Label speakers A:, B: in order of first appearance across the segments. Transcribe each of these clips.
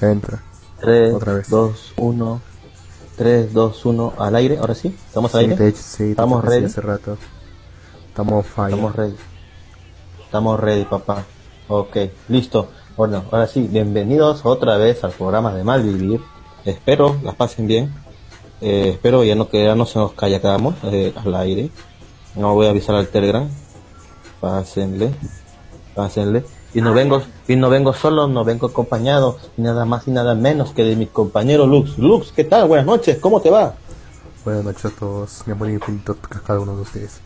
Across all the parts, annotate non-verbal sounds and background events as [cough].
A: Entra.
B: 3, 2, 1. 3, 2, 1. Al aire, ahora sí. ¿Estamos al aire?
A: Sí,
B: estamos ready.
A: Hace rato. Estamos fine.
B: Estamos ready. Estamos ready, papá. Ok, listo. Bueno, ahora sí, bienvenidos otra vez al programa de Malvivir. Espero las pasen bien. Eh, espero ya no que ya no se nos calla quedamos eh, al aire. No voy a avisar al Telegram. Pásenle. Pásenle. Y no vengo, y no vengo solo, no vengo acompañado, nada más y nada menos que de mi compañero Lux. Lux, ¿qué tal? Buenas noches, ¿cómo te va?
A: Buenas noches a todos, mi amor infinito a cada uno de ustedes.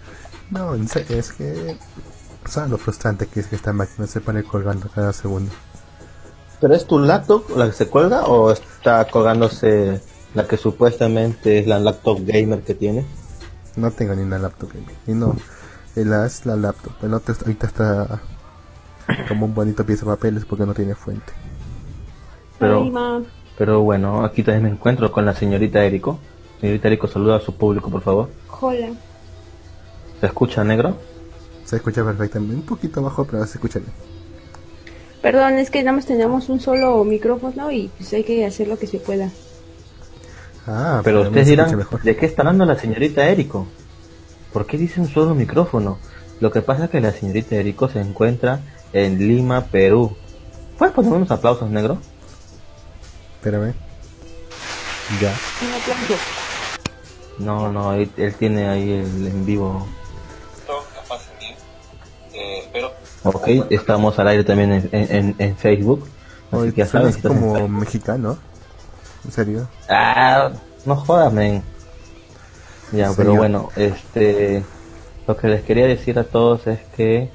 A: No, en serio, es que... ¿Sabes lo frustrante que es que esta máquina se pone colgando cada segundo?
B: ¿Pero es tu laptop la que se cuelga o está colgándose la que supuestamente es la laptop gamer que tiene?
A: No tengo ni una laptop gamer. Y no, la es la laptop. El otro ahorita está como un bonito pieza de papeles porque no tiene fuente.
B: Pero, pero bueno, aquí también me encuentro con la señorita Erico. Señorita Erico, saluda a su público, por favor.
C: Hola.
B: ¿Se escucha negro?
A: Se escucha perfectamente, un poquito bajo, pero se escucha bien.
C: Perdón, es que nada más tenemos un solo micrófono y pues hay que hacer lo que se pueda.
B: Ah, pero, ustedes dirán, ¿de qué está hablando la señorita Erico? ¿Por qué dice un solo micrófono? Lo que pasa es que la señorita Erico se encuentra en Lima, Perú. ¿Puedes poner unos aplausos, negro?
A: Espérame. Ya.
B: No, no, él, tiene ahí el en vivo. Eh, pero... Ok, estamos al aire también en, en, en Facebook.
A: Así que ya sabes. como mexicano. ¿En serio?
B: Ah, no jodas, men. Ya, pero bueno, este. Lo que les quería decir a todos es que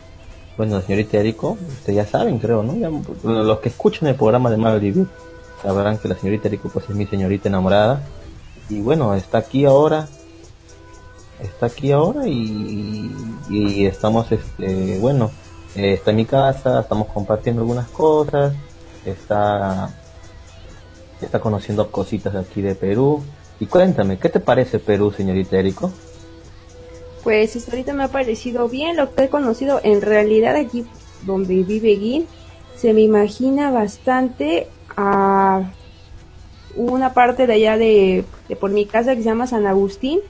B: bueno, señorita Erico, ustedes ya saben, creo, ¿no? los que escuchan el programa de Marvel sabrán que la señorita Erico pues es mi señorita enamorada. Y bueno, está aquí ahora. Está aquí ahora y, y estamos, este, bueno, eh, está en mi casa, estamos compartiendo algunas cosas, está, está conociendo cositas aquí de Perú. Y cuéntame, ¿qué te parece Perú, señorita Erico?
C: Pues hasta ahorita me ha parecido bien lo que he conocido. En realidad aquí donde vive Gui se me imagina bastante a una parte de allá de, de por mi casa que se llama San Agustín.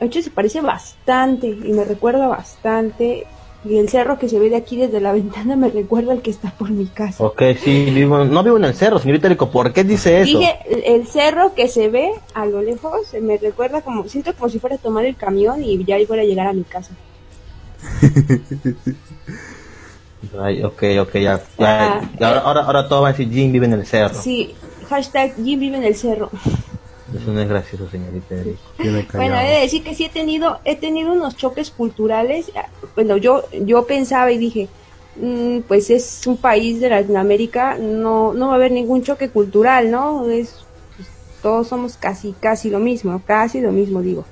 C: De hecho se parece bastante y me recuerda bastante y el cerro que se ve de aquí desde la [laughs] ventana me recuerda al que está por mi casa.
B: Ok, sí, no vivo en el cerro, señorita Rico, ¿por qué dice eso?
C: Dije, el cerro que se ve a lo lejos me recuerda como, siento como si fuera a tomar el camión y ya fuera a llegar a mi casa. [laughs]
B: Ay, ok, ok, ya. Ah, ahora, ahora, ahora todo va a decir Jim vive en el cerro.
C: Sí, hashtag Jim vive en el cerro.
B: Eso no es gracioso, señorita
C: Bueno, he de decir que sí he tenido, he tenido unos choques culturales. Bueno, yo, yo pensaba y dije, mm, pues es un país de Latinoamérica, no, no va a haber ningún choque cultural, ¿no? Es, pues, todos somos casi, casi lo mismo, casi lo mismo digo.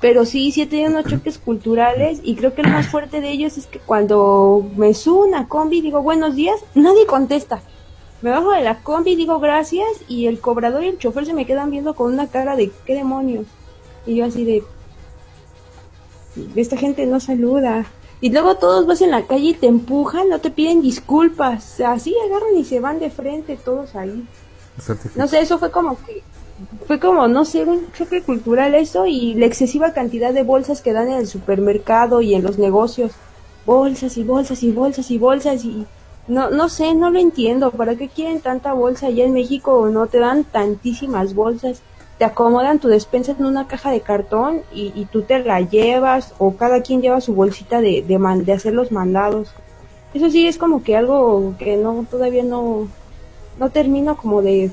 C: Pero sí, sí he tenido unos choques [clears throat] culturales y creo que el más fuerte de ellos es que cuando me subo una combi digo buenos días, nadie contesta. Me bajo de la combi, digo gracias y el cobrador y el chofer se me quedan viendo con una cara de ¿qué demonios? Y yo así de... Esta gente no saluda. Y luego todos vas en la calle y te empujan, no te piden disculpas. Así agarran y se van de frente todos ahí. No sé, eso fue como que... Fue como, no sé, un choque cultural eso y la excesiva cantidad de bolsas que dan en el supermercado y en los negocios. Bolsas y bolsas y bolsas y bolsas y no, no sé, no lo entiendo. ¿Para qué quieren tanta bolsa? Allá en México no te dan tantísimas bolsas. Te acomodan tu despensa en una caja de cartón y, y tú te la llevas o cada quien lleva su bolsita de, de, hacer los mandados. Eso sí es como que algo que no todavía no, no termino como de,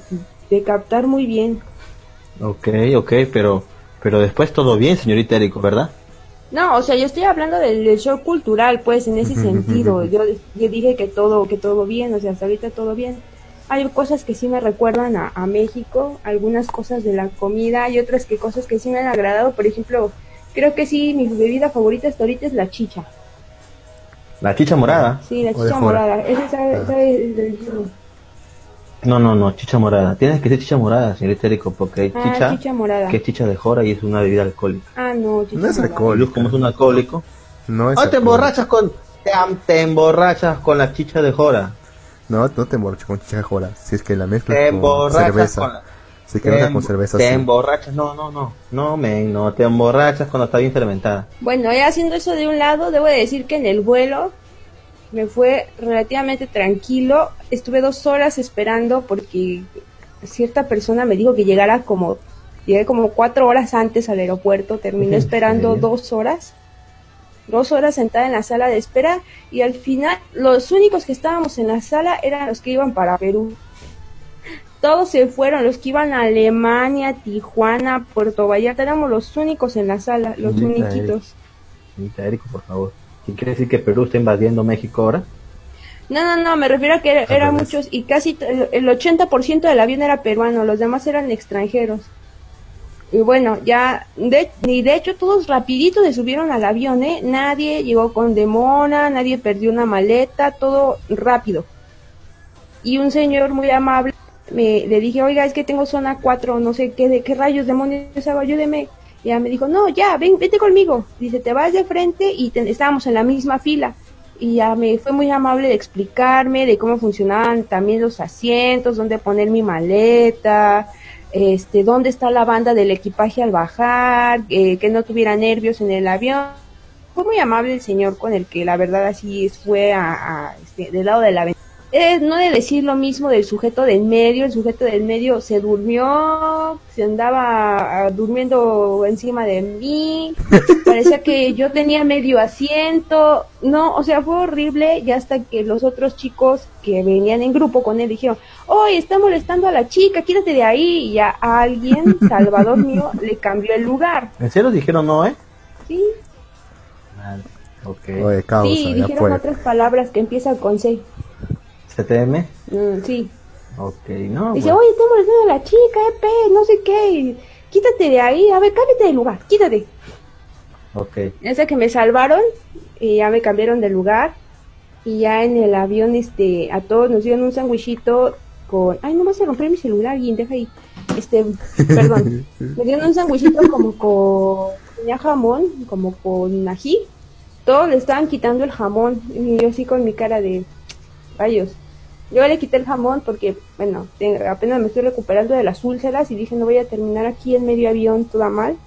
C: de captar muy bien.
B: Ok, ok, pero, pero después todo bien, señorita Erico, ¿verdad?
C: No, o sea, yo estoy hablando del, show cultural, pues, en ese sentido. Yo, yo dije que todo, que todo bien, o sea, hasta ahorita todo bien. Hay cosas que sí me recuerdan a, México, algunas cosas de la comida y otras que cosas que sí me han agradado. Por ejemplo, creo que sí, mi bebida favorita hasta ahorita es la chicha.
B: ¿La chicha morada?
C: Sí, la chicha morada. Ese sabe, sabe
B: No, no, no, chicha morada. Tienes que ser chicha morada, señor Erico, porque hay
C: Ah,
B: chicha,
C: chicha morada.
B: que es chicha de jora y es una bebida alcohólica.
C: Ah, no, chicha
A: No es.
B: Luz, como es un alcohólico.
A: No es
B: Ah, te emborrachas con... Te, am- te emborrachas con la chicha de jora.
A: No, no te emborrachas con chicha de jora. Si es que la mezclas
B: Te
A: con cerveza.
B: con la...
A: Si es que no con cerveza,
B: te
A: sí.
B: emborrachas, no, no, no, no, men, no, te emborrachas cuando está bien fermentada.
C: Bueno, ya haciendo eso de un lado, debo de decir que en el vuelo me fue relativamente tranquilo. Estuve dos horas esperando porque cierta persona me dijo que llegara como, llegué como cuatro horas antes al aeropuerto, terminé
B: ¿En
C: esperando dos horas. Dos horas sentada en la sala de espera y al final los únicos que estábamos en la sala eran los que iban para Perú. Todos se fueron, los que iban a Alemania, Tijuana, Puerto Vallarta, éramos los únicos en la sala, los úniquitos.
B: Erico, por favor. ¿Qué quiere decir que Perú está invadiendo México ahora?
C: No, no, no, me refiero a que era- eran
A: revés.
C: muchos y casi el el 80% del avión era peruano, los demás eran extranjeros. Y bueno, ya, de, y de hecho todos rapidito se subieron al avión, ¿eh? Nadie llegó con demora, nadie perdió una maleta, todo rápido. Y un señor muy amable, me, le dije, oiga, es que tengo zona 4, no sé qué, de qué rayos, demonios hago, ayúdeme. Ya me dijo, no, ya, ven, vete conmigo. Dice, te vas de frente y te- estábamos en la misma fila. Y ya me fue muy amable de explicarme de cómo funcionaban también los asientos, dónde poner mi maleta, este, dónde está la banda del equipaje al bajar, eh, que no tuviera nervios en el avión. Fue muy amable el señor con el que la verdad así fue a, a, este, del lado de la ventana. Eh, no de decir lo mismo del sujeto del medio, el sujeto del medio se durmió, se andaba ah, durmiendo encima de mí, [laughs] parecía que yo tenía medio asiento, no, o sea, fue horrible y hasta que los otros chicos que venían en grupo con él dijeron, oye, está molestando a la chica, quítate de ahí, y ya a alguien, [laughs] Salvador mío, le cambió el lugar,
B: ¿En serio dijeron no, eh?
C: ¿sí?
B: Vale, ok.
A: Oye, causa,
C: Sí, dijeron
A: fue.
C: otras palabras que empiezan con C,
B: ¿CTM?
C: Mm, sí.
B: Ok, no.
C: Dice,
B: bueno.
C: oye, está molestando a la chica, eh, pe, no sé qué, quítate de ahí, a ver, cámbiate de lugar, quítate.
B: Ok.
C: Esa que me salvaron y ya me cambiaron de lugar y ya en el avión este a todos nos dieron un sándwichito con ay no vas a romper mi celular y deja ahí este perdón [laughs] me dieron un sándwichito como con tenía jamón como con ají todos le estaban quitando el jamón y yo así con mi cara de rayos yo le quité el jamón porque bueno apenas me estoy recuperando de las úlceras y dije no voy a terminar aquí en medio avión toda mal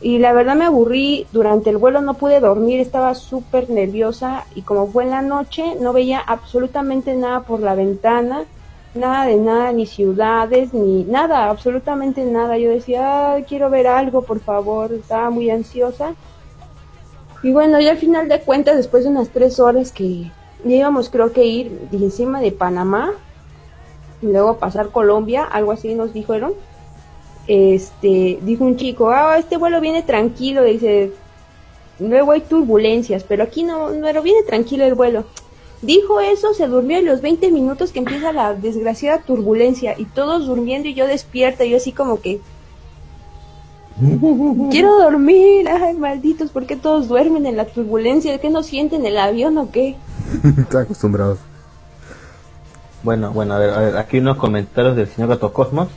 C: y la verdad me aburrí, durante el vuelo no pude dormir, estaba súper nerviosa y como fue en la noche no veía absolutamente nada por la ventana, nada de nada, ni ciudades, ni nada, absolutamente nada. Yo decía, "Ay, quiero ver algo, por favor, estaba muy ansiosa. Y bueno, y al final de cuentas, después de unas tres horas que ya íbamos creo que ir encima de Panamá y luego pasar Colombia, algo así nos dijeron este, dijo un chico, ah, este vuelo viene tranquilo, dice, luego hay turbulencias, pero aquí no, no, pero viene tranquilo el vuelo. Dijo eso, se durmió en los 20 minutos que empieza la desgraciada turbulencia y todos durmiendo y yo despierta, yo así como que quiero dormir, ay malditos, ¿por qué todos duermen en la turbulencia? ¿Qué no sienten el avión o qué? [laughs]
A: Están acostumbrados.
B: Bueno, bueno, a ver, a ver, aquí unos comentarios del señor Gato Cosmos.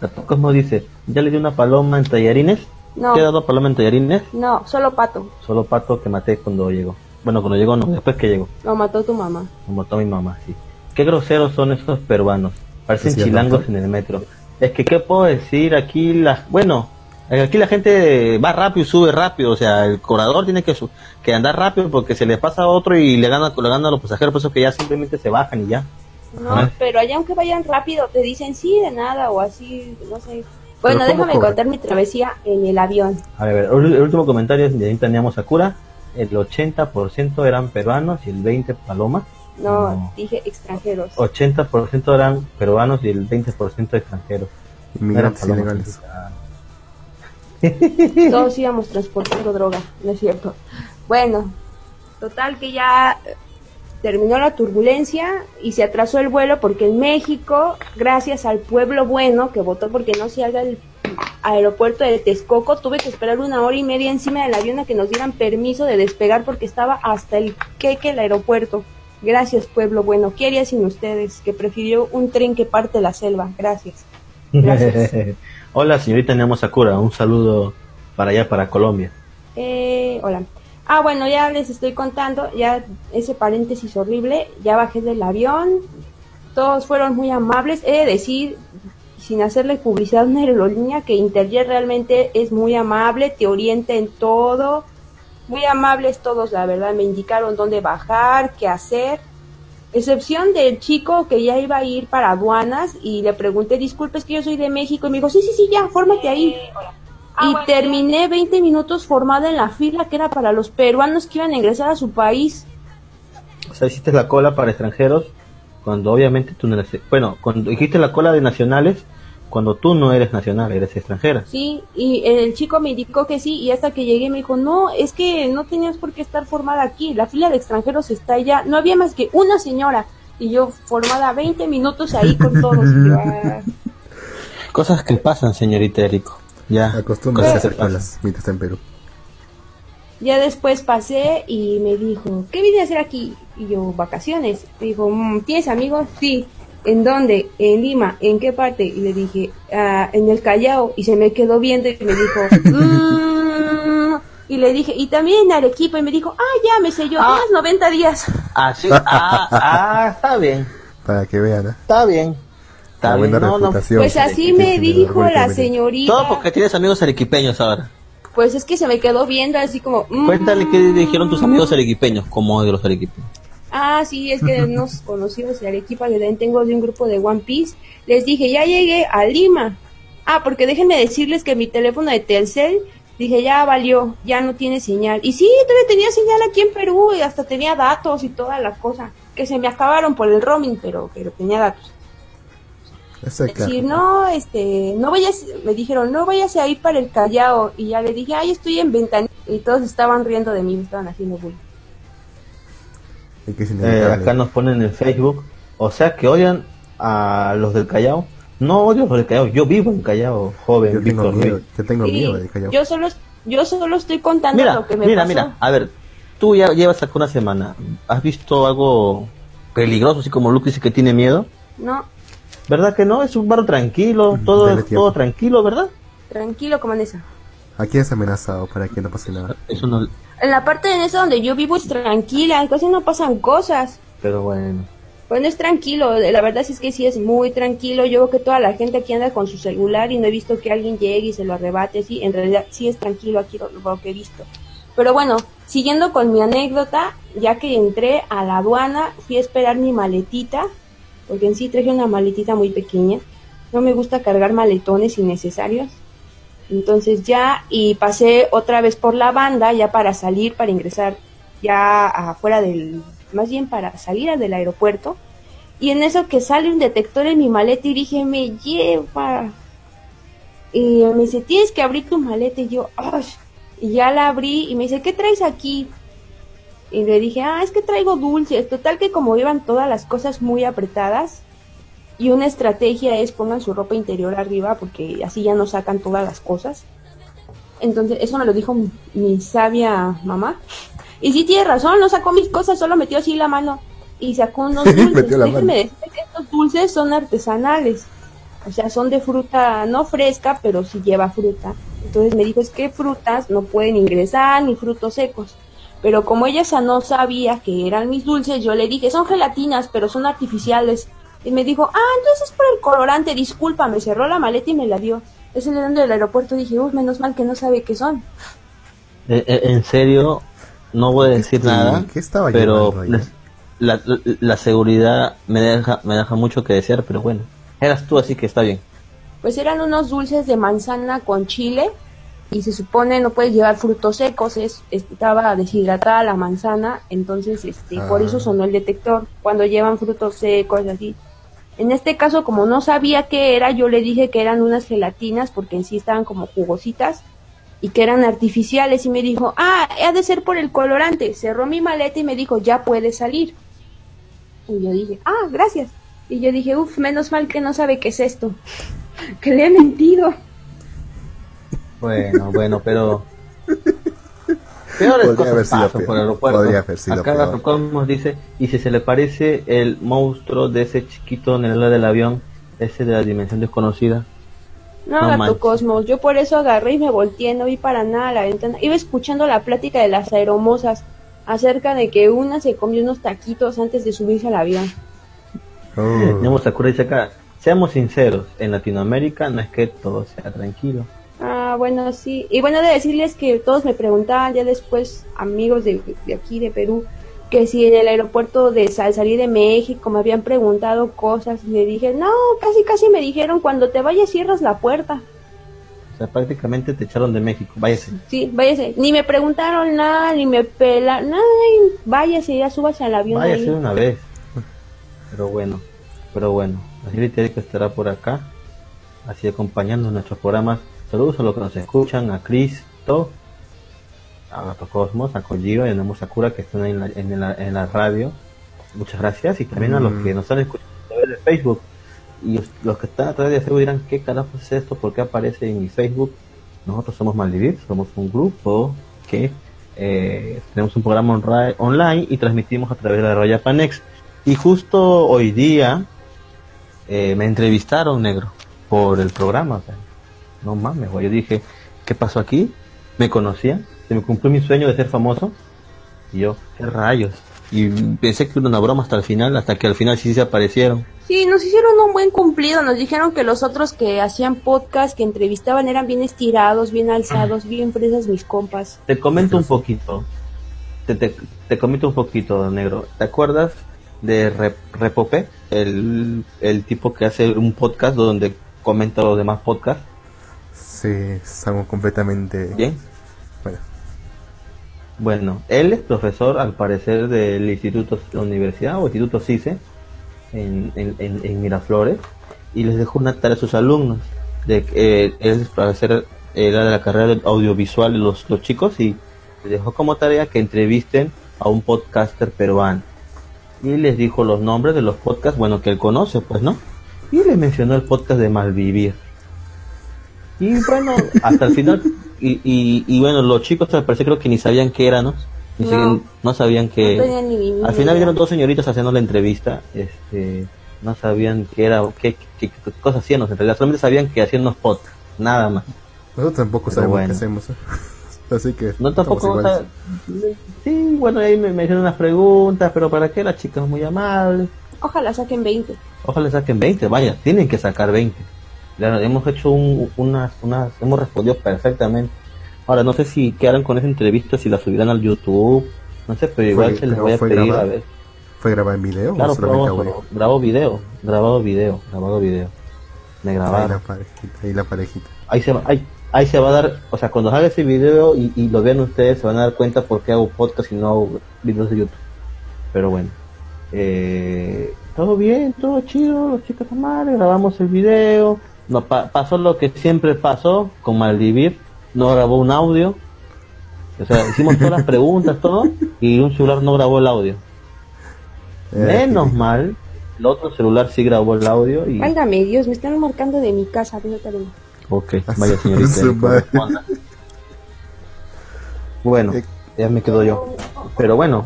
B: Gato Cosmos dice, ¿ya le di una paloma en tallarines?
C: No.
B: ¿Te he dado paloma en tallarines?
C: No, solo pato,
B: Solo pato que maté cuando llegó. Bueno, cuando llegó no, después que llegó.
C: lo mató tu mamá.
B: Como mató a mi mamá, sí. Qué groseros son esos peruanos. Parecen
A: Sí,
B: chilangos
A: doctor.
B: en el metro. Es que, ¿qué puedo decir? Aquí la... Bueno, aquí la gente va rápido y sube rápido. O sea, el corredor tiene que, su- que andar rápido porque se le pasa a otro y le gana, le gana a los pasajeros. Por eso que ya simplemente se bajan y ya.
C: No,
B: Ajá.
C: pero allá aunque vayan rápido te dicen sí de nada o así, no sé. Bueno,
B: ¿cómo
C: déjame contar mi travesía en el avión.
B: A ver, el último comentario es de ahí teníamos Sakura. El 80% eran peruanos y el 20% palomas.
C: No,
B: No.
C: dije extranjeros.
B: 80% eran peruanos y el 20% extranjeros.
A: Inmigrantes
B: palomas.
C: Todos íbamos transportando droga, ¿no es cierto? Bueno, total que ya eh, terminó la turbulencia y se atrasó el vuelo porque en México, gracias al pueblo bueno que votó porque no se haga el aeropuerto de Texcoco, tuve que esperar una hora y media encima del avión a que nos dieran permiso de despegar porque estaba hasta el queque el aeropuerto. Gracias, pueblo bueno. ¿Qué haría sin ustedes? Que prefirió un tren que parte la selva. Gracias. Gracias. [laughs]
B: hola, señorita Nemo Sakura. Un saludo para allá, para Colombia.
C: Eh, hola. Ah, bueno, ya les estoy contando, ya ese paréntesis horrible, ya bajé del avión, todos fueron muy amables, he de decir, sin hacerle publicidad a una aerolínea, que Interjet realmente es muy amable, te orienta en todo, muy amables todos, la verdad, me indicaron dónde bajar, qué hacer, excepción del chico que ya iba a ir para aduanas y le pregunté, disculpe, es que yo soy de México, y me dijo, sí, sí, sí, ya, fórmate ahí. Ah, y terminé 20 minutos formada en la fila que era para los peruanos que iban a ingresar a su país.
B: O sea, hiciste la cola para extranjeros cuando obviamente tú no eres... Bueno, cuando hiciste la cola de nacionales cuando tú no eres nacional, eres extranjera.
C: Sí, y el chico me indicó que sí, y hasta que llegué me dijo, no, es que no tenías por qué estar formada aquí, la fila de extranjeros está allá, no había más que una señora, y yo formada 20 minutos ahí con todos. [laughs] Ah".
B: Cosas que pasan, señorita Erico. Ya.
A: Acostúmbrase a hacer colas mientras está en Perú.
C: Ya después pasé y me dijo, ¿qué vine a hacer aquí? Y yo, vacaciones. Me dijo, mm, ¿tienes amigos? Sí. ¿En dónde? En Lima. ¿En qué parte? Y le dije, ah, en el Callao. Y se me quedó viendo y me dijo, mm". y le dije, y también en Arequipa. Y me dijo, ah, ya me sé yo, ah. 90 días.
B: Ah, sí. Ah, ah, está bien.
A: Para que vean, ¿eh?
B: Está bien. Está bien.
C: No, no. Pues así me dijo la señorita.
B: Todo porque tienes amigos arequipeños ahora.
C: Pues es que se me quedó viendo así como...
B: Mm". Cuéntale qué dijeron tus amigos arequipeños, como de los arequipeños.
C: Ah, sí, es que nos [laughs] conocimos de Arequipa, que también tengo de un grupo de One Piece. Les dije, ya llegué a Lima. Ah, porque déjenme decirles que mi teléfono de Telcel, dije, ya valió, ya no tiene señal. Y sí, todavía tenía señal aquí en Perú y hasta tenía datos y todas las cosas. Que se me acabaron por el roaming, pero, pero tenía datos. Decir, no, este, no vayas, me dijeron, no vayas a ir para el Callao. Y ya le dije, ay, estoy en ventana. Y todos estaban riendo de mí, me estaban haciendo bullying.
B: Eh, acá nos ponen en Facebook, o sea que odian a los del Callao. No odio a los del Callao, yo vivo en Callao, joven.
A: Yo tengo miedo, yo tengo miedo del Callao.
C: Yo solo, yo solo estoy contando lo que me
B: mira, Mira, mira, a ver, tú ya llevas acá una semana, ¿has visto algo peligroso, así como Luke dice que tiene miedo?
C: No.
B: ¿Verdad que no? Es un bar tranquilo, todo, es todo tranquilo, ¿verdad?
C: Tranquilo como en esa.
A: Aquí es amenazado para que no pase nada.
B: Eso no,
C: en la parte de esa donde yo vivo es tranquila, casi no pasan cosas.
B: Pero bueno.
C: Bueno, es tranquilo, la verdad es que sí es muy tranquilo. Yo veo que toda la gente aquí anda con su celular y no he visto que alguien llegue y se lo arrebate así. En realidad sí es tranquilo aquí lo, lo que he visto. Pero bueno, siguiendo con mi anécdota, ya que entré a la aduana, fui a esperar mi maletita, porque en sí traje una maletita muy pequeña. No me gusta cargar maletones innecesarios. Entonces ya, y pasé otra vez por la banda ya para salir, para ingresar ya afuera del, más bien para salir del aeropuerto. Y en eso que sale un detector en mi maleta y dije, me lleva. Y me dice, tienes que abrir tu maleta. Y yo, ¡ay! Y ya la abrí y me dice, ¿qué traes aquí? Y le dije, ah, es que traigo dulces. Total que como iban todas las cosas muy apretadas, y una estrategia es pongan su ropa interior arriba porque así ya no sacan todas las cosas. Entonces, eso me lo dijo mi, sabia mamá. Y sí tiene razón, no sacó mis cosas, solo metió así la mano y sacó unos [laughs] dulces. Déjenme decir que estos dulces son artesanales. O sea, son de fruta no fresca, pero sí lleva fruta. Entonces me dijo, es que frutas no pueden ingresar ni frutos secos. Pero como ella no sabía que eran mis dulces, yo le dije, son gelatinas, pero son artificiales. Y me dijo, ah, entonces es por el colorante, disculpa, me cerró la maleta y me la dio. Es el del aeropuerto, dije, uy, menos mal que no sabe qué son.
B: Eh, eh, en serio, no voy a decir nada, pero la, la, seguridad me deja, me deja mucho que desear, pero bueno, eras tú, así que está bien.
C: Pues eran unos dulces de manzana con chile y se supone no puedes llevar frutos secos, es, estaba deshidratada la manzana, entonces este, por eso ah. sonó el detector cuando llevan frutos secos así. En este caso, como no sabía qué era, yo le dije que eran unas gelatinas porque en sí estaban como jugositas y que eran artificiales y me dijo, ah, ha de ser por el colorante. Cerró mi maleta y me dijo, ya puede salir. Y yo dije, ah, gracias. Y yo dije, uff, menos mal que no sabe qué es esto. [laughs] que le he mentido.
B: Bueno, bueno, pero... peores
A: Podría
B: cosas
A: haber sido
B: pasan
A: peor.
B: por el aeropuerto.
A: Podría haber sido
B: Acá
A: peor.
B: Gato Cosmos dice, y si se le parece el monstruo de ese chiquito en el ala del avión, ese de la dimensión desconocida.
C: No,
B: No
C: gato
B: manches.
C: Cosmos, yo por eso agarré y me volteé, no vi para nada a la ventana. Iba escuchando la plática de las aeromosas acerca de que una se comió unos taquitos antes de subirse al avión.
A: Oh.
B: Dice acá, seamos sinceros, en Latinoamérica no es que todo sea tranquilo.
C: Ah, bueno, sí. Y bueno, de decirles que todos me preguntaban ya después, amigos de, de aquí, de Perú, que si en el aeropuerto de al salir de México me habían preguntado cosas y le dije, no, casi casi me dijeron, cuando te vayas cierras la puerta.
B: O sea, prácticamente te echaron de México, váyase.
C: Sí, váyase. Ni me preguntaron nada, ni me pelan, nada, váyase, ya súbase al avión.
B: Váyase
C: ahí.
B: una vez. Pero bueno, pero bueno, señorita Erika estará por acá, así acompañando nuestros programas. Saludos a los que nos escuchan, a Cristo, a Gato Cosmos, a Kojiro y a Nemo Sakura que están en la, en, la, en la radio. Muchas gracias y también a los
A: Mm.
B: que nos están escuchando a través de Facebook. Y os- los que están a través de Facebook dirán, ¿qué carajo es esto? ¿Por qué aparece en mi Facebook? Nosotros somos Maldivir, somos un grupo que eh, tenemos un programa online y transmitimos a través de la Roya Panex. Y justo hoy día eh, me entrevistaron, negro, por el programa. o sea, no mames, güey. Yo dije, ¿qué pasó aquí? ¿Me conocían? ¿Se me cumplió mi sueño de ser famoso? Y yo, ¿qué rayos? Y pensé que era una broma hasta el final, hasta que al final sí se aparecieron.
C: Sí, nos hicieron un buen cumplido. Nos dijeron que los otros que hacían podcast, que entrevistaban, eran bien estirados, bien alzados, bien fresas mis compas.
B: Te comento un poquito. Te, te, te comento un poquito, negro. ¿Te acuerdas de Rep- Repope? El, el tipo que hace un podcast donde comenta los demás podcasts.
A: Sí, es algo completamente.
B: Bien.
A: Bueno,
B: Bueno, él es profesor, al parecer, del Instituto, la Universidad o Instituto CICE en, en, Miraflores y les dejó una tarea a sus alumnos. De que eh, él, para hacer, era de la carrera de audiovisual los, los chicos y les dejó como tarea que entrevisten a un podcaster peruano. Y les dijo los nombres de los podcasts, bueno, que él conoce, pues, ¿no? Y le mencionó el podcast de Malvivir. Y bueno, hasta el final, y, y, y bueno, los chicos al parecer creo que ni sabían qué eran, ¿no? Ni
C: No.
B: siquiera- no sabían que...
C: No tenían ni- ni
B: al final
C: idea.
B: vieron dos señoritas haciendo la entrevista, este, no sabían qué era, qué, qué, qué cosas hacían, en realidad solamente sabían que hacían unos podcasts, nada más.
A: nosotros tampoco
B: Pero
A: sabemos
B: bueno.
A: qué hacemos. ¿eh? [laughs] Así que.
B: No tampoco, o sea, sí, bueno, ahí me, me hicieron unas preguntas, pero ¿para qué? La chica es muy amable.
C: Ojalá saquen 20.
B: Ojalá saquen 20, vaya, tienen que sacar 20. Claro, hemos hecho un- unas, unas, hemos respondido perfectamente. Ahora, no sé si quedaron con esa entrevista, si la subirán al YouTube, no sé, pero igual se les voy a pedir
A: grabado.
B: a ver.
A: ¿Fue grabado en video
B: Claro, grabó, grabó video, grabado video, grabado video. Me
A: Ahí la
B: grabaron.
A: parejita, ahí la parejita.
B: Ahí se va, ahí, ahí se va a dar, o sea, cuando salga ese video y, y lo vean ustedes, se van a dar cuenta por qué hago podcast y no hago videos de YouTube. Pero bueno, eh, todo bien, todo chido, los chicos amables, grabamos el video. No, pa- pasó lo que siempre pasó con Maldivir, no grabó un audio. O sea, hicimos todas las preguntas, todo, y un celular no grabó el audio. [laughs]
A: Eh,
B: Menos mal, el otro celular sí grabó el audio y...
C: Válgame Dios, me están marcando de mi casa. fíjate.
B: Ok, [laughs] vaya señorita. Bueno,
A: Eh.
B: ya me quedo yo. Pero bueno,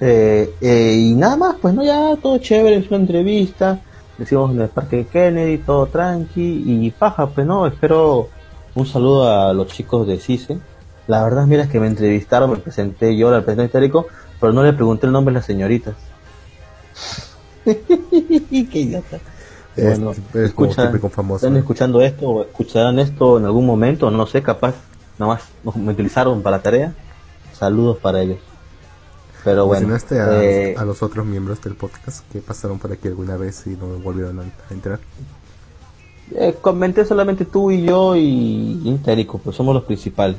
B: eh, eh, y nada más, pues no, ya todo chévere, es una entrevista. Decimos en el Parque Kennedy, todo tranqui y paja, pues no, espero un saludo a los chicos de CICE. La verdad, mira, es que me entrevistaron, me presenté yo al representante histórico, pero no le pregunté el nombre de las señoritas. [laughs] Qué idiota.
A: Es,
B: Bueno,
A: es famoso.
B: están escuchando esto o escucharán esto en algún momento, no sé, capaz, nada más nos- me utilizaron para la tarea. Saludos para ellos. Pero bueno,
A: Mencionaste a,
B: eh,
A: a los otros miembros del podcast que pasaron por aquí alguna vez y no volvieron a, entrar.
B: eh, comenté solamente tú y yo y Intérico, pues somos los principales.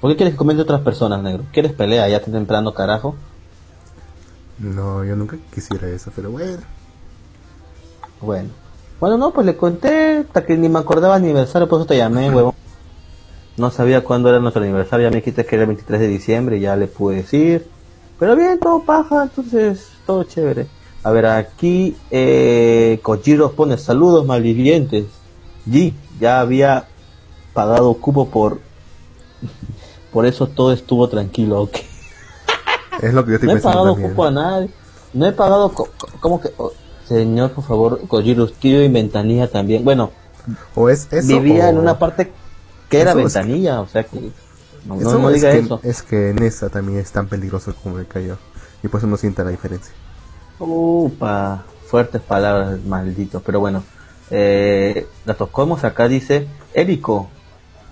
B: ¿Por qué quieres que comente otras personas, negro? ¿Quieres pelea ya tan temprano, carajo?
A: No, yo nunca quisiera eso, pero bueno.
B: Bueno. Bueno, no, pues le conté hasta que ni me acordaba el aniversario, por eso te llamé, huevón. No sabía cuándo era nuestro aniversario, ya me dijiste que era el 23 de diciembre, ya le pude decir. Pero bien, todo paja, entonces todo chévere. A ver, aquí eh, Kojiro pone saludos malvivientes. G ya había pagado cupo por [laughs] por eso todo estuvo tranquilo, ok. [laughs]
A: Es lo que yo estoy
B: no he
A: pensando
B: pagado
A: también.
B: cupo a nadie. No he pagado, ¿cómo que? oh, señor, por favor, Kojiro, tío y ventanilla también. Bueno,
A: O es eso.
B: vivía
A: o-
B: en una parte que era ventanilla, o sea que no,
A: eso
B: no
A: es
B: diga
A: que,
B: eso.
A: Es que en esa también es tan peligroso como el cayó. Y por eso no sienta la diferencia.
B: Upa, fuertes palabras, maldito. Pero bueno, eh, Cosmos acá dice, Érico,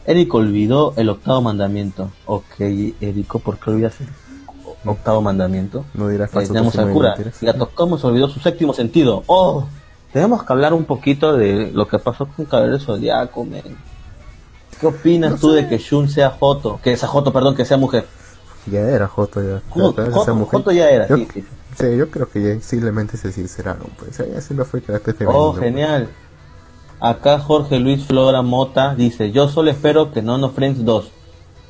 B: Érico olvidó el octavo mandamiento. Ok, Érico, ¿por qué olvidas el octavo mandamiento?
A: No dirá
B: Eh,
A: falso
B: tenemos al cura. Gatos Cosmos olvidó su séptimo sentido. Oh, tenemos que hablar un poquito de lo que pasó con Caballero Zodiaco, men. ¿Qué opinas
A: No
B: tú
A: sé.
B: de que Shun sea Joto? Que sea Joto, perdón, que sea mujer.
A: Ya era Joto ya.
B: Joto, Joto, ya era,
A: yo,
B: sí, sí.
A: sí, yo creo que ya simplemente se sinceraron. Pues ella siempre fue el carácter femenino.
B: Oh, genial. Acá Jorge Luis Flora Mota dice, yo solo espero que No No Friends 2.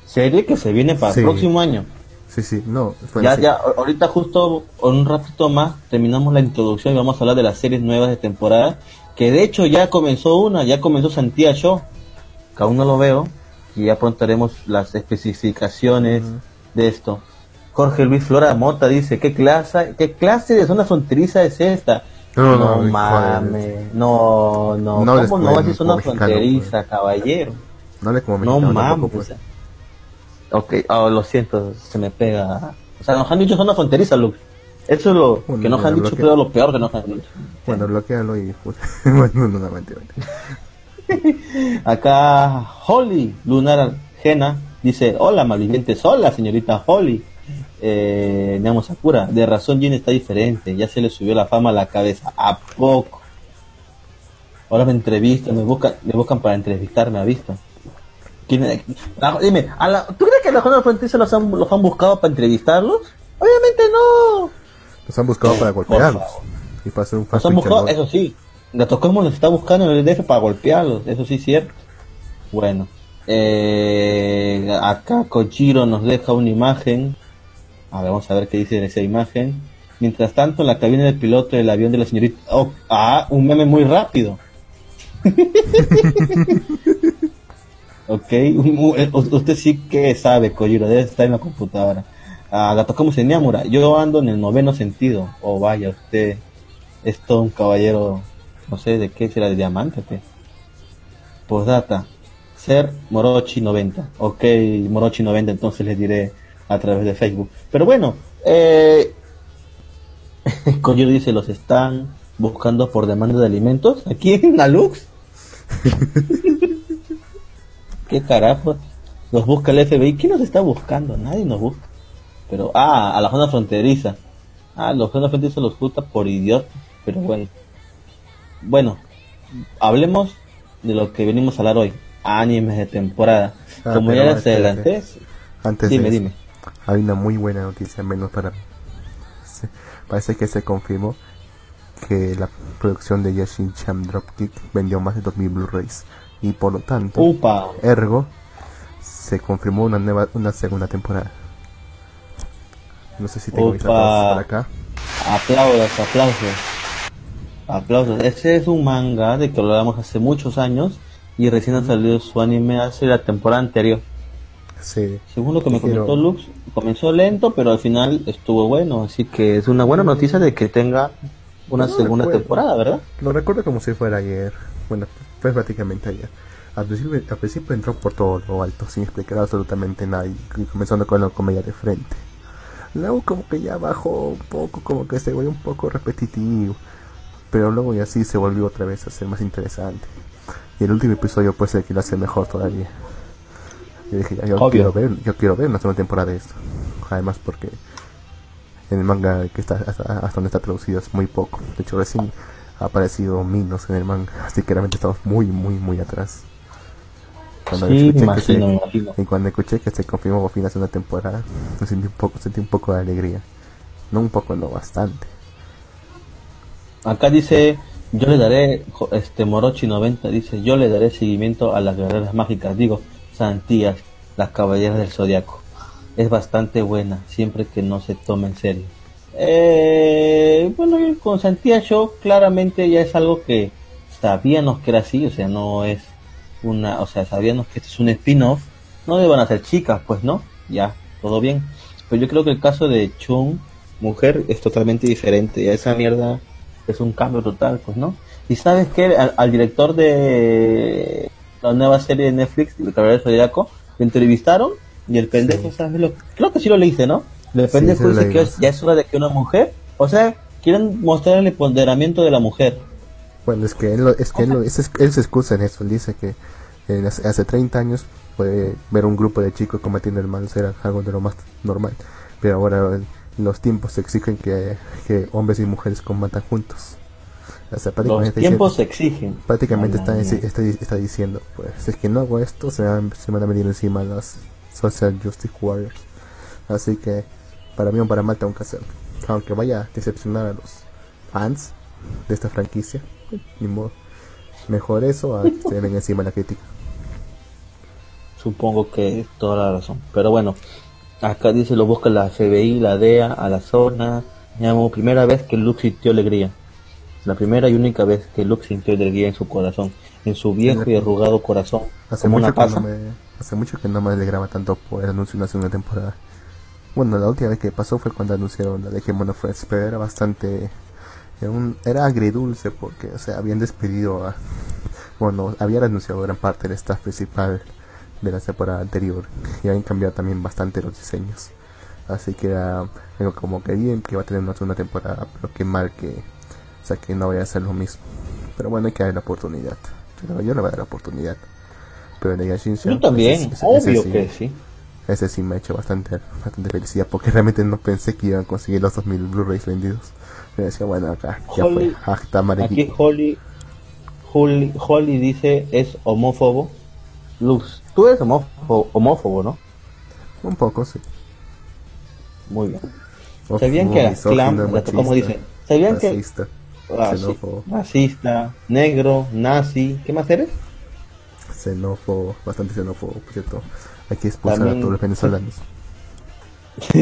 B: Serie que se viene para
A: Sí.
B: el próximo año.
A: Sí, sí, no. bueno,
B: ya,
A: sí.
B: ya, ahorita justo en un ratito más terminamos la introducción y vamos a hablar de las series nuevas de temporada. Que de hecho ya comenzó una, ya comenzó Santía Show. Que aún no lo veo. Y ya pronto haremos las especificaciones de esto. Jorge Luis Flora Mota dice, ¿qué clase, qué clase de zona fronteriza es esta?
A: No,
B: No,
A: no,
B: mames, no, no,
A: No
B: ¿cómo no es zona
A: mexicano,
B: fronteriza, caballero?
A: No le como
B: No
A: mexicano
B: mames.
A: tampoco, pues.
B: Ok, ah, lo siento, se me pega. O sea, nos han dicho zona fronteriza, Lux. Eso es lo
A: Bueno,
B: que nos han dicho, creo, lo peor que nos han dicho.
A: Bueno, bloquealo y... pues, [laughs] bueno, no, no, mentira, mentira. [laughs]
B: Acá Holly Lunar Jena dice, hola malvivientes, hola señorita Holly. Eh, Neamo Sakura, de razón Jin está diferente, ya se le subió la fama a la cabeza, ¿a poco? Ahora me entrevistan, me buscan, me buscan para entrevistarme, ¿ha visto? ¿Quién- la- dime, a la- ¿tú crees que a la fronteriza los han, los han buscado para entrevistarlos? Obviamente no.
A: Nos han buscado para golpearlos. Y para hacer un
B: Nos han buscado, eso sí. Gatos Cosmos nos está buscando en el DF para golpearlos, eso sí es cierto. Bueno, eh, acá Kochiro nos deja una imagen. A ver, vamos a ver qué dice esa imagen. Mientras tanto, en la cabina del piloto del avión de la señorita. Oh, ah, un meme muy rápido. [laughs] ok, un- usted sí que sabe, Kojiro, debe estar en la computadora. Ah, Gatos Cosmos en Niamura, yo ando en el noveno sentido. Oh, vaya, usted es todo un caballero, no sé de qué será, de diamante, qué. Postdata, ser Morochi 90. Ok, Morochi 90, entonces les diré a través de Facebook. Pero bueno, eh, [laughs] Kojiro dice, los están buscando por demanda de alimentos. ¿Aquí en la Lux? [laughs] ¿Qué carajo? Los busca el FBI. ¿Quién nos está buscando? Nadie nos busca. Pero, ah, a la zona fronteriza. Ah, los zona fronteriza los busca por idiotas. Pero bueno. Bueno, hablemos de lo que venimos a hablar hoy. Animes de temporada.
A: Ah,
B: Como ya les adelanté,
A: Antes
B: dime,
A: de eso,
B: dime.
A: hay una muy buena noticia, menos para. Se- Parece que se confirmó que la producción de Yashin Cham Dropkick vendió más de 2000 Blu-rays. Y por lo tanto,
B: Upa.
A: ergo, se confirmó una nueva una segunda temporada. No sé si tengo mis por acá.
B: Aplausos, aplausos. Aplausos. Ese es un manga de que lo hablamos hace muchos años y recién ha salido su anime hace la temporada anterior.
A: Sí.
B: Según lo que me comentó Lux, comenzó lento, pero al final estuvo bueno. Así que es una buena noticia de que tenga una
A: No
B: segunda
A: recuerdo.
B: temporada, ¿verdad?
A: Lo recuerdo como si fuera ayer. Bueno, fue prácticamente ayer. Al principio, al principio entró por todo lo alto, sin explicar absolutamente nada, y y comenzando con la comedia de frente. Luego como que ya bajó un poco, como que se volvió un poco repetitivo. Pero luego ya sí se volvió otra vez a ser más interesante. Y el último episodio pues el que lo hace mejor todavía. Yo dije, yo
B: Obvio.
A: quiero ver, yo quiero ver una segunda temporada de esto. Además porque en el manga que está hasta, hasta donde está traducido es muy poco. De hecho recién ha aparecido Minos en el manga, así que realmente estamos muy muy muy atrás. Cuando
B: Sí,
A: escuché que
B: imagino,
A: se-
B: imagino.
A: y cuando escuché que se confirmó por fin la segunda temporada, me sentí un poco, sentí un poco de alegría. No un poco, no bastante.
B: Acá dice, yo le daré, este Morochi 90 dice, yo le daré seguimiento a las guerreras mágicas, digo, Santías, las caballeras del zodiaco. Es bastante buena, siempre que no se tome en serio. Eh, bueno, con Santías Show claramente ya es algo que sabíamos que era así, o sea, no es una, o sea, sabíamos que es un spin-off. no iban a ser chicas, pues, ¿no? Ya, todo bien. Pero yo creo que el caso de Chung, mujer, es totalmente diferente. Y esa mierda es un cambio total, pues, ¿no? Y sabes que al, director de la nueva serie de Netflix, El Caballero del Zodiaco, lo entrevistaron y el pendejo, ¿sabes? Lo, creo que sí lo leíste, ¿no? El pendejo dice que ya es hora de que una mujer, o sea, quieren mostrar el empoderamiento de la mujer.
A: Bueno, es que él, es que él, él, se excusa en eso, él dice que hace 30 años puede ver un grupo de chicos combatiendo el mal era algo de lo más normal, pero ahora los tiempos exigen que, que hombres y mujeres combatan juntos.
B: los tiempos exigen.
A: Prácticamente está, está, está, diciendo, pues es que no hago esto, se, van, se van a venir encima las Social Justice Warriors. Así que para bien o para mal tengo que hacerlo. Aunque vaya a decepcionar a los fans de esta franquicia, ni modo. Mejor eso a que se ven encima la crítica.
B: Supongo que es toda la razón. Pero bueno, acá dice lo busca la FBI, la DEA, a la zona. Llamo primera vez que Luke sintió alegría. La primera y única vez que Luke sintió alegría en su corazón, en su viejo y arrugado corazón.
A: Hace, mucho, que no me, hace mucho que no me alegraba tanto por el anuncio de una segunda temporada. Bueno, la última vez que pasó fue cuando anunciaron la de Game of pero era bastante... Era, un, era agridulce porque, o sea, habían despedido a... Bueno, habían anunciado gran parte del staff principal de la temporada anterior y habían cambiado también bastante los diseños. Así que era como que bien que va a tener una segunda temporada, pero que mal que, o sea, que no vaya a ser lo mismo. Pero bueno, hay que dar la oportunidad. Yo, yo le voy a dar la oportunidad. Pero
B: de Yo también, obvio que sí
A: ese sí me ha hecho bastante, bastante felicidad porque realmente no pensé que iban a conseguir los 2000 Blu-rays vendidos. Me decía, bueno, acá ya fue.
B: aquí Holly, Holly, Holly dice es homófobo. Luz, tú eres homófobo, homófobo, ¿no?
A: Un poco, sí.
B: Muy bien. ¿Sabían que las clan, como dice? ¿Sabían racista, que ah, racista, negro, nazi, ¿qué más eres?
A: Xenófobo, bastante xenófobo, por cierto. Hay que expulsar a todos los venezolanos. [laughs]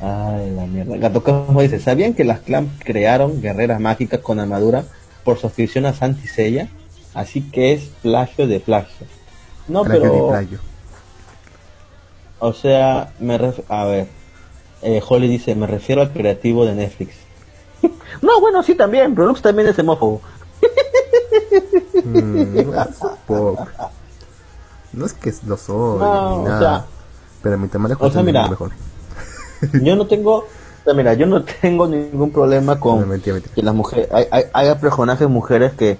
B: Ay, la mierda. Gato como dice, ¿sabían que las clan crearon guerreras mágicas con armadura por su afición a Santisella? Así que es plagio de plagio. No, pero... O sea, me a ver. Eh, Holly dice, me refiero al creativo de Netflix. [laughs] no, bueno, sí también, pero Lux también es hemófobo. [laughs]
A: mm, no es que lo soy, ni nada. pero mi tema de
B: o sea, mira, mejor. [laughs] yo no tengo, o sea, mira, yo no tengo ningún problema con que las mujeres, hay, hay, haya personajes mujeres que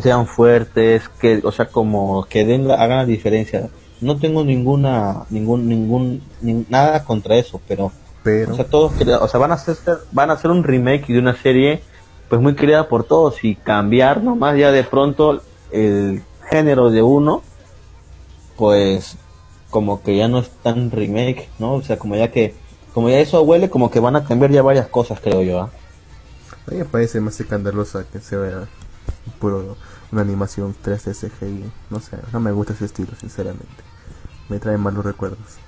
B: sean fuertes, que, o sea, como que den, hagan la diferencia. No tengo ninguna, ningún, ningún, nada contra eso, pero, pero, o sea, todos, o sea, van a hacer, van a hacer un remake de una serie, pues muy querida por todos y cambiar nomás ya de pronto el género de uno pues como que ya no es tan remake, ¿no? O sea, como ya que, como ya eso huele, como que van a cambiar ya varias cosas, creo yo. ¿ah?
A: A mí me parece más escandalosa que se vea puro una animación 3D CGI. No sé, no me gusta ese estilo, sinceramente. Me trae malos recuerdos.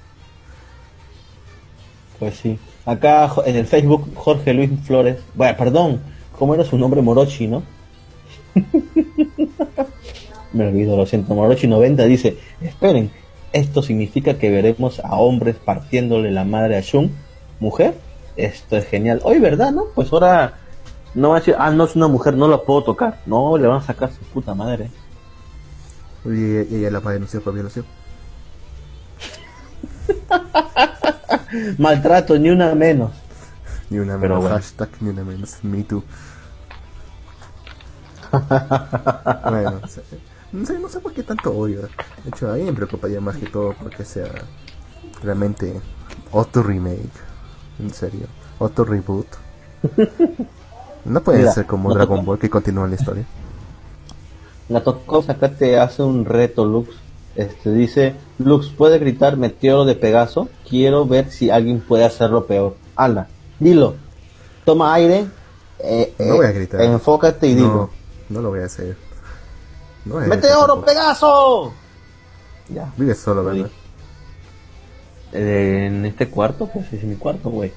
B: Pues sí. Acá en el Facebook, Jorge Luis Flores. Bueno, perdón, ¿cómo era su nombre? Morochi, ¿no? [laughs] me olvido, lo siento, Morochi 90 dice, esperen, esto significa que veremos a hombres partiéndole la madre a Shun, mujer, esto es genial. Hoy, ¿verdad? ¿No? Pues ahora no va a decir, ah, no es una mujer, no la puedo tocar. No, le van a sacar su puta madre.
A: Y ella la va a denunciar por violación. [laughs]
B: Maltrato, ni una menos.
A: Ni una menos. Hashtag ni una menos. Me too. [laughs] bueno, no sé, no sé por qué tanto odio. De hecho, a mí me preocuparía más que todo porque sea realmente otro remake. En serio, otro reboot. [laughs] No puede ser como Dragon Ball que continúa la historia.
B: La Tocos acá te hace un reto, Lux. Este dice, Lux, ¿puede gritar meteoro de Pegaso? Quiero ver si alguien puede hacerlo peor. Ala, dilo. Toma aire. Eh, no voy a eh, gritar. Enfócate y dilo.
A: No lo voy a hacer.
B: ¡Meteoro Pegaso!
A: Ya. Vives solo, ¿verdad?
B: En este cuarto, pues es mi cuarto, güey.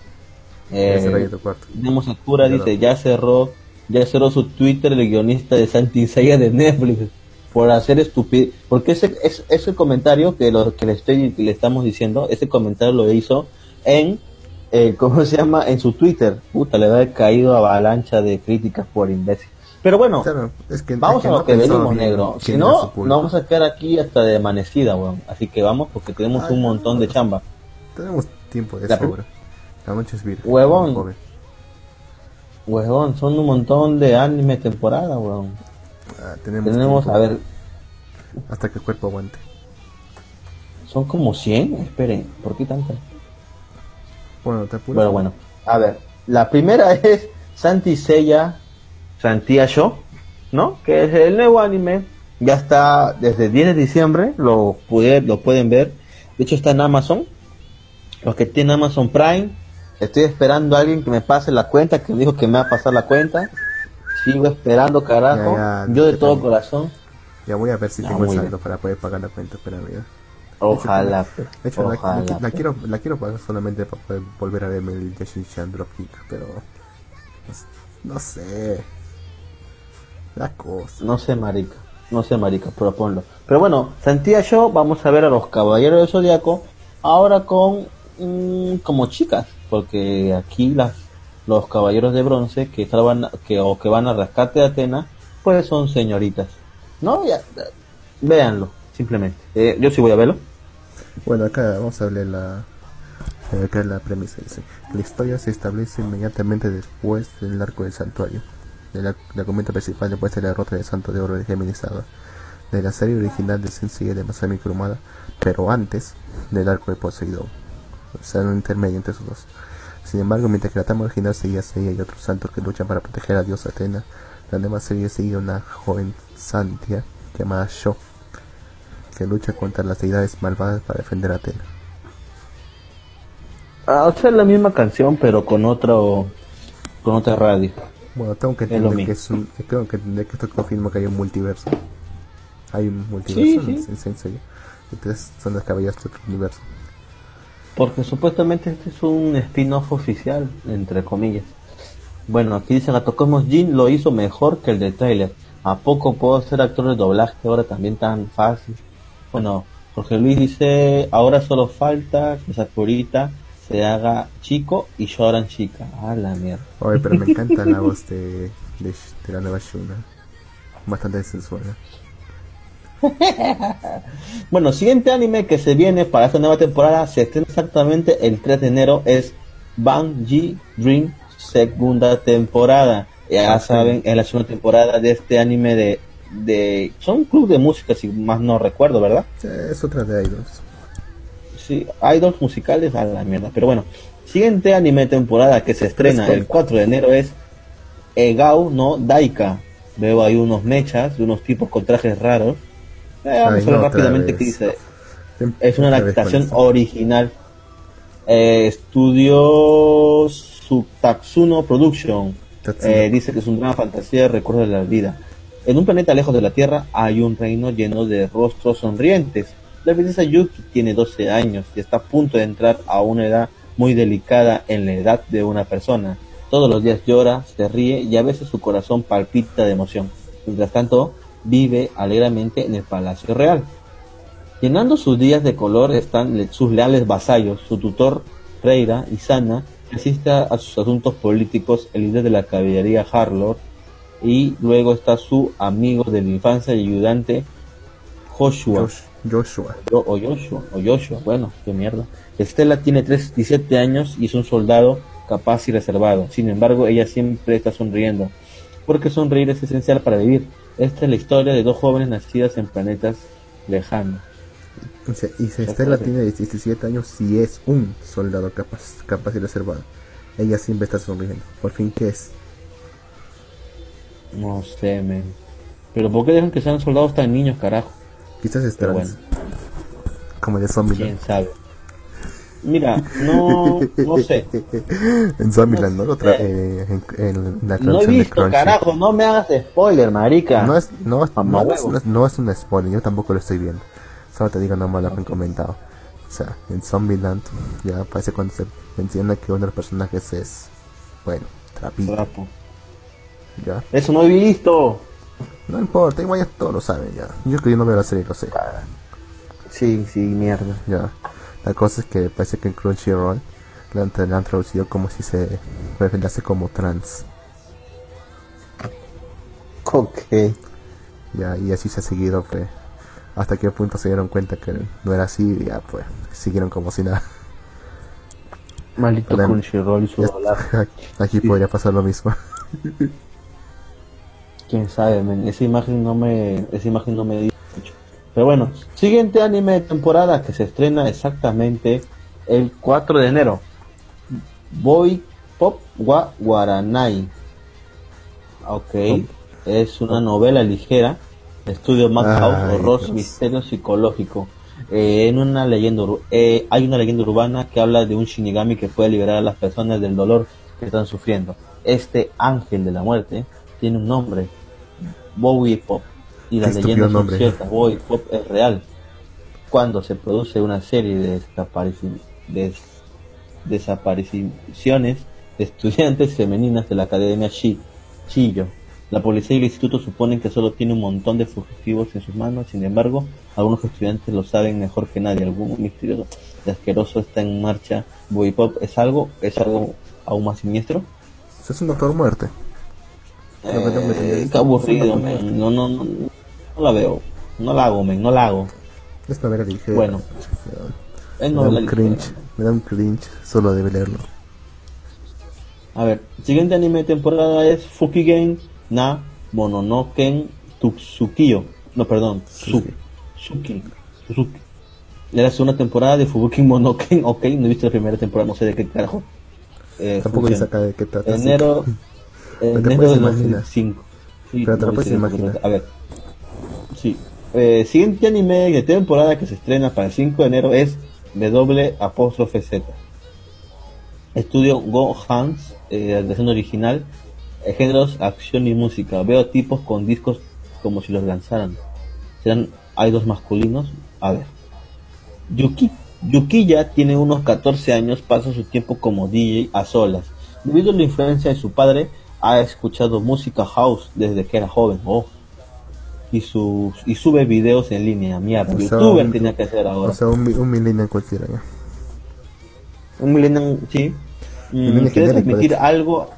B: Eh. Tenemos dice, ya cerró, ya cerró su Twitter el guionista de Santi Seiya de Netflix. por hacer estupidez. Porque ese, ese, ese comentario que, lo, que le, estoy, le estamos diciendo, ese comentario lo hizo en, eh, ¿cómo se llama? En su Twitter. Puta, le ha caído avalancha de críticas por imbécil. Pero bueno,
A: es que,
B: vamos a lo que venimos, negro. Si no, no vamos a quedar aquí hasta de amanecida, weón. Así que vamos porque tenemos un montón de chamba.
A: Tenemos tiempo de sobra. La noche es
B: Huevón. Huevón, son un montón de anime temporada, weón. Ah, tenemos, a ver.
A: Hasta que el cuerpo aguante.
B: Son como 100, esperen, ¿por qué tantas?
A: Bueno, te
B: Bueno, bueno. A ver, la primera [laughs] es Santi Seiya Santiago, ¿no? Que es el nuevo anime. Ya está desde el 10 de diciembre, lo, pude, lo pueden ver. De hecho está en Amazon. Los que tienen Amazon Prime, estoy esperando a alguien que me pase la cuenta, que dijo que me va a pasar la cuenta. Sigo esperando, carajo. Yo de todo corazón.
A: Ya voy a ver si tengo el saldo para poder pagar la cuenta, espera, mira.
B: Ojalá.
A: De hecho, La, quiero, la quiero pagar solamente para poder volver a verme el Yashin Dropkick, pero no sé. La cosa.
B: No sé, marica. No sé, marica, proponlo. Pero bueno, sentía yo, vamos a ver a los caballeros del zodiaco ahora con mm, como chicas, porque aquí las los caballeros de bronce que estaban que o que van a rescate de Atena, pues son señoritas. No, ya, véanlo, simplemente. Eh, yo sí voy a verlo.
A: Bueno, acá vamos a ver la acá la premisa dice, la historia se establece inmediatamente después del arco del santuario de la, principal después de la derrota de Santo de Oro de de la serie original de Sensei de Masami Kurumada, pero antes del arco de Poseidón, o sea, un intermedio entre esos dos. Sin embargo, mientras que la trama original seguía Seiya y otros santos que luchan para proteger a Dios Atena, la nueva serie sigue una joven Santia llamada Sho, que lucha contra las deidades malvadas para defender a Atena.
B: Ah, o sea, la misma canción, pero con otro con otra radio.
A: Bueno, tengo que entender que es un, tengo que entender que esto confirma que hay un multiverso. Hay un multiverso sí, sí. en, serio. Entonces son las caballas de otro universo.
B: Porque supuestamente este es un spin-off oficial, entre comillas. Bueno, aquí dice Gato Cosmos Jin lo hizo mejor que el de trailer. ¿A poco puedo ser actor de doblaje ahora también tan fácil? Bueno, Jorge Luis dice, ahora solo falta que Sakurita se haga chico y lloran chica. Ah, la mierda.
A: Oye, pero me encanta la voz de, de, la nueva Shuna. Bastante sensual. [laughs]
B: bueno, siguiente anime que se viene para esta nueva temporada se estrena exactamente el 3 de enero es G Dream segunda temporada. Ya ah, saben, es la segunda temporada de este anime de de son club de música si más no recuerdo, ¿verdad?
A: es otra de idols
B: sí, idols musicales a la mierda. Pero bueno, siguiente anime temporada que se estrena el 4 de enero es Egao no Daika. Veo ahí unos mechas de unos tipos con trajes raros. Eh, vamos a ver rápidamente qué dice. Es una adaptación original. Eh, estudio Subtaxuno Production. Eh, dice que es un drama fantasía de recuerdo de la vida. En un planeta lejos de la Tierra hay un reino lleno de rostros sonrientes la princesa Yuki tiene 12 años y está a punto de entrar a una edad muy delicada en la edad de una persona. Todos los días llora, se ríe y a veces su corazón palpita de emoción. Mientras tanto, vive alegremente en el Palacio Real. Llenando sus días de color están sus leales vasallos, su tutor Reira y Sana, que asiste a sus asuntos políticos, el líder de la caballería Harlord, y luego está su amigo de la infancia y ayudante Joshua.
A: Joshua.
B: o Joshua, o Joshua, bueno, qué mierda. Estela tiene 17 años y es un soldado capaz y reservado. Sin embargo, ella siempre está sonriendo, porque sonreír es esencial para vivir. Esta es la historia de dos jóvenes nacidas en planetas lejanos.
A: Y si Estela tiene 17 años y es un soldado capaz, capaz y reservado. Ella siempre está sonriendo. Por fin, ¿qué es?
B: No sé, men. Pero ¿por qué dejan que sean soldados tan niños, carajo?
A: Quizás es trans. Como de Zombieland.
B: ¿Quién sabe? Mira, no, no sé. [laughs]
A: en Zombieland, ¿no? Otra, eh, en, en,
B: la no he visto, carajo, no me hagas spoiler, marica.
A: No es, no, es, no, es, no, es, un spoiler, yo tampoco lo estoy viendo. Solo te digo nomás lo que han comentado. O sea, en Zombieland ya parece cuando se menciona que uno de los personajes es, bueno, Trapito.
B: ¿Ya? Eso no he visto.
A: No importa, igual ya todos lo saben ya. Yo que yo no veo la serie, lo sé.
B: Sí, sí, mierda.
A: Ya. La cosa es que parece que en Crunchyroll le han, traducido como si se referendase como trans.
B: Ok.
A: Ya, y así se ha seguido, pues. Hasta qué punto se dieron cuenta que no era así, y ya, pues, siguieron como si nada.
B: Maldito
A: Hola.
B: Crunchyroll y su dólar. [laughs]
A: Aquí podría pasar lo mismo. [laughs]
B: Quién sabe, men. Esa imagen no me, esa imagen no me dice. Pero bueno, siguiente anime de temporada que se estrena exactamente el 4 de enero. Boy Pop wa Guaranai. Ok, es una novela ligera, estudio Madhouse, horror,
A: Dios.
B: misterio psicológico. Eh, en una leyenda, eh, hay una leyenda urbana que habla de un shinigami que puede liberar a las personas del dolor que están sufriendo. Este ángel de la muerte tiene un nombre, Bowie Pop, y las leyendas son ciertas. Bowie Pop es real. Cuando se produce una serie de, desapareci- des- desapariciones de estudiantes femeninas de la academia Chillo. La policía y el instituto suponen que solo tiene un montón de fugitivos en sus manos, sin embargo, algunos estudiantes lo saben mejor que nadie. Algún misterioso y asqueroso está en marcha. Boy Pop es algo, es algo aún más siniestro.
A: Es un doctor muerte.
B: Eh, qué aburrido, men. No, no, no, no la veo. No la hago, men, no la hago.
A: Es novela ligera.
B: Bueno, es
A: Me da un
B: ligera.
A: cringe. Me da un cringe solo de leerlo.
B: A ver, siguiente anime de temporada es Fukigen na Mononoken Tutsukiyo. No, perdón, Tsu- Tsuki. Tsuki. Es la segunda temporada de Fubuki Monoken. Ok, no he visto la primera temporada, no sé de qué carajo. Eh,
A: Tampoco dice acá de qué trata.
B: Enero, [laughs] enero
A: imaginar.
B: 2005. Sí,
A: Pero te lo
B: no
A: puedes
B: de
A: imaginar.
B: A ver, sí. Eh, siguiente anime de temporada que se estrena para el 5 de enero es W apóstrofe Z. Estudio Go Hans, eh, versión original, eh, géneros, acción y música. Veo tipos con discos como si los lanzaran. ¿Serán idols masculinos? A ver. Yuki, Yukiya tiene unos 14 años, pasa su tiempo como DJ a solas. Debido a la influencia de su padre, ha escuchado música house desde que era joven. Oh. Y, su, y sube videos en línea. Mierda,
A: O
B: youtuber tenía que hacer ahora.
A: O sea, un, un millennial cualquiera. ya.
B: Un millennial, sí. Mm, quiere transmitir algo.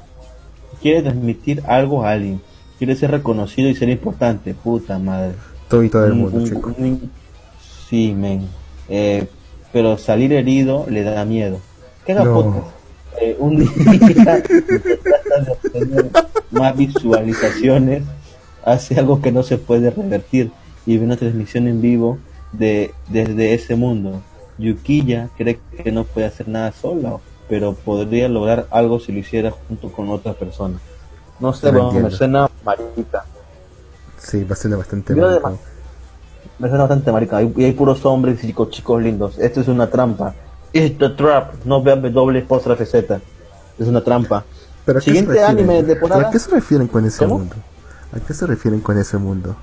B: Quiere transmitir algo a alguien. Quiere ser reconocido y ser importante. Puta madre.
A: Todo y todo el
B: Un-
A: mundo,
B: un-
A: chico.
B: un- sí, men. Eh, pero salir herido le da miedo. ¿Qué haga
A: No.
B: podcast? Eh, un día [laughs] trata de obtener más visualizaciones, hace algo que no se puede revertir y ve una transmisión en vivo de desde ese mundo. Yukiya cree que no puede hacer nada sola, pero podría lograr algo si lo hiciera junto con otra persona. No sé,
A: No
B: bueno, me
A: entiendo.
B: suena marica.
A: Sí, bastante, bastante
B: Yo
A: mal,
B: además- Me suena bastante marica. Y hay puros hombres y chicos, chicos lindos. Esto es una trampa. It's a trap. No vean doble apóstrofe Z. Es una trampa.
A: Pero ¿a qué se
B: Siguiente anime de
A: ¿Pero
B: temporada.
A: ¿A qué se refieren con ese
B: ¿Cómo?
A: mundo? ¿A qué se refieren con ese mundo?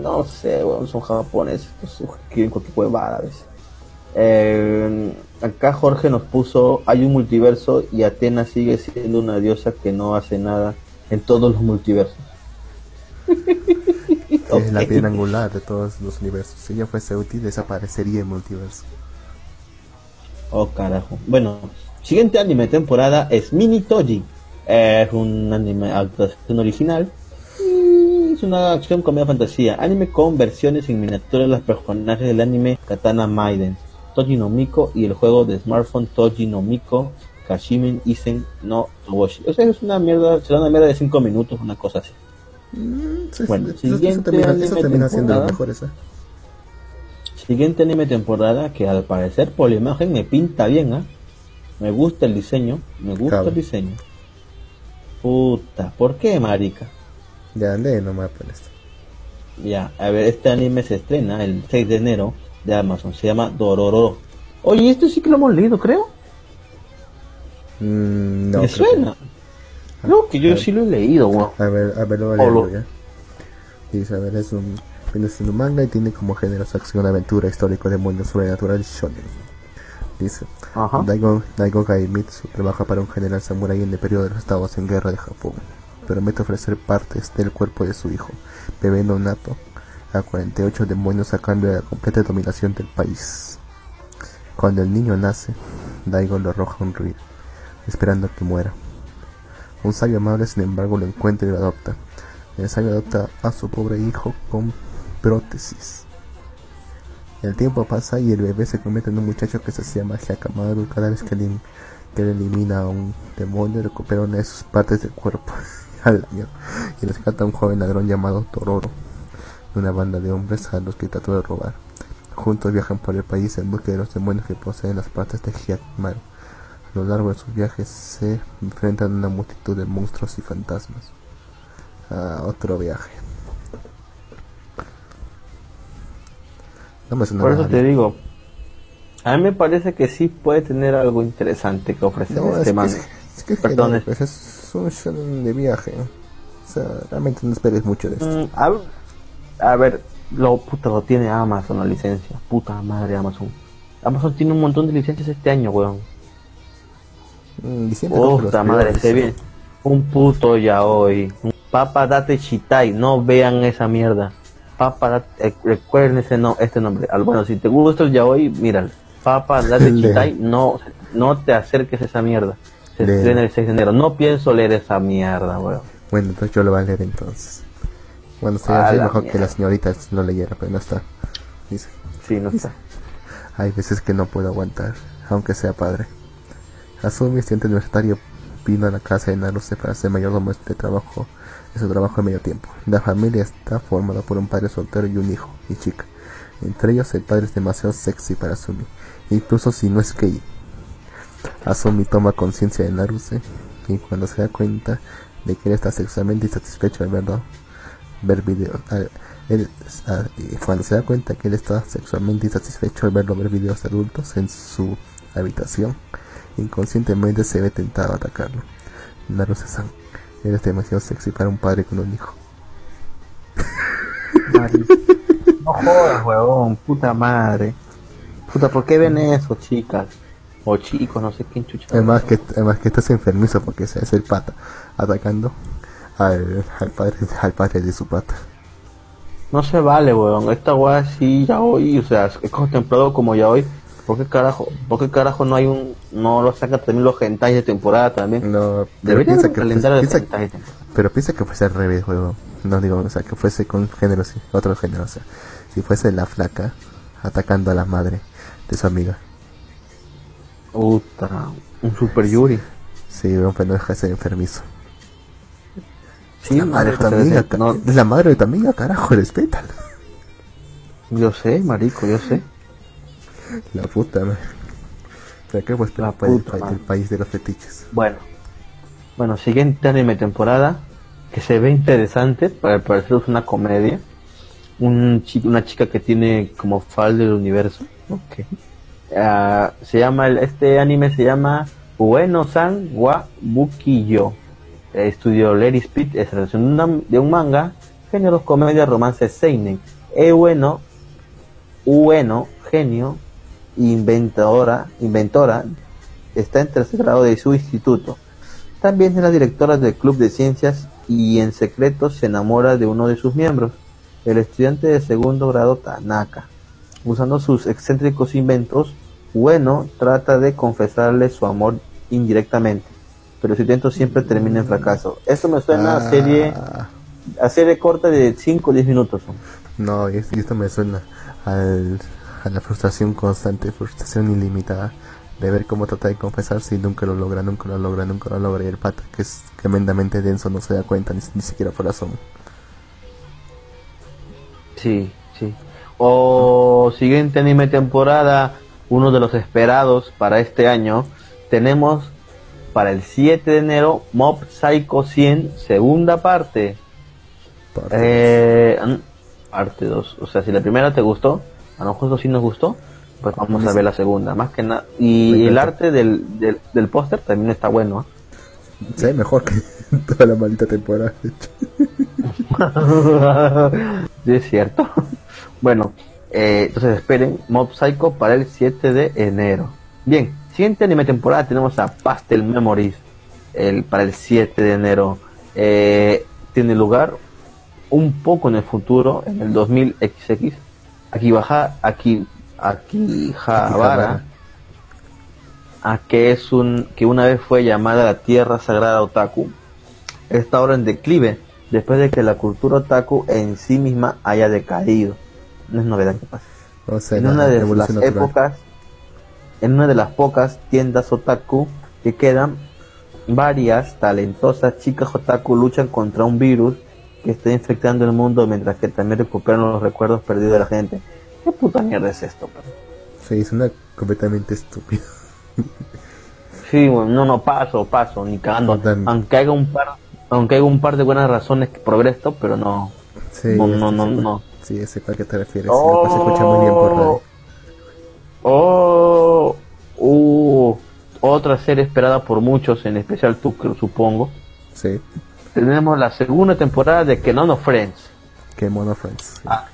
B: No sé, weón, son japoneses. Escriben cualquier huevada a veces. Eh, acá Jorge nos puso: hay un multiverso y Atena sigue siendo una diosa que no hace nada en todos los multiversos. [laughs]
A: Es la piedra angular de todos los universos. Si ella fuese útil, desaparecería el multiverso.
B: Oh, carajo. Bueno, siguiente anime de temporada es Mini Toji. Es un anime actuación original. Y es una acción comedia fantasía. Anime con versiones en miniatura de los personajes del anime Katana Maiden, Toji no Miko y el juego de smartphone Toji no Miko Kashimen Isen no Toboshi. O sea, es una mierda, será una mierda de 5 minutos, una cosa así.
A: Mm, sí,
B: Bueno,
A: sí, eso
B: siguiente
A: termina,
B: anime
A: eso termina siendo lo mejor esa.
B: Siguiente anime temporada que al parecer por la imagen me pinta bien, ¿ah? Me gusta el diseño, me gusta el diseño. Puta, ¿por qué, marica?
A: Ya, lee nomás por esto.
B: Ya, a ver, este anime se estrena el 6 de enero de Amazon, se llama Dororo. Oye, esto sí que lo hemos leído, creo.
A: Mm, no,
B: ¿Me suena? No, que yo sí lo he leído, weón.
A: que- A ver, a ver, lo voy a
B: lo-
A: ya. Dice, a ver, es un, siendo un manga y tiene como géneros acción, aventura, histórico, de mundo sobrenatural, shonen. Dice,
B: Ajá.
A: Daigo, Daigo Gaimitsu trabaja para un general samurái en el periodo de los estados en guerra de Japón. Promete ofrecer partes del cuerpo de su hijo, bebé nato, a 48 demonios a cambio de la completa dominación del país. Cuando el niño nace, Daigo lo arroja a un río, esperando que muera. Un sabio amable, sin embargo, lo encuentra y lo adopta. El sabio adopta a su pobre hijo con prótesis. El tiempo pasa y el bebé se convierte en un muchacho que se llama Hyakamaru cada vez que, le, elimina a un demonio recupera una de sus partes del cuerpo [laughs] [laughs] al año y rescata a un joven ladrón llamado Tororo de una banda de hombres a los que trató de robar. Juntos viajan por el país en busca de los demonios que poseen las partes de Hyakamaru. A lo largo de sus viajes se enfrentan a una multitud de monstruos y fantasmas. A otro viaje.
B: Por eso te digo, a mí me parece que sí puede tener algo interesante que ofrecer este manga.
A: Es, que Perdón, pues, es un shonen de viaje. O sea, realmente no esperes mucho de esto. Mm,
B: a, ver, lo puta lo tiene Amazon la licencia. Puta madre Amazon. Amazon tiene un montón de licencias este año, weón. Mm, puta madre, se viene. Un puto ya hoy. Papa date chitai, no vean esa mierda. Papa, eh, recuerden ese no, este nombre. bueno, si te gusta el yaoi, mira, Papa [laughs] de Chitai, no, no te acerques a esa mierda. Se estrena el 6 de enero. No pienso leer esa mierda, weón.
A: Bueno, entonces yo lo voy a leer entonces. Bueno, sería mejor que la señorita lo leyera, pero no está.
B: Dice. Sí, no está. [laughs]
A: Hay veces que no puedo aguantar, aunque sea padre. Asumi, estudiante universitario, vino a la casa de Naruse para hacer mayordomo de trabajo su trabajo a medio tiempo. La familia está formada por un padre soltero y un hijo y chica. Entre ellos el padre es demasiado sexy para Asumi, incluso si no es gay. Asumi toma conciencia de Naruse y cuando se da cuenta de que él está sexualmente insatisfecho al verlo ver videos cuando se da cuenta que él está sexualmente insatisfecho al verlo ver videos adultos en su habitación inconscientemente se ve tentado a atacarlo Naruse-san Eres demasiado sexy para un padre con un hijo.
B: No jodas, huevón, puta madre. Puta, ¿por qué ven eso, chicas? O chicos, no sé quién chucha.
A: Además que, además que estás enfermizo porque es el pata atacando al, al, padre, al padre de su pata.
B: No se vale, weón. Esta weá sí ya hoy, o sea, es contemplado como ya hoy. ¿Por qué carajo, por qué carajo no hay un, no lo saca también los hentai de temporada también?
A: No, pero piensa que, piensa, pero piensa que fuese al revés, juego. No digo, o sea, que fuese con género, sí, otro género, o sea, si fuese la flaca atacando a la madre de su amiga.
B: Puta, un super Yuri.
A: Sí, pero no deja de ser enfermizo. Sí, la madre de tu amiga, es la madre de tu amiga, carajo, respétala.
B: Yo sé, marico, yo sé.
A: La puta, madre. ¿Pero qué pues la puta, el, país de los fetiches?
B: Bueno. Bueno, siguiente anime temporada que se ve interesante, para parecer es una comedia. Un una chica que tiene como falda del universo. Okay. Uh, se llama este anime se llama Ueno San wa Bukiyo. Estudio Lady Speed es relación de un manga, género comedia, romance seinen. E bueno, Ueno, genio, inventora, inventora, está en tercer grado de su instituto. También es la directora del Club de Ciencias y en secreto se enamora de uno de sus miembros, el estudiante de segundo grado Tanaka. Usando sus excéntricos inventos, Bueno trata de confesarle su amor indirectamente, pero su intento siempre termina en fracaso. Esto me suena a serie ah. a serie corta de 5 o 10 minutos.
A: No, y esto me suena al a la frustración constante, frustración ilimitada de ver cómo trata de confesar si nunca lo logra, nunca lo logra, nunca lo logra y el pata que es tremendamente denso no se da cuenta ni, siquiera por asomo.
B: Sí, sí. O siguiente anime temporada, uno de los esperados para este año, tenemos para el 7 de enero Mob Psycho 100, segunda parte. Parte eh, parte 2. O sea, si la primera te gustó, a lo mejor sí nos gustó, pues vamos a ver la segunda, más que nada. Y el arte del, del, póster también está bueno.
A: ¿eh? Sí, mejor que [laughs] toda la maldita temporada. [laughs]
B: sí, es cierto. Bueno, eh, entonces esperen Mob Psycho para el 7 de enero. Bien, siguiente anime temporada tenemos a Pastel Memories el, para el 7 de enero. eh, tiene lugar un poco en el futuro, en el 2000 XX. Aquí baja, aquí, aquí Javara, a que es un que una vez fue llamada la Tierra Sagrada Otaku, está ahora en declive después de que la cultura otaku en sí misma haya decaído. No es novedad que pase. en una de las épocas, en una de las pocas tiendas otaku que quedan, varias talentosas chicas otaku luchan contra un virus que está infectando el mundo mientras que también recuperan los recuerdos perdidos de la gente. ¿Qué puta mierda es esto?
A: Sí, es una completamente estúpido.
B: sí, bueno, no, no, paso, paso, ni cagando. Aunque haya un par aunque hay un par de buenas razones por esto, pero no. Sí, no, no, no, no.
A: Sí, ese a qué te refieres. Oh, se escucha muy bien por radio.
B: Oh, uh, otra serie esperada por muchos, en especial tú, supongo.
A: Sí.
B: Tenemos la segunda temporada de Kemono Friends.
A: Kemono Friends.
B: Ah,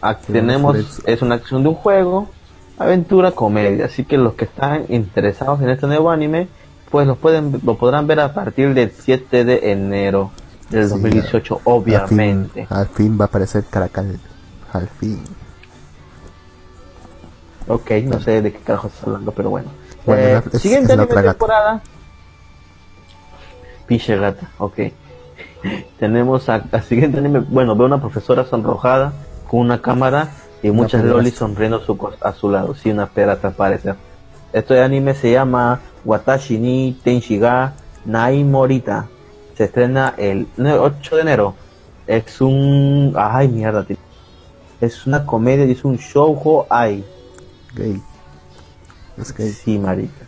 B: ah, tenemos, es una acción de un juego, aventura, comedia. Así que los que están interesados en este nuevo anime, pues lo pueden lo podrán ver a partir del 7 de enero del 2018 obviamente.
A: al fin, va a aparecer Caracal al fin.
B: Ok no sé de qué carajo estás hablando pero bueno, eh, siguiente anime temporada. Piche gata ok. [laughs] Tenemos a, siguiente anime bueno veo una profesora sonrojada con una cámara y muchas lolis sonriendo su, a su lado sí una pera te parece este anime se llama Watashi ni Tenshiga Nai Morita. Se estrena el 8 de enero. Es un. Ay, mierda, tío. Es una comedia, dice un shoujo ai.
A: Gay.
B: Es gay. Sí, marica.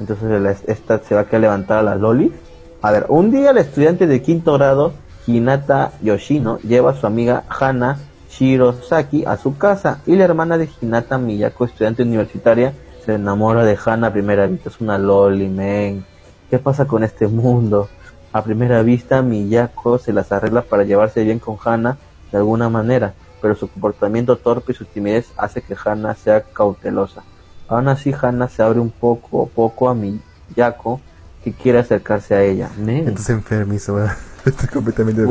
B: Entonces esta se va a quedar levantada a las lolis. A ver, un día el estudiante de quinto grado, Hinata Yoshino, lleva a su amiga Hana Shirosaki a su casa y la hermana de Hinata Miyako, estudiante universitaria, se enamora de Hannah a primera vista, es una loli, men. ¿Qué pasa con este mundo? A primera vista, Miyako se las arregla para llevarse bien con Hannah de alguna manera, pero su comportamiento torpe y su timidez hace que Hannah sea cautelosa. Aún así, Hannah se abre un poco poco a Miyako, que quiere acercarse a ella. Men.
A: Entonces enfermizo, [laughs] Estoy completamente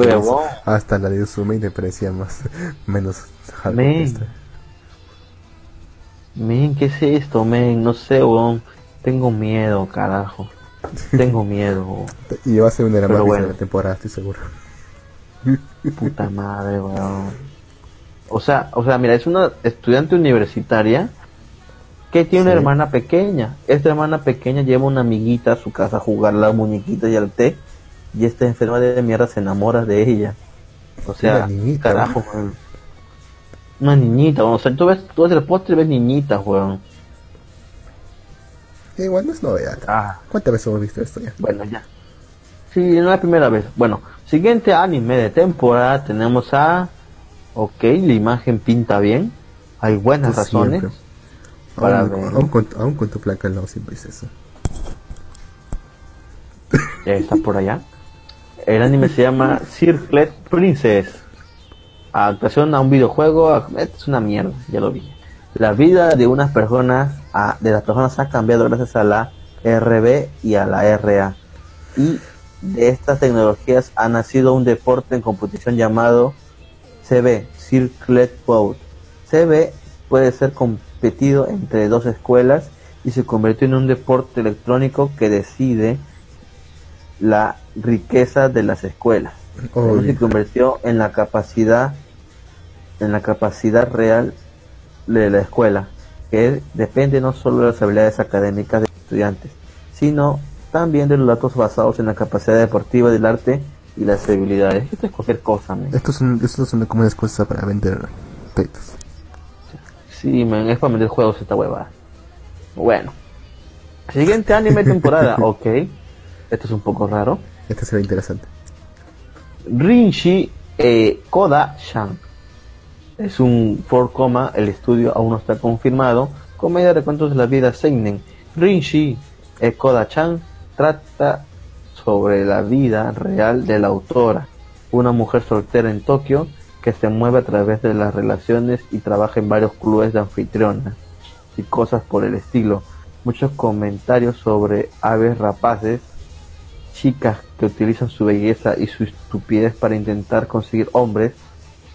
A: Hasta la de Usume y me parecía más, [laughs] menos
B: Men, ¿qué es esto, men? No sé, weón. Tengo miedo, carajo. [laughs] Tengo miedo.
A: y va a ser una de las más bueno. de la temporada, estoy seguro. [laughs]
B: Puta madre, weón. O sea, o sea, mira, es una estudiante universitaria que tiene una hermana pequeña. Esta hermana pequeña lleva una amiguita a su casa a jugar la muñequita y al té. Y esta enferma de mierda se enamora de ella. O sea, carajo, weón. Una niñita, o sea, tú ves, tú ves el postre y ves niñitas, weón.
A: Igual no es novedad. Ah. ¿Cuántas veces hemos visto esto ya?
B: Bueno, ya. Sí, no es la primera vez. Bueno, siguiente anime de temporada tenemos a... Ok, la imagen pinta bien. Hay buenas razones.
A: Para aún, ver. Aún, con, aún con tu placa al lado siempre es eso.
B: Está por allá. El anime se llama Circlet Princess adaptación a un videojuego es una mierda, ya lo vi. La vida de unas personas, de las personas ha cambiado gracias a la RB y a la RA. Y de estas tecnologías ha nacido un deporte en competición llamado CB, Circlet Boat. CB puede ser competido entre dos escuelas y se convirtió en un deporte electrónico que decide la riqueza de las escuelas. se convirtió en la capacidad en la capacidad real de la escuela, que depende no solo de las habilidades académicas de los estudiantes, sino también de los datos basados en la capacidad deportiva del arte y las habilidades. Esto es cualquier cosa,
A: Esto es, un, esto es una como excusa para vender peitos.
B: Sí, man, es para vender juegos esta hueva. Bueno. Siguiente anime temporada, [laughs] ok. Esto es un poco raro.
A: Este se ve interesante.
B: Rinshi eh, Koda-shan es un 4, el estudio aún no está confirmado. Comedia de cuentos de la vida Seinen. Rinshi Koda-chan trata sobre la vida real de la autora, una mujer soltera en Tokio que se mueve a través de las relaciones y trabaja en varios clubes de anfitriona y cosas por el estilo. Muchos comentarios sobre aves rapaces chicas que utilizan su belleza y su estupidez para intentar conseguir hombres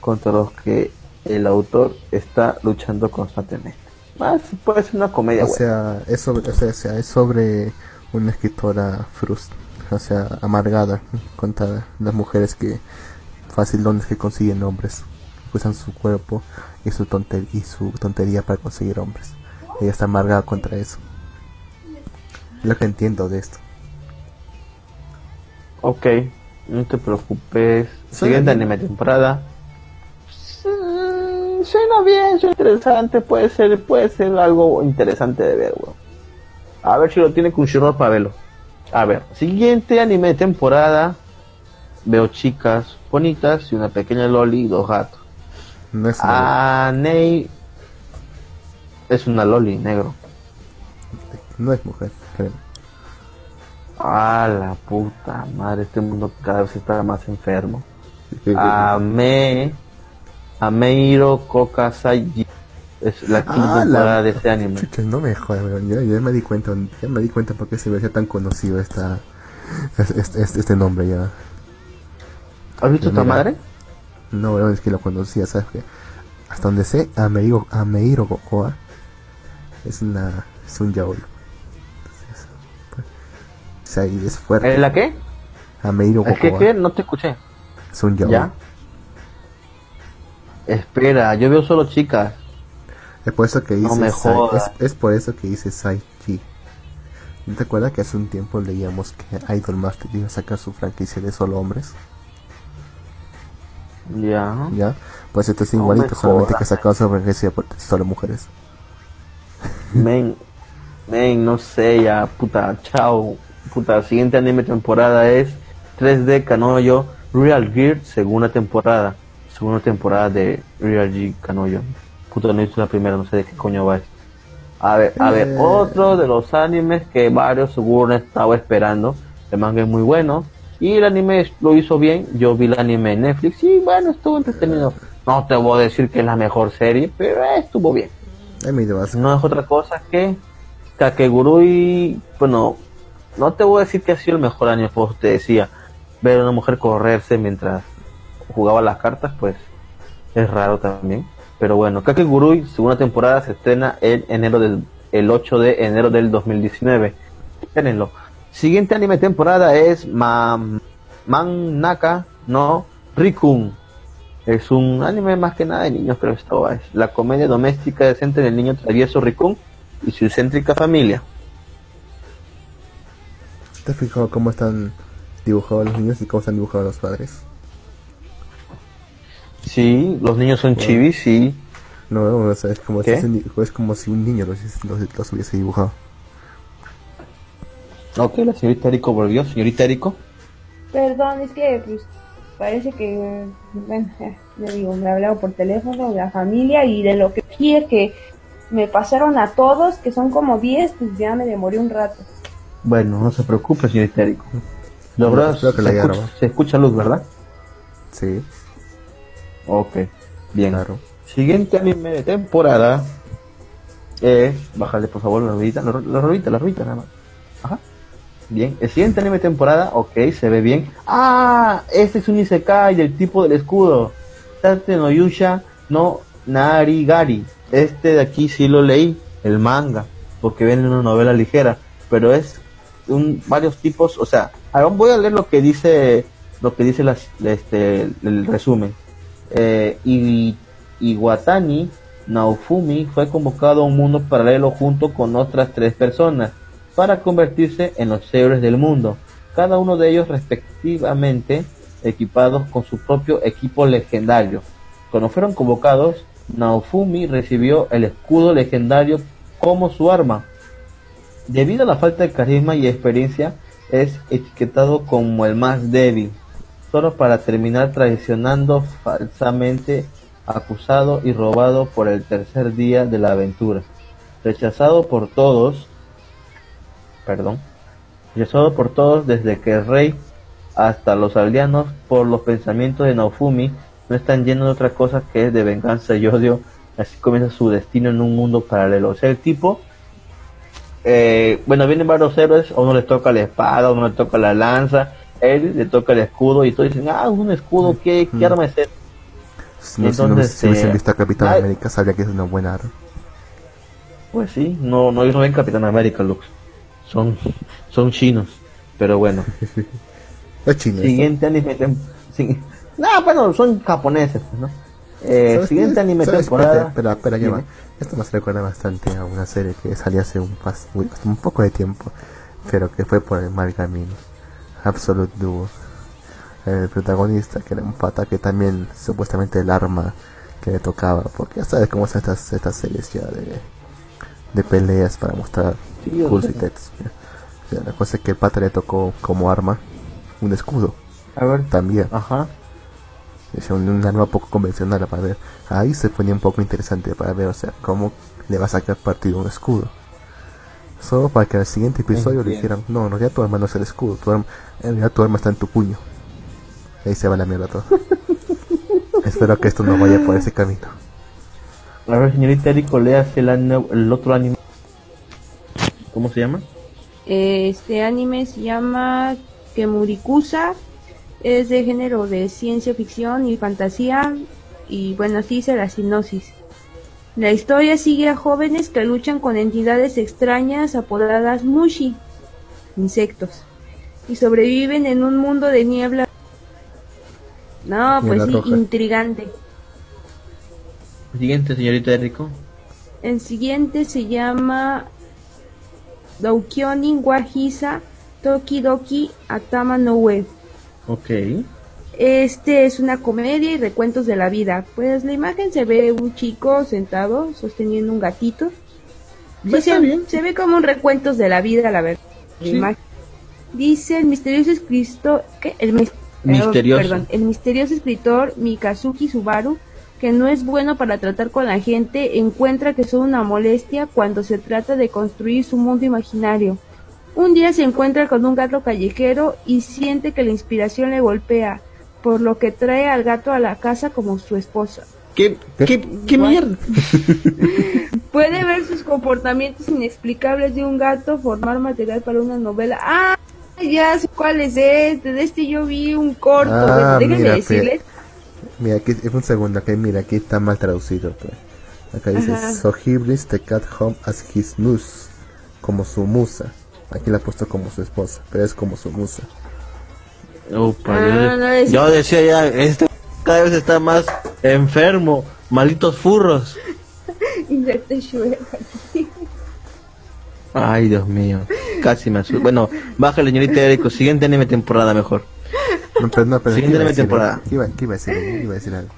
B: contra los que el autor está luchando constantemente. Más puede ser una comedia.
A: O sea, es sobre, o sea, es sobre una escritora frustrada, o sea, amargada contra las mujeres que facilones que consiguen hombres, usan su cuerpo y su, tonter y su tontería para conseguir hombres. Ella está amargada contra eso. Es lo que entiendo de esto.
B: Ok, no te preocupes. Siguiente anime temporada. Suena bien, suena interesante, puede ser, puede ser algo interesante de ver, weón. A ver si lo tiene Crunchyroll para verlo. A ver, siguiente anime de temporada. Veo chicas bonitas y una pequeña loli y dos gatos.
A: No es
B: Ah, Ney es una loli negro.
A: no es mujer, creo.
B: Ah, la puta madre, este mundo cada vez está más enfermo. Ame, Ameiro Kokasai es la quinta
A: Ah,
B: temporada
A: la-
B: de ese anime.
A: Chucha, no me jodas. Yo, yo me di cuenta, ya me di cuenta por qué se hacía tan conocido esta, este, este, este nombre ya.
B: ¿Has visto
A: Mira.
B: madre?
A: No, es que lo conocía, ¿sabes qué? Hasta donde sé, Ameiro, Ameiro Gokoa es una, es un yaoi. Pues, o sea, y es fuerte.
B: ¿Eh, ¿La qué?
A: Ameiro
B: ¿Es que qué? No te escuché.
A: es un yaoi.
B: ¿Ya? Espera, yo veo solo chicas.
A: Es por eso que dice
B: No me
A: Sai-
B: jodas.
A: es, es por eso que dice Saichi. ¿No te acuerdas que hace un tiempo leíamos que Idol Master iba a sacar su franquicia de solo hombres?
B: Ya.
A: ¿Ya? Pues esto es igualito,
B: me
A: solamente que sacado su franquicia por solo mujeres.
B: Men, men, no sé, ya, puta, chao. Puta, siguiente anime temporada es 3D Kanoyo Real Gear, segunda temporada. Segunda temporada de Real Gear Kanoyo. Puta, no visto la primera, no sé de qué coño va esto. A ver, a ver,
A: Eh.
B: otro de los animes que varios seguro estado esperando. El manga es muy bueno. Y el anime lo hizo bien. Yo vi el anime en Netflix y bueno, estuvo entretenido. No te voy a decir que es la mejor serie, pero estuvo bien no es otra cosa que Kakegurui, bueno, no te voy a decir que ha sido el mejor año, pues te decía, ver a una mujer correrse mientras jugaba las cartas, pues es raro también. Pero bueno, Kakegurui, segunda temporada, se estrena en enero del el 8 de enero del 2019. Espérenlo. Siguiente anime temporada es Ma, Man Naka no Rikun. Es un anime más que nada de niños, pero esto es la comedia doméstica decente del niño travieso Rikun y su excéntrica familia.
A: ¿Te has fijado cómo están dibujados los niños y cómo están dibujados los padres?
B: Sí, los niños son chivis, sí.
A: No, o sea, es como, si,
B: ¿Qué?
A: es como si un niño los, los, los hubiese dibujado.
B: Ok, la señorita Eriko volvió. Señorita Eriko.
C: Perdón, es que pues, parece que, bueno, ya, le digo, me hablaron por teléfono de la familia y de lo que quiere que me pasaron a todos, que son como 10, pues ya me demoré un rato.
B: Bueno, no se preocupe, señorita. Logró,
A: Espero que la
B: se, escucha, se escucha luz, ¿verdad?
A: Sí,
B: Ok, bien.
A: claro.
B: Siguiente anime de temporada es. Bájale por favor la ruedita, la, ru- la ruedita, la ruedita nada más. Ajá. Bien. El siguiente anime de temporada, ok, se ve bien. ¡Ah! Este es un Isekai del tipo del escudo. Tate no Yusha no Narigari. Este de aquí sí lo leí, el manga, porque viene una novela ligera, pero es un varios tipos, o sea, ahora voy a leer lo que dice lo que dice las, este el resumen. Eh, Iwatani Naofumi fue convocado a un mundo paralelo junto con otras tres personas para convertirse en los héroes del mundo, cada uno de ellos respectivamente equipados con su propio equipo legendario. Cuando fueron convocados, Naofumi recibió el escudo legendario como su arma. Debido a la falta de carisma y experiencia, es etiquetado como el más débil, para terminar traicionando falsamente acusado y robado por el tercer día de la aventura. Rechazado por todos, perdón, rechazado por todos desde que el rey hasta los aldeanos por los pensamientos de Naofumi no están llenos de otra cosa que de venganza y odio. Así comienza su destino en un mundo paralelo. O sea, el tipo eh, bueno, vienen varios héroes, a uno le toca la espada, a uno le toca la lanza, él le toca el escudo y todos dicen, ah, un escudo, ¿qué, qué arma es esta?
A: No, Entonces, si, no, hubiesen visto a Capitán América, sabría que es una buena arma.
B: Pues sí, no, no, ellos no ven Capitán América, Lux. Son, son chinos, pero bueno. [laughs]
A: Los chinos.
B: Siguiente anime. No, bueno, son japoneses, pues, ¿no? Eh, siguiente anime temporada.
A: Espera, espera, ya va. Esto me recuerda bastante a una serie que salió hace un, un poco de tiempo, pero que fue por el mal camino. Absolute Duo. El protagonista, que era un pata que también supuestamente el arma que le tocaba, porque ya sabes cómo son estas, estas series ya de, de peleas para mostrar sí, y La cosa es que el pata le tocó como arma un escudo.
B: A ver.
A: También.
B: Ajá.
A: Es una arma poco convencional para ver. Ahí se ponía un poco interesante para ver, o sea, cómo le va a sacar partido un escudo. Solo para que al siguiente episodio le dijeran, no, no, ya tu arma no es el escudo, tu arma, ya tu arma está en tu puño. Ahí se va la mierda todo. [laughs] Espero que esto no vaya por ese camino.
B: A ver, señorita Erico, leas el, el otro anime. ¿Cómo se llama?
C: Este anime se llama Kemurikusa. Es de género de ciencia ficción y fantasía. Y bueno, así dice la sinopsis. La historia sigue a jóvenes que luchan con entidades extrañas apodadas Mushi, insectos, y sobreviven en un mundo de niebla. No, pues sí, intrigante.
B: Siguiente, señorita Enrico.
C: El siguiente se llama Doukyonin Wahisa Tokidoki Atama no Web.
B: Ok.
C: Este es una comedia y recuentos de la vida. Pues la imagen se ve un chico sentado sosteniendo un gatito. se, ve como un recuentos de la vida, la verdad. Dice el misterioso escritor, El
B: misterioso.
C: Perdón, el misterioso escritor Mikazuki Subaru, que no es bueno para tratar con la gente, encuentra que son una molestia cuando se trata de construir su mundo imaginario. Un día se encuentra con un gato callejero y siente que la inspiración le golpea por lo que trae al gato a la casa como su esposa.
B: ¿Qué, qué, qué mierda? [laughs]
C: Puede ver sus comportamientos inexplicables de un gato formar material para una novela. ¡Ah! Ya sé cuál es este. De este yo vi un corto. Ah, déjenme decirles.
A: Mira, aquí, un segundo. Aquí, mira, aquí está mal traducido. Pues. Acá dice: So he brings the cat home as his muse. Como su musa. Aquí la ha puesto como su esposa, pero es como su musa.
B: Ah, yo, decía ya, este cada vez está más enfermo, malitos furros. [laughs] Ay, Dios mío, casi me asusto. Bueno, baja señorita Erico, siguiente anime temporada mejor.
A: No, pero no, pero
B: siguiente anime temporada.
A: ¿Qué iba, iba, a decir? Iba a decir algo.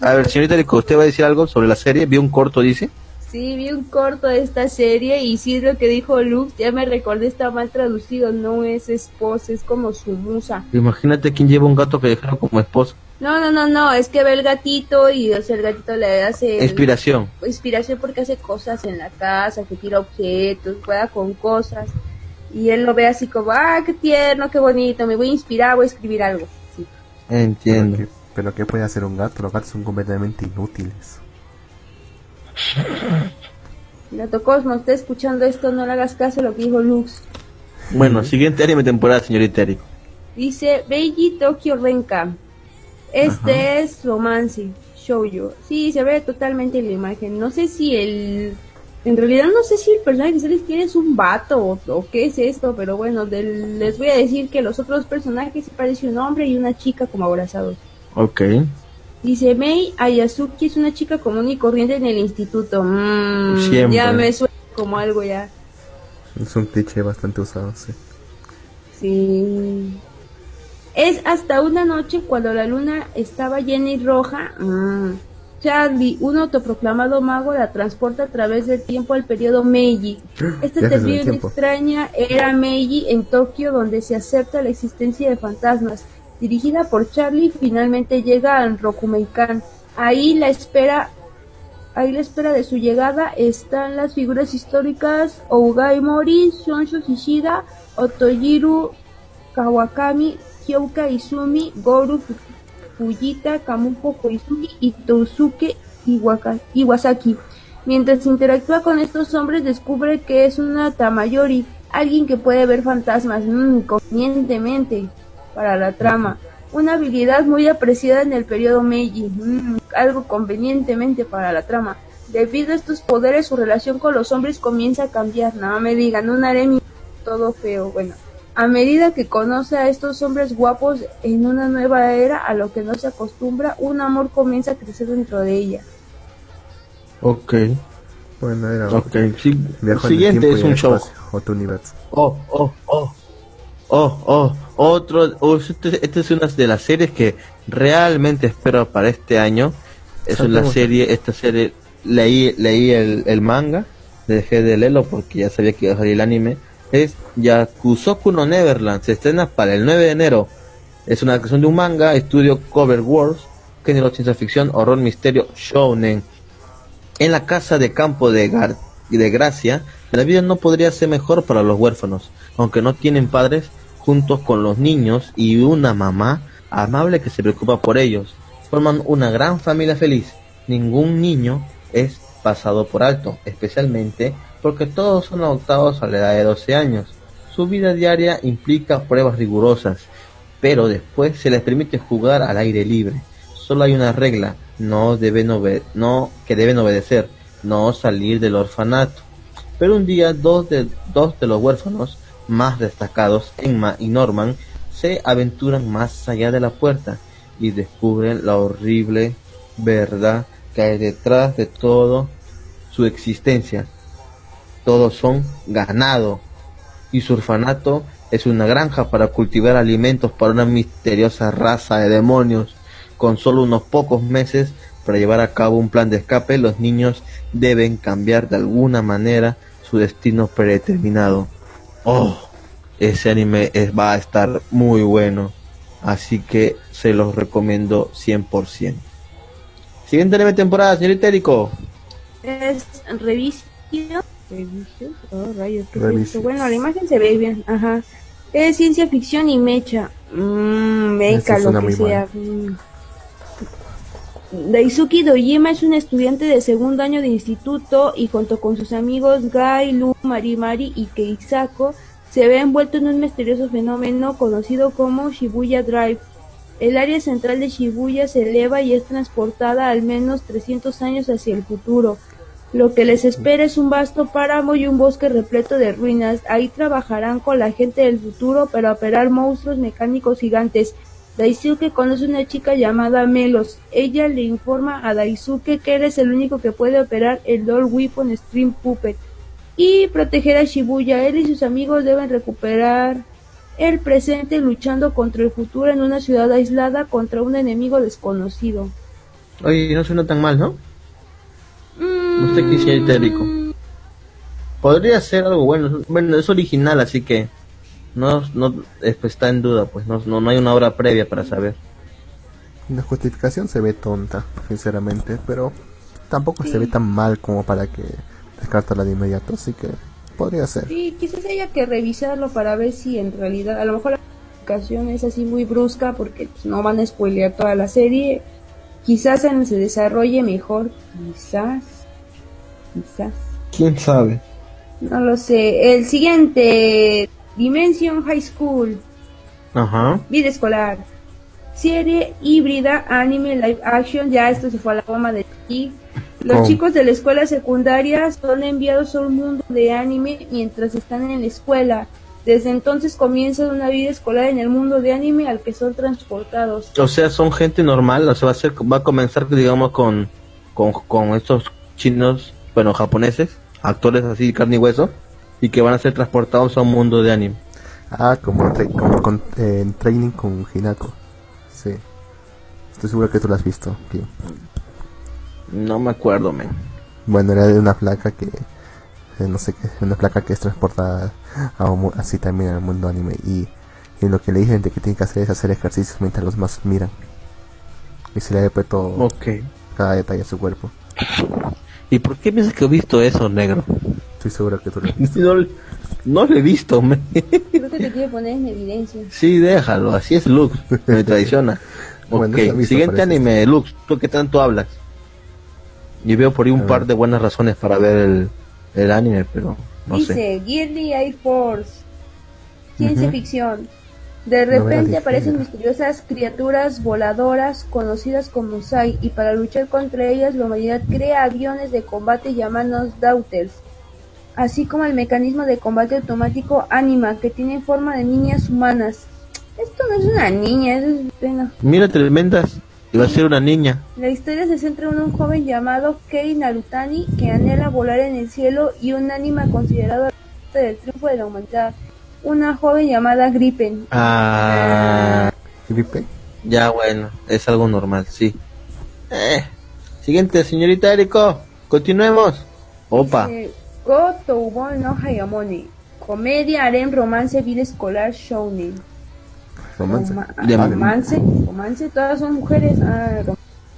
C: A
B: ver, señorita Erico, ¿usted va a decir algo sobre la serie? ¿Vio un corto, dice?
C: Sí, vi un corto de esta serie y sí es lo que dijo Lux, ya me recordé, está mal traducido, no es esposa, es como su musa.
B: Imagínate quién lleva un gato que dejaron como esposo.
C: No, no, no, no, es que ve el gatito y o sea, el gatito le hace...
B: Inspiración.
C: inspiración porque hace cosas en la casa, que tira objetos, juega con cosas. Y él lo ve así como, ah, qué tierno, qué bonito, me voy a inspirar, voy a escribir algo. Sí.
B: Entiendo.
A: Pero, pero ¿qué puede hacer un gato? Los gatos son completamente inútiles.
C: Gato Cosmo, está escuchando esto, no le hagas caso a lo que dijo Lux.
B: Bueno, siguiente anime temporada, señorita Eric.
C: Dice Beiji Tokyo Renka. Este es romance, shoujo. Sí, se ve totalmente en la imagen. No sé si el... En realidad no sé si el personaje que se les quiere es un vato o, qué es esto, pero bueno, les voy a decir que los otros personajes se parece un hombre y una chica como abrazados.
B: Ok.
C: Dice Mei Ayasuki es una chica común y corriente en el instituto. Mm, ya me suena como algo ya.
A: Es un cliché bastante usado, sí.
C: Sí. Es hasta una noche cuando la luna estaba llena y roja. Mm, Charlie, un autoproclamado mago, la transporta a través del tiempo al periodo Meiji. [gasps] Esta terrible extraña era Meiji en Tokio, donde se acepta la existencia de fantasmas dirigida por Charlie, finalmente llega a Rokumeikan. Ahí la espera ahí la espera de su llegada están las figuras históricas Ougai Mori, Shonshu Hishida, Otojiru Kawakami, Hyouka Izumi, Goru Fujita, Kamuko Koizumi y Tousuke Iwasaki. Mientras interactúa con estos hombres descubre que es una Tamayori, alguien que puede ver fantasmas mmm, convenientemente para la trama. Una habilidad muy apreciada en el periodo Meiji, mmm, algo convenientemente para la trama. Debido a estos poderes su relación con los hombres comienza a cambiar. No me digan, un harem todo feo. Bueno, a medida que conoce a estos hombres guapos en una nueva era a lo que no se acostumbra, un amor comienza a crecer dentro de ella.
B: Ok.
A: Bueno, era
B: Ok, sí. Siguiente es un show.
A: Otro universo.
B: Oh, oh, oh. Oh, oh, otro. Oh, este, este es una de las series que realmente espero para este año. Es la serie, esta serie, leí, leí el, el manga, dejé de leerlo porque ya sabía que iba a salir el anime. Es Yakusoku no Neverland, se estrena para el 9 de enero. Es una creación de un manga, estudio Cover Wars, género ciencia ficción, horror, misterio, shounen en la casa de campo de, de Gracia, la vida no podría ser mejor para los huérfanos, aunque no tienen padres, juntos con los niños y una mamá amable que se preocupa por ellos. Forman una gran familia feliz. Ningún niño es pasado por alto, especialmente porque todos son adoptados a la edad de 12 años. Su vida diaria implica pruebas rigurosas, pero después se les permite jugar al aire libre. Solo hay una regla, no deben no que deben obedecer, no salir del orfanato. Pero un día dos de, dos de los huérfanos más destacados, Emma y Norman, se aventuran más allá de la puerta y descubren la horrible verdad que hay detrás de todo su existencia. Todos son ganado y su orfanato es una granja para cultivar alimentos para una misteriosa raza de demonios con solo unos pocos meses para llevar a cabo un plan de escape, los niños deben cambiar de alguna manera su destino predeterminado. Oh, ese anime va a estar muy bueno, así que se los recomiendo 100%. Siguiente anime temporada, señorita Erico.
C: Es revisión. Oh, bueno, la imagen se ve bien. Ajá. Es ciencia ficción y mecha. Mmm, mecha, lo que sea. Daisuki Dojima es un estudiante de segundo año de instituto y junto con sus amigos Gai, Lu, Marimari y Keisako se ve envuelto en un misterioso fenómeno conocido como Shibuya Drive. El área central de Shibuya se eleva y es transportada al menos 300 años hacia el futuro. Lo que les espera es un vasto páramo y un bosque repleto de ruinas. Ahí trabajarán con la gente del futuro para operar monstruos mecánicos gigantes Daisuke conoce una chica llamada Melos. Ella le informa a Daisuke que él es el único que puede operar el Doll Weapon Stream Puppet y proteger a Shibuya. Él y sus amigos deben recuperar el presente luchando contra el futuro en una ciudad aislada contra un enemigo desconocido.
B: Oye, no suena tan mal, ¿no? Mm. Usted quisiera rico. Podría ser algo bueno. Bueno, es original, así que no, no pues, está en duda, pues no, no, hay una hora previa para saber.
A: La justificación se ve tonta, sinceramente, pero tampoco se ve tan mal como para que descartarla de inmediato, así que podría ser.
C: Sí, quizás haya que revisarlo para ver si en realidad, a lo mejor la justificación es así muy brusca porque pues, no van a spoilear toda la serie. Quizás se desarrolle mejor, quizás, quizás.
B: ¿Quién sabe?
C: No lo sé. El siguiente Dimension High School.
B: Ajá.
C: Vida escolar. Serie híbrida, anime, live action. Ya esto se fue a la fama de aquí. Los chicos de la escuela secundaria son enviados a un mundo de anime mientras están en la escuela. Desde entonces comienza una vida escolar en el mundo de anime al que son transportados.
B: O sea, son gente normal, o sea, va a, ser, va a comenzar, digamos, con, con, con estos chinos, bueno, japoneses, actores así, carne y hueso y que van a ser transportados a un mundo de anime.
A: Ah, como, con, en training con Hinako. Sí. Estoy seguro que tú lo has visto,
B: No me acuerdo, men.
A: Bueno, era de una placa que eh, no sé qué, una placa que es transportada a así también al mundo anime y, y, lo que le dicen de que tiene que hacer es hacer ejercicios mientras los más miran. Y se le ha todo
B: okay.
A: cada detalle a su cuerpo.
B: ¿Y por qué piensas que he visto eso, negro?
A: Estoy seguro que tú lo [laughs]
B: no, no lo he visto.
C: Me... Creo que te quiere poner en evidencia.
B: Sí, déjalo, así es Lux, me traiciona. [laughs] ok, siguiente anime, Lux, ¿tú qué tanto hablas? Y veo por ahí un par de buenas razones para ver el, el anime, pero no
C: Dice,
B: sé.
C: Gearly Air Force, ciencia ficción. De repente aparecen misteriosas criaturas voladoras conocidas como Sai y para luchar contra ellas la humanidad crea aviones de combate llamados Daughters, así como el mecanismo de combate automático Anima que tiene forma de niñas humanas. Esto no es una niña, es bueno,
B: Mira, tremendas. Iba a ser una niña.
C: La historia se centra en un joven llamado Kei Narutani que anhela volar en el cielo y un ánima considerado parte del triunfo de la humanidad. Una joven llamada Gripen.
B: Ah,
A: Gripe.
B: ya bueno, es algo normal, sí. Eh, siguiente, señorita Eriko. Continuemos. Opa.
C: Dice, Go Toubon no Hayamone. Comedia, harem, romance, vida escolar, shounen.
A: Romance.
C: Roma-
B: De-
C: romance, romance, todas son mujeres. Ah,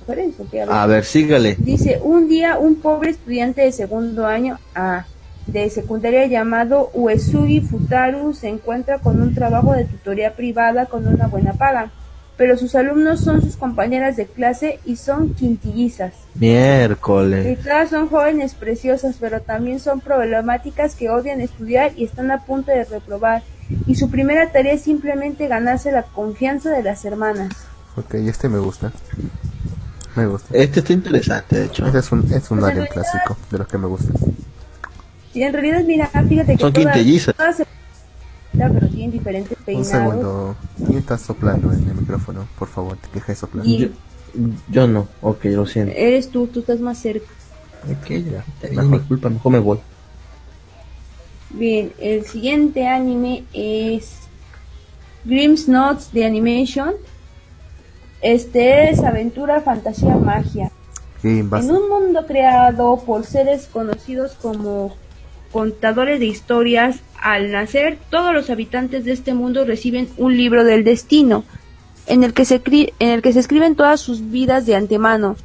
C: mujeres, a ver.
B: A ver, sígale.
C: Dice, un día un pobre estudiante de segundo año ah, de secundaria llamado Uesugi Futaru se encuentra con un trabajo de tutoría privada con una buena paga, pero sus alumnos son sus compañeras de clase y son quintillizas. Y
B: Miércoles.
C: todas son jóvenes preciosas, pero también son problemáticas que odian estudiar y están a punto de reprobar. Y su primera tarea es simplemente ganarse la confianza de las hermanas.
A: Ok, este me gusta. Me gusta.
B: Este está interesante, de hecho.
A: Este es un, es un
C: Pues realidad-
A: clásico de los que me gustan.
C: Y en realidad, mira, fíjate que
B: Son
C: todas-
B: quintillizas.
C: todas se- pero tienen diferentes
A: Un
C: peinados.
A: segundo. ¿Quién está soplando en el micrófono? Por favor, te quejes de soplar.
C: Y-
B: Yo, yo no, ok, lo siento.
C: Eres tú, tú estás más cerca.
B: Ok, ya. Es mi culpa, mejor me voy.
C: Bien, el siguiente anime es Grimm's Notes de Animation. Este es aventura, fantasía, magia.
A: Sí,
C: En un mundo creado por seres conocidos como contadores de historias, al nacer todos los habitantes de este mundo reciben un libro del destino, en el que se, en el que se escriben todas sus vidas de antemano.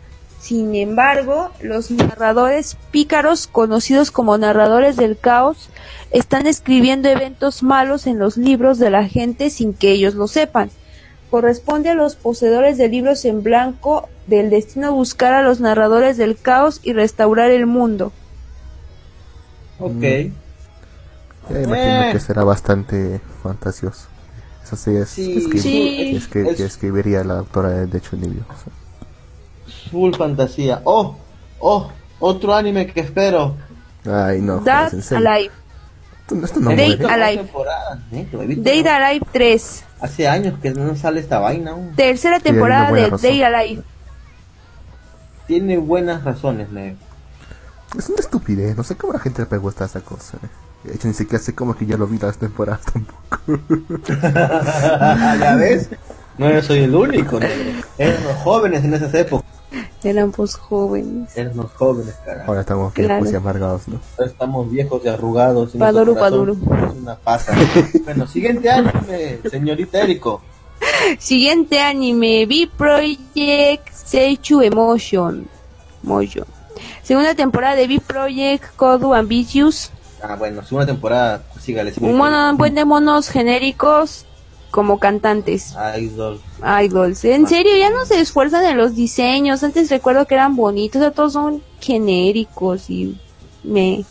C: Sin embargo, los narradores pícaros, conocidos como narradores del caos, están escribiendo eventos malos en los libros de la gente sin que ellos lo sepan. Corresponde a los poseedores de libros en blanco del destino buscar a los narradores del caos y restaurar el mundo.
B: Ok.
A: Ya imagino
B: Eh.
A: que será bastante fantasioso. Eso sí es,
B: Sí,
A: es que,
C: Sí.
A: es que,
B: es-
A: que escribiría la autora de, libro.
B: Full fantasía. Oh, oh, otro anime que espero.
A: Ay, no. En serio.
C: Alive.
A: Esto, no
C: Date. Alive.
B: ¿no?
C: Alive 3.
B: Hace años que no sale esta vaina aún.
C: Tercera temporada de. Dead Alive.
B: Tiene buenas razones, Neo.
A: Es una estupidez. No sé cómo a la gente le puede gustar esa cosa. eh. De hecho, ni siquiera sé cómo que ya lo vi las temporadas tampoco. [laughs]
B: ¿Ya ves? No yo soy el único. Éramos jóvenes en esas épocas.
C: Eran pues jóvenes.
B: Éramos jóvenes, carajo.
A: Ahora estamos
C: Claro.
A: viejos y amargados, ¿no?
B: Ahora estamos viejos y arrugados. y
C: Paduru,
B: nuestro corazón
C: paduru.
B: Es una pasa. [laughs] bueno, siguiente anime, señorita Eriko.
C: Siguiente anime, B-Project Seichu Emotion. Moyo. Segunda temporada de B-Project Kodu Ambitious.
B: Ah, bueno, segunda temporada, pues sígale.
C: Un mono- buen de monos genéricos como cantantes.
B: Idol.
C: Idols. En serio, ya no se esfuerzan en los diseños. Antes recuerdo que eran bonitos, ahora todos son genéricos y me.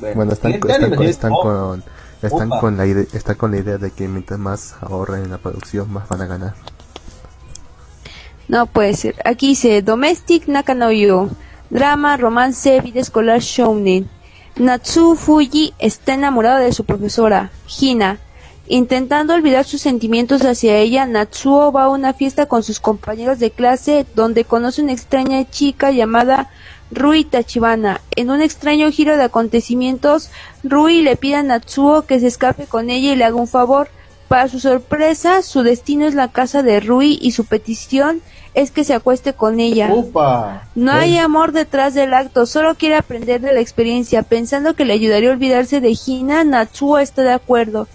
A: Bueno, están, están,
B: Oh,
A: con, están,
B: Opa.
A: con la idea, están con la idea de que mientras más ahorren en la producción, más van a ganar.
C: No puede ser. Aquí dice Domestic Nakanoyo. Drama, romance, vida escolar shounen. Natsu Fuji está enamorado de su profesora, Hina. Intentando olvidar sus sentimientos hacia ella, Natsuo va a una fiesta con sus compañeros de clase donde conoce una extraña chica llamada Rui Tachibana. En un extraño giro de acontecimientos, Rui le pide a Natsuo que se escape con ella y le haga un favor. Para su sorpresa, su destino es la casa de Rui y su petición es que se acueste con ella. No hay amor detrás del acto, solo quiere aprender de la experiencia. Pensando que le ayudaría a olvidarse de Hina, Natsuo está de acuerdo.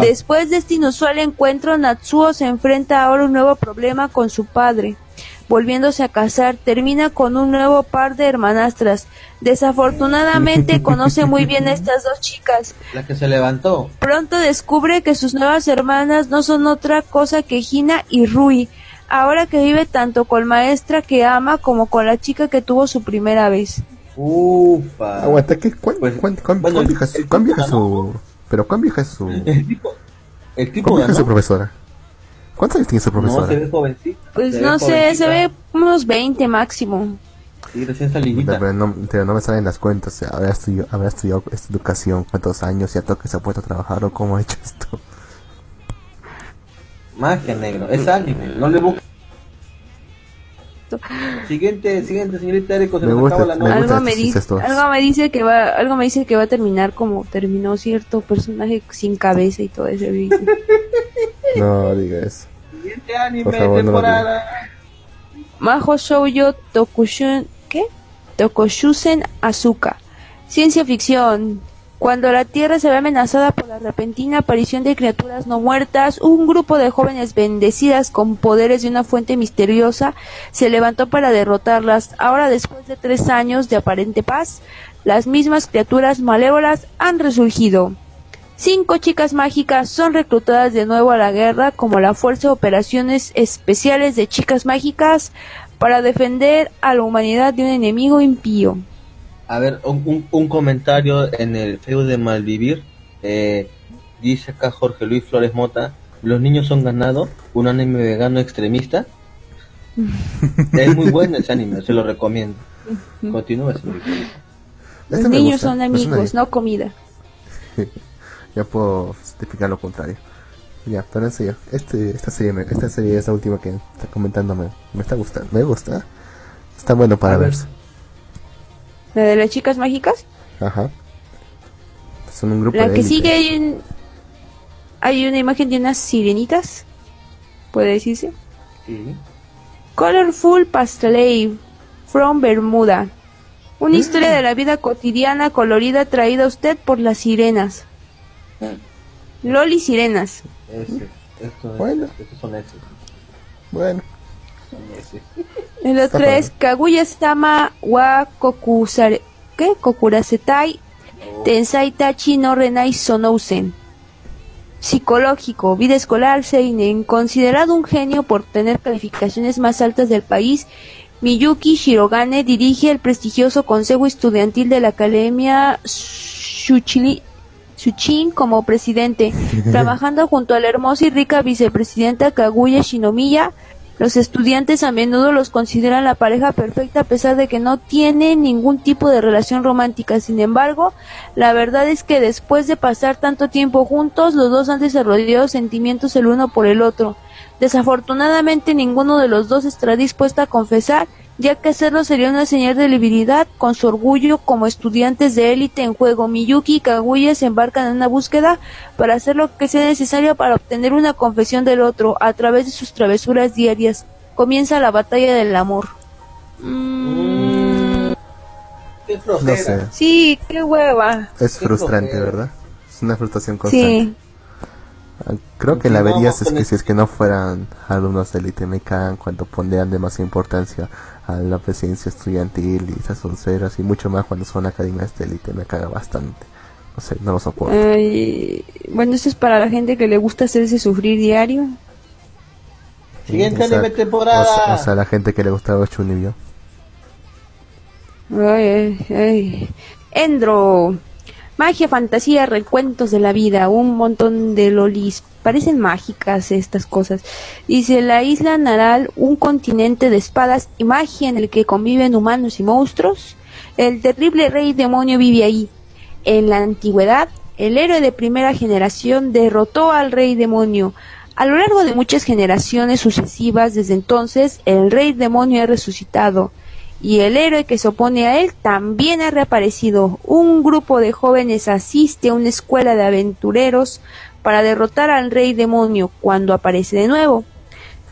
C: Después de este inusual encuentro, Natsuo se enfrenta ahora a un nuevo problema con su padre. Volviéndose a casar, termina con un nuevo par de hermanastras. Desafortunadamente [laughs] conoce muy bien a estas dos chicas.
B: La que se levantó.
C: Pronto descubre que sus nuevas hermanas no son otra cosa que Hina y Rui. Ahora que vive tanto con maestra que ama como con la chica que tuvo su primera vez.
A: Upa. Aguanta, ¿qué? ¿Cuán, pues, cuán, cuán, bueno, vieja, cuán vieja su... Pero cuán vieja es su... El tipo... El tipo ¿Cuán vieja es su profesora? ¿Cuántos años tiene su profesora?
C: No, se ve jovencita. Pues no sé, se ve unos 20 máximo.
B: Sí, recién salidita.
A: Pero no, pero no me salen las cuentas. Habrá estudiado, habrá estudiado esta educación, cuántos años, ya toque se ha puesto a trabajar o cómo ha hecho esto.
B: Magia negro, es anime, no le busques. Siguiente, siguiente, señorita Erico, se me nos acaba la
C: me algo me dice, algo me dice que va, algo me dice que va a terminar como terminó cierto personaje sin cabeza y todo ese [laughs]
A: No diga eso.
B: Siguiente anime, temporada.
C: No Majo Shoujo Tokushun, ¿qué? Tokoshusen Azuka. Ciencia ficción, cuando la Tierra se ve amenazada por la repentina aparición de criaturas no muertas, un grupo de jóvenes bendecidas con poderes de una fuente misteriosa se levantó para derrotarlas. Ahora, después de tres años de aparente paz, las mismas criaturas malévolas han resurgido. Cinco chicas mágicas son reclutadas de nuevo a la guerra como la Fuerza de Operaciones Especiales de Chicas Mágicas para defender a la humanidad de un enemigo impío.
B: A ver, un, un, comentario en el feo de Malvivir. Eh, dice acá Jorge Luis Flores Mota, los niños son ganado, un anime vegano extremista. [laughs] es muy bueno ese anime, se lo recomiendo. Continúa, señor.
C: Los niños son amigos, no comida. [laughs]
A: ya puedo explicar lo contrario. Ya, pero en serio, este, esta, serie, esta serie es la última que está comentando, me, está gustando, me gusta. Está bueno para verse.
C: ¿La de las chicas mágicas?
A: Ajá. Son un grupo
C: La que sigue hay, hay una imagen de unas sirenitas. ¿Puede decirse? Sí. Colorful Pastelave from Bermuda. Una historia de la vida cotidiana colorida traída a usted por las sirenas. Loli Sirenas.
B: Ese, bueno. son
A: Bueno.
C: El otro es Kaguya-sama wa Kokusare, ¿qué? Kokurasetai Tensai Tachi no Renai Sonousen. Psicológico, vida escolar, Seinen, considerado un genio por tener calificaciones más altas del país, Miyuki Shirogane dirige el prestigioso consejo estudiantil de la Academia Shuchin como presidente, [laughs] trabajando junto a la hermosa y rica vicepresidenta Kaguya Shinomiya, los estudiantes a menudo los consideran la pareja perfecta a pesar de que no tienen ningún tipo de relación romántica. Sin embargo, la verdad es que después de pasar tanto tiempo juntos, los dos han desarrollado sentimientos el uno por el otro. Desafortunadamente, ninguno de los dos estará dispuesto a confesar ya que hacerlo sería una señal de debilidad con su orgullo como estudiantes de élite en juego. Miyuki y Kaguya se embarcan en una búsqueda para hacer lo que sea necesario para obtener una confesión del otro a través de sus travesuras diarias. Comienza la batalla del amor.
B: Mm. Qué no sé.
C: Sí, qué hueva.
A: Es frustrante, ¿verdad? Es una frustración constante. Sí. Creo que la verías es que si es que no fueran alumnos de élite me cagan cuando pondrían demasiada importancia a la presidencia estudiantil y esas onceras y mucho más cuando son academias de élite me caga bastante. No sé, no lo soporto.
C: bueno, eso es para la gente que le gusta hacerse sufrir diario.
B: Siguiente anime temporada.
A: O, sea, la gente que le gusta ver Chunibyo.
C: Ay, ay, Endro. Magia, fantasía, recuentos de la vida, un montón de lolis. Parecen mágicas estas cosas. Dice la isla Naral, un continente de espadas y magia en el que conviven humanos y monstruos. El terrible rey demonio vive ahí. En la antigüedad, el héroe de primera generación derrotó al rey demonio. A lo largo de muchas generaciones sucesivas desde entonces, el rey demonio ha resucitado y el héroe que se opone a él también ha reaparecido. Un grupo de jóvenes asiste a una escuela de aventureros para derrotar al rey demonio cuando aparece de nuevo.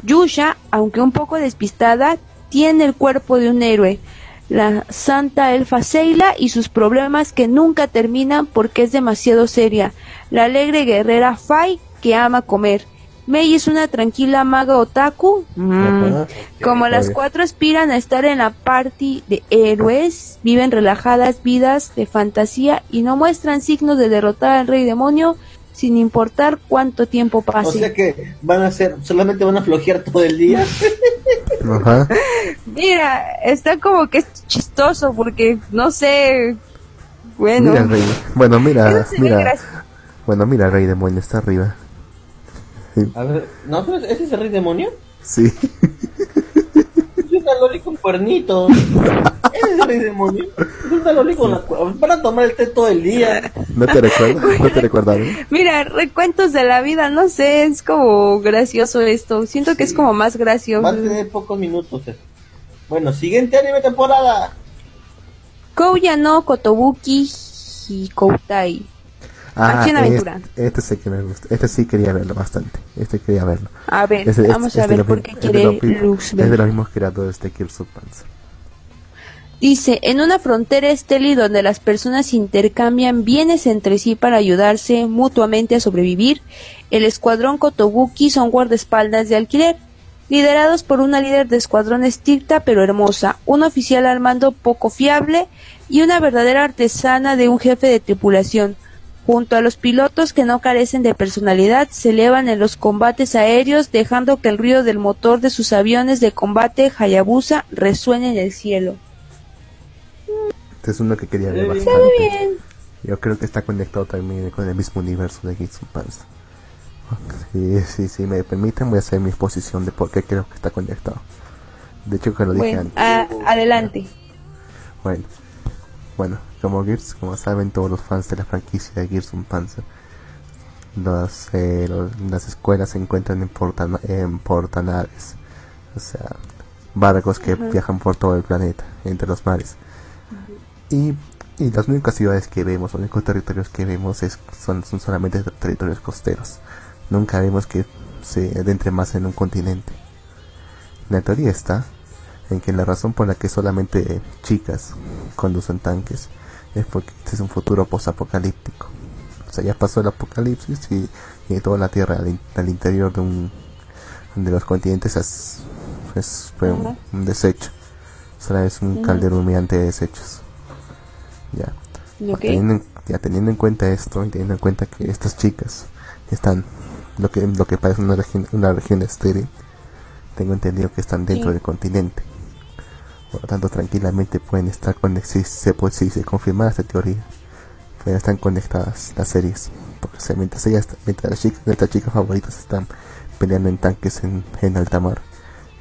C: Yusha, aunque un poco despistada, tiene el cuerpo de un héroe. La santa elfa Seila y sus problemas que nunca terminan porque es demasiado seria. La alegre guerrera Fai que ama comer. Mei es una tranquila maga otaku. Mm. Como las cuatro aspiran a estar en la party de héroes, viven relajadas vidas de fantasía y no muestran signos de derrotar al rey demonio, sin importar cuánto tiempo pase. O
B: sea que van a ser, solamente van a flojear todo el día.
C: Ajá. [laughs] Mira, está como que es chistoso porque no sé. Bueno.
A: Mira, rey. Bueno, mira, mira. Bueno, mira, rey demonio está arriba. [laughs]
B: A ver, ¿no? ¿Ese es el rey demonio?
A: Sí.
B: Es una loli con cuernitos. Ese es el rey demonio. Es una loli con la Para tomar el té todo el día.
A: ¿No te recuerdas? ¿No te recuerdas?
C: Mira, recuentos de la vida, no sé, es como gracioso esto. Siento que es como más gracioso.
B: Va a tener pocos minutos. Eh. Bueno, siguiente anime temporada.
C: Kouya no Kotobuki Hikoutai.
A: Ah, Aventura. Este, sí que me gusta. Este sí quería verlo bastante. Este quería verlo.
C: A ver, vamos a ver por qué quiere Lux
A: Es de los mismos creadores de
C: Dice, en una frontera esteli donde las personas intercambian bienes entre sí para ayudarse mutuamente a sobrevivir, el escuadrón Kotobuki son guardaespaldas de alquiler, liderados por una líder de escuadrón estricta pero hermosa, un oficial al mando poco fiable y una verdadera artesana de un jefe de tripulación, Junto a los pilotos que no carecen de personalidad, se elevan en los combates aéreos, dejando que el ruido del motor de sus aviones de combate Hayabusa resuene en el cielo.
A: Este es uno que quería ver
C: bastante. bien.
A: Yo creo que está conectado también con el mismo universo de Gitsun Panzer. Sí, sí, sí, me permiten, voy a hacer mi exposición de por qué creo que está conectado. De hecho, que lo dije
C: antes. adelante.
A: Bueno, bueno, como Gears, como saben todos los fans de la franquicia de Gears of Panzer, eh, las escuelas se encuentran en, portan en portanaves, o sea, barcos que viajan por todo el planeta, entre los mares. y, y, las únicas ciudades que vemos, los únicos territorios que vemos es, son, son solamente territorios costeros. Nunca vemos que se adentre más en un continente. La teoría está en que la razón por la que solamente chicas conducen tanques es porque este es un futuro post-apocalíptico. O sea, ya pasó el apocalipsis y, toda la Tierra al, interior de un de los continentes es, un, desecho. O es un caldero humeante de desechos. Ya. Teniendo, ya teniendo en cuenta esto y teniendo en cuenta que estas chicas están lo que lo que parece una región, una región estéril, tengo entendido que están dentro del continente. Por lo tanto, tranquilamente pueden estar conectadas, si si se confirma esta teoría, pueden estar conectadas las series. Porque mientras, ellas, mientras las chicas, nuestras chicas favoritas están peleando en tanques en, en alta mar,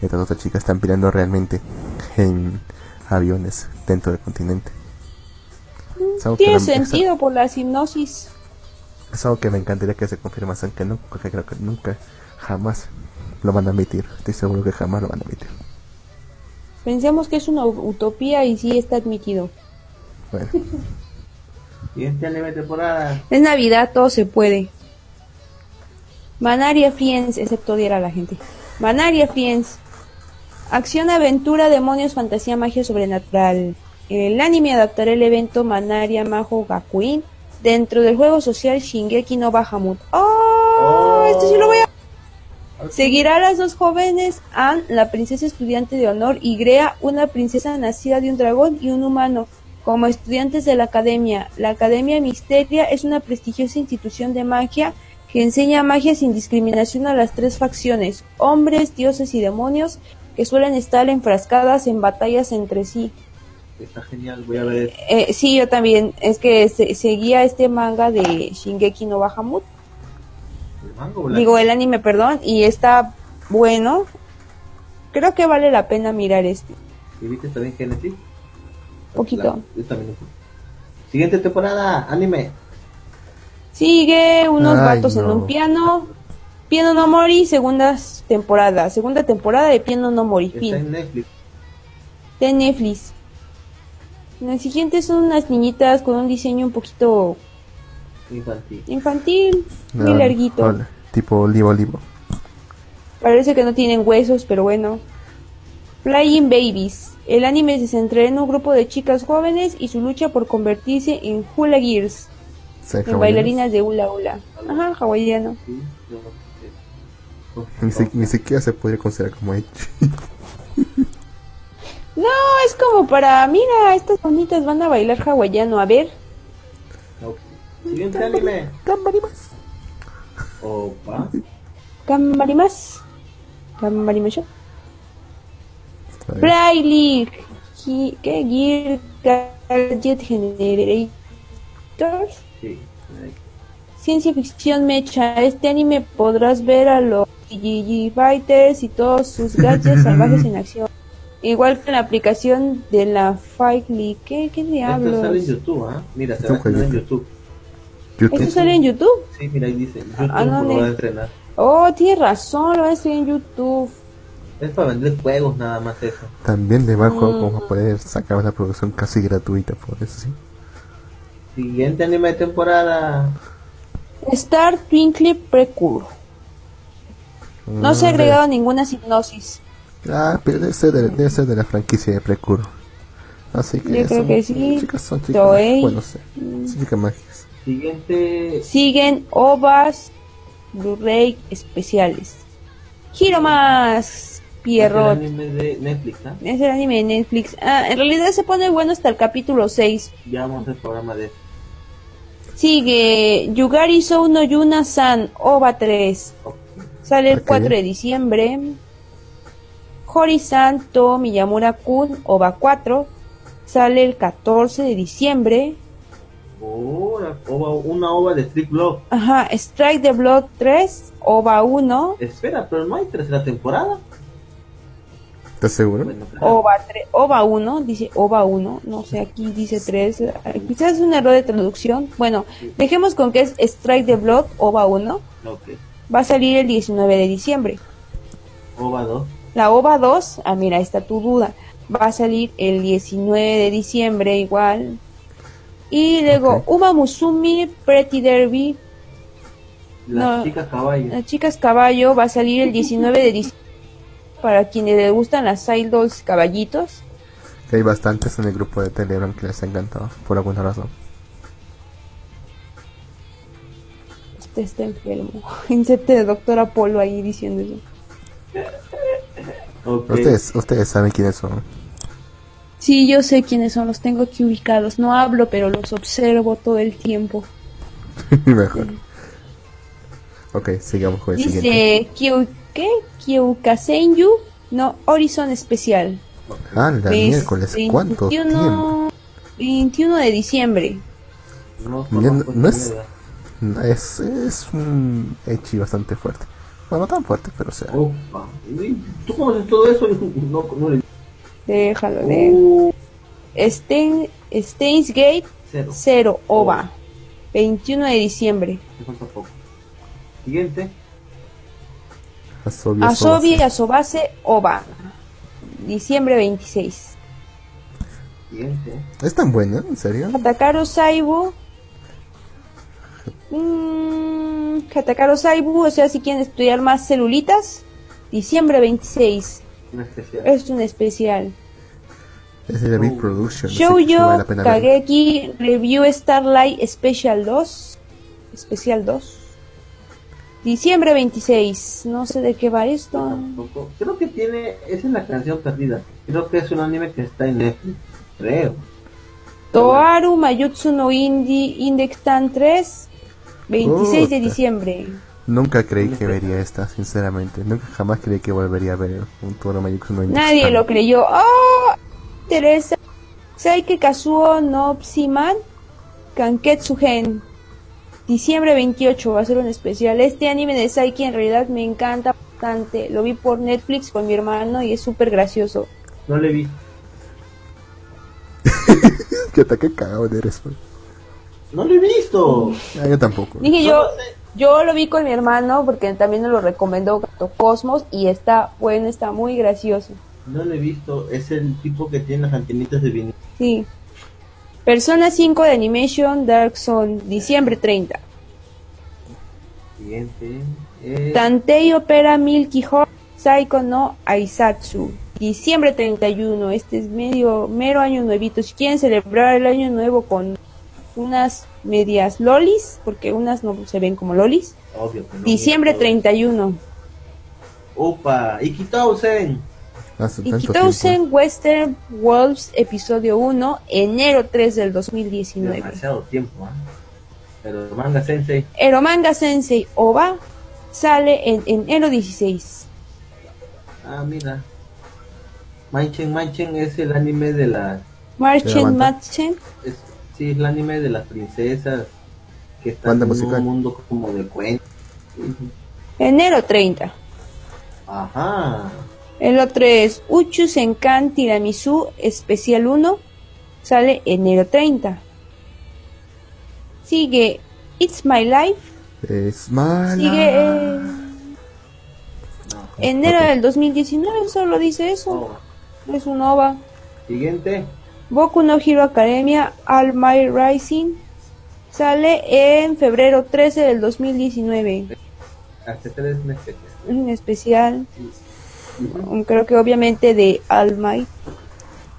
A: estas otras chicas están peleando realmente en aviones dentro del continente.
C: Tiene sentido por la hipnosis.
A: Es algo que me encantaría que se confirmase, aunque no, porque creo que nunca, jamás lo van a admitir. Estoy seguro que jamás lo van a admitir.
C: Pensemos que es una utopía y sí está admitido.
B: Bueno. [laughs] Siguiente anime temporada.
C: Es Navidad, todo se puede. Manaria Friends, excepto odiar a la gente. Manaria Friends. Acción, aventura, demonios, fantasía, magia sobrenatural. El anime adaptará el evento Manaria Majo Gakuin dentro del juego social Shingeki no Bahamut. ¡Oh! oh. Este sí lo voy a Seguirá a las dos jóvenes, Anne, la princesa estudiante de honor, y Grea, una princesa nacida de un dragón y un humano, como estudiantes de la Academia. La Academia Misteria es una prestigiosa institución de magia que enseña magia sin discriminación a las tres facciones, hombres, dioses y demonios, que suelen estar enfrascadas en batallas entre sí.
B: Está genial, voy a ver.
C: Eh, sí, yo también. Es que seguía este manga de Shingeki no Bahamut Digo, el anime, perdón, y está bueno. Creo que vale la pena mirar este.
B: ¿Y viste también Genesis?
C: Poquito.
B: Siguiente temporada, anime.
C: Sigue unos vatos en un piano. Piano no Mori, segunda temporada. Segunda temporada de Piano no Mori.
B: Está en Netflix.
C: De Netflix. En el siguiente son unas niñitas con un diseño un poquito
B: Infantil.
C: Infantil, muy larguito.
A: tipo olivo olivo.
C: Parece que no tienen huesos, pero bueno. Flying Babies. El anime se centra en un grupo de chicas jóvenes y su lucha por convertirse en hula gears. En bailarinas de hula hula. Ajá, hawaiano.
A: Ni, siquiera se podría considerar como hecho. [laughs]
C: no, es como para, mira, estas bonitas van a bailar hawaiano, a ver.
B: Siguiente anime. Opa.
C: Camarimas. Camarimacho. Briley. ¿Qué? Gear Gadget Generators.
B: Sí.
C: Ciencia ficción mecha. Este anime podrás ver a los GG Fighters y todos sus gadgets [laughs] salvajes en acción. Igual que la aplicación de la Fight League. ¿Qué, qué diablos?
B: Esto sale en YouTube, ¿ah? Mira, se va en YouTube.
A: YouTube.
C: ¿Esto sale en YouTube?
B: Sí, mira, ahí dice. YouTube
C: Ah, no,
B: va a entrenar.
C: Oh, tienes razón, lo estoy en YouTube.
B: Es para vender juegos nada más eso.
A: También debajo
C: Mm.
A: vamos a poder sacar una producción casi gratuita por eso, sí.
B: Siguiente anime de temporada.
C: Star Twinkle Precure. No se ha
A: Mm,
C: agregado ninguna hipnosis.
A: Ah, pero debe ser de, debe ser de la franquicia de Precuro. Así que
C: Yo creo
A: son
C: que sí.
A: Chicas son chicas.
C: Toei.
A: Bueno, sí. Son chicas mágicas.
B: Siguiente.
C: Siguen OVAs, Blu-ray especiales. Giro más, Pierrot.
B: El anime de Netflix, ¿ah?
C: Es el anime de Netflix. Ah, en realidad se pone bueno hasta el capítulo 6.
B: Ya vamos al programa de
C: Sigue Yugari Sou no Yuna-san, OVA 3. Sale el
A: Ok.
C: 4 de diciembre. Hori-san to Miyamura-kun, OVA 4. Sale el 14 de diciembre.
B: Oh, ova- una ova de Strip Block.
C: Ajá, Strike the Blood 3, OVA 1.
B: Espera, pero no hay tercera temporada.
A: ¿Estás seguro?
B: Bueno.
C: OVA, 3, OVA 1, dice OVA 1, no sé, aquí dice 3, quizás es un error de traducción. Bueno, dejemos con que es Strike the Blood, OVA 1,
B: Ok.
C: va a salir el 19 de diciembre.
B: Ova 2.
C: La OVA 2, ah mira, ahí está tu duda, va a salir el 19 de diciembre igual. Y luego
A: Ok.
C: Uma Musumi Pretty Derby,
B: Las
C: No.
B: chicas caballos.
C: las chicas caballo, va a salir el 19 de diciembre. Para quienes les gustan las Side Dolls caballitos.
A: Que hay bastantes en el grupo de Telegram que les ha encantado, por alguna razón.
C: Este está enfermo. [laughs] Inserte de Doctor Apolo ahí diciendo eso.
A: Ustedes, ustedes saben quiénes son.
C: Sí, yo sé quiénes son, los tengo aquí ubicados. No hablo, pero los observo todo el tiempo. [laughs]
A: Mejor. Ok, sigamos con el siguiente.
C: Dice ¿qué? Kyukasenyu, no, Horizon Especial.
A: Ah, la
C: Ves-
A: miércoles, ¿cuánto tiempo?
C: 21, 21 de diciembre.
B: No,
A: no- no
B: esta
A: es-. Es, es un Echi bastante fuerte. Bueno, no tan fuerte, pero o sea.
B: Opa. ¿Y ¿Tú conoces todo eso? [laughs] No, no le...
C: Déjalo leer.
B: Uh,
C: Stein, Gate
B: cero.
C: 0, OVA. 21 de diciembre.
B: Me falta poco. Siguiente.
A: Asobi,
C: Asobi
A: Asobase.
C: Asobase OVA. Diciembre 26.
B: Siguiente.
A: ¿Es tan buena? ¿En serio?
C: Hatakaru Saibu. Mm, Hatakaru Saibu, o sea, si quieren estudiar más celulitas. Diciembre 26.
B: Especial.
C: Es un especial.
A: Es de Big. Production. así que sí vale
C: Shoujo. Kageki Review Starlight Special 2. Especial 2. Diciembre 26. No sé de qué va esto.
B: Tampoco. Creo que tiene. Esa es la canción perdida. Creo que es un anime que está en Netflix. Creo.
C: Toaru Mayutsu no Indi Index Tan 3. 26 de diciembre.
A: Nunca creí que vería esta, sinceramente. Nunca jamás creí que volvería a ver un Toro Mayuxu no
C: Nadie lo creyó. ¡Oh! Teresa. Saike Kazuo no Psiman. Kanketsu Gen. Diciembre 28 va a ser un especial. Este anime de Saiki en realidad me encanta bastante. Lo vi por Netflix con mi hermano y es súper gracioso.
B: No le vi. [laughs]
A: Que ataque cagado eres.
B: No lo he visto.
A: Ah, yo tampoco.
C: Dije
B: No
C: yo,
B: sé.
C: Yo lo vi con mi hermano porque también nos lo recomendó Gato Cosmos y está bueno, está muy gracioso.
B: No lo he visto. Es el tipo que tiene las antenitas de vinilo.
C: Sí. Persona 5 de Animation Dark Zone, diciembre 30.
B: Siguiente. Eh,
C: Tantei Opera Milky Heart Psycho no Aisatsu. Diciembre 31. Este es medio mero año nuevito. Si quieren celebrar el año nuevo con unas medias lolis, porque unas no se ven como lolis.
B: obvio que no.
C: Diciembre
B: Todo.
C: 31.
B: Opa. Ikitousen.
A: Hace
C: Y
A: tanto
C: Kitousen
A: tiempo.
C: Western Wolves, episodio 1, enero 3 del 2019.
B: Demasiado tiempo. ¿ah? Eromanga Sensei.
C: Eromanga Sensei OVA sale en enero 16.
B: Ah, mira. Manchen Manchen es el anime de la...
C: Marchen Matchen.
B: Es, sí, es el anime de las princesas que están en un mundo como de cuentos.
C: Enero 30.
B: Ajá.
C: El otro es Uchu Senkan Tiramisu Especial 1. Sale enero 30. Sigue It's My Life.
A: Es mala.
C: Sigue eh, enero del 2019, solo dice eso. Es un OVA.
B: Siguiente.
C: Boku no Hero Academia All My Rising. Sale en febrero 13 del 2019.
B: Hasta tres meses.
C: Un especial. Creo que obviamente de All Might.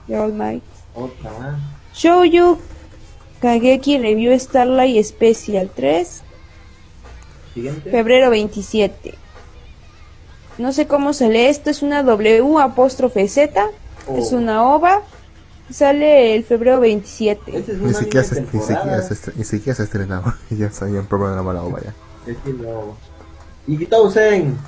C: De All Might.
B: Otra más.
C: Kageki Review Starlight Special 3.
B: Siguiente.
C: Febrero 27. No sé cómo se lee esto, es una W apóstrofe Z. Es una OVA. Sale el febrero 27.
B: Este es
A: Ni siquiera, se, ni, siquiera se ni siquiera se estrenaba. Y [laughs] ya sabían programar la obra ya.
B: Este es la OVA. Y Kitousen.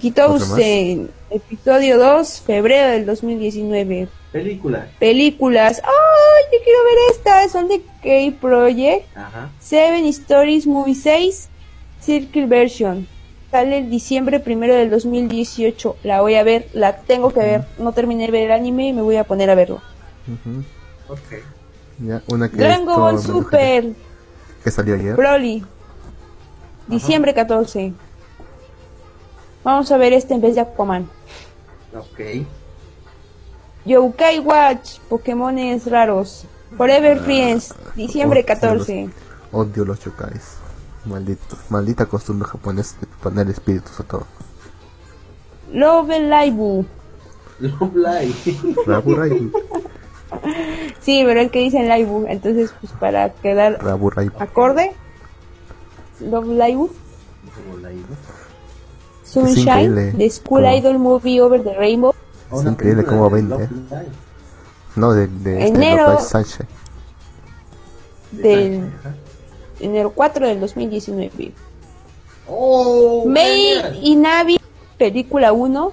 C: Kitousen, episodio 2, febrero del 2019.
B: Película.
C: Películas. ¡Ay! Yo quiero ver estas. Son de K-Project.
B: Ajá.
C: Seven Stories Movie 6, Circle Version. Sale el diciembre primero del 2018. La voy a ver, la tengo que ver. No terminé de ver el anime y me voy a poner a verlo.
A: Ya, una que
C: Dragon Ball Super, [laughs]
A: Que, salió ayer.
C: Broly. Diciembre 14. Vamos a ver este en vez de Aquaman.
B: Ok.
C: Yokai Watch, Pokémones raros. Forever Friends, diciembre
A: Oh,
C: 14.
A: Odio los yokais. Maldito, maldita costumbre japonesa de poner espíritus a todo.
C: Love Live.
B: Love Live. [laughs]
C: Sí, pero el que dice Live. Entonces, pues para quedar
A: Rabu Raibu.
C: acorde. Love Live.
B: Como la iba.
C: Sunshine, The School
A: cómo-
C: Idol Movie Over the Rainbow.
B: Una
A: increíble cómo
B: de
A: vende. No, de, de este
C: Enero.
A: Sánchez.
C: Del enero 4 del 2019.
B: Oh, genial.
C: in Navi, película 1.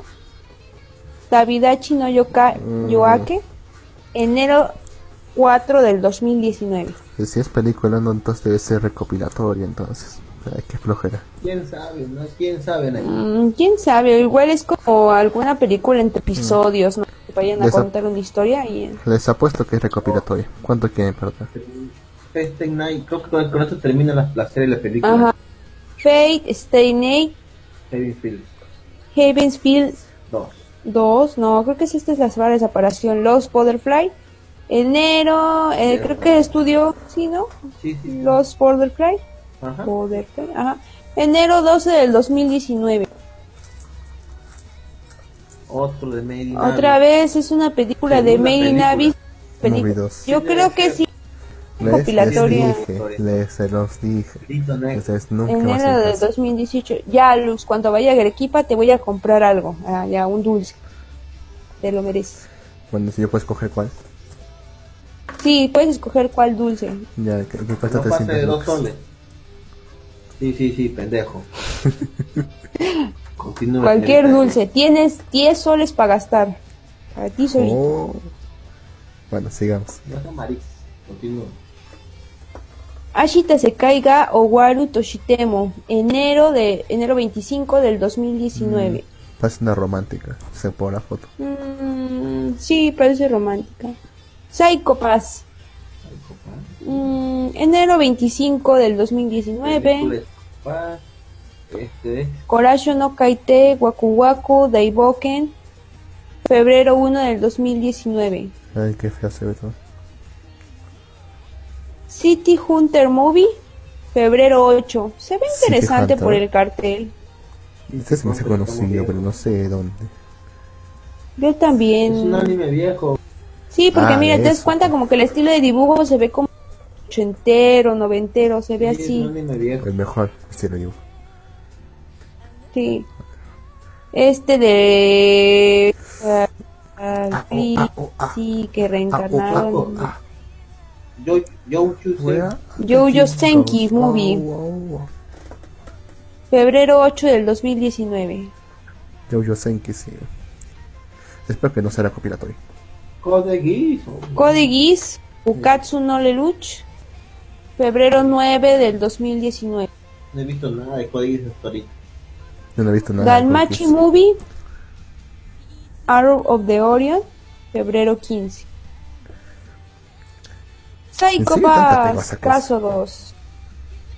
C: Davidachi no Yoka,
A: Mm.
C: Yoake. Enero 4 del 2019.
A: Y Si es película, no, entonces debe ser recopilatoria, entonces. Ay, qué flojera.
B: ¿Quién sabe? ¿No? ¿Quién sabe? Ahí?
C: Mm, ¿Quién sabe? Igual es como alguna película entre episodios, ¿no? Que vayan a contar una historia y...
A: Les apuesto que es recopilatoria. ¿Cuánto quieren perder?
B: Este Night, creo que con, esto termina la, la serie de la película.
C: Ajá. Fate, Stay Night,
B: Kevin Fields
C: Havensfield
B: 2.
C: 2, no, creo que es esta es la saga de separación, Lost Butterfly. Enero, eh, creo que estudio, sí, ¿no?
B: Sí, sí. sí.
C: Lost Butterfly.
B: Ajá.
C: Butterfly, ajá. Enero 12 del 2019.
B: Otro de Made in
C: Otra
B: Navi.
C: vez es una película de
B: Segunda
C: Made in
B: Película.
A: 2.
C: Yo
B: Sí,
C: creo que sí.
A: Les,
C: Compilatoria.
A: les dije, les se los dije. Ustedes nunca me
C: Enero
A: caso.
C: 2018. Ya, Luz, cuando vaya a Arequipa te voy a comprar algo. Ah, ya, un dulce. Te lo mereces.
A: Bueno, si yo puedo escoger cuál.
C: Sí, puedes escoger cuál dulce.
A: Ya, que, que cuesta
B: No pase de
A: 300
B: dos soles. Sí, sí, sí, pendejo. [laughs] Continúa,
C: Cualquier dulce. Tienes 10 soles para gastar. Para ti solito.
A: Oh. Bueno, sigamos.
B: No marica. Continúa.
C: Ashita se caiga Owaru Toshitemo. Enero de enero 25 del 2019.
A: Parece una romántica. Se pone la foto.
C: Mm, sí, parece romántica. Psycho Pass. Mm, enero 25 del 2019.
B: Película de paz. Este es
C: Korasho no Kaite Waku Waku Daiboken. Febrero 1 del 2019.
A: Ay, qué feo se ve todo.
C: City Hunter Movie. Febrero 8. Se ve interesante por el cartel.
A: Este se me hace conocido, pero no sé dónde.
C: Yo
B: Es un
C: también.
B: anime viejo.
C: Sí, porque
A: Ah,
C: mira, te das cuenta como que el estilo de dibujo se ve como ochentero, noventero, se ve
B: Sí, Es
C: así.
B: un anime viejo.
A: El mejor estilo dibujo.
C: Sí. Este de... Ah,
A: oh,
C: sí,
A: ah, oh, ah.
C: sí, que
A: Ah, oh, ah,
C: reencarnaron.
A: oh, ah.
C: Jojo Senki Movie. Febrero 8 del 2019.
A: Jojo Senki, sí. Espero que no sea copilatorio.
B: Code Geass.
C: Code Geass, Ukatsu no Lelouch. Febrero 9 del 2019.
B: No he visto nada de Code Geass hasta ahorita.
A: Yo no he visto nada.
C: Dalmachi Movie. Arrow of the Orion. Febrero 15. Psycho Pass, caso 2.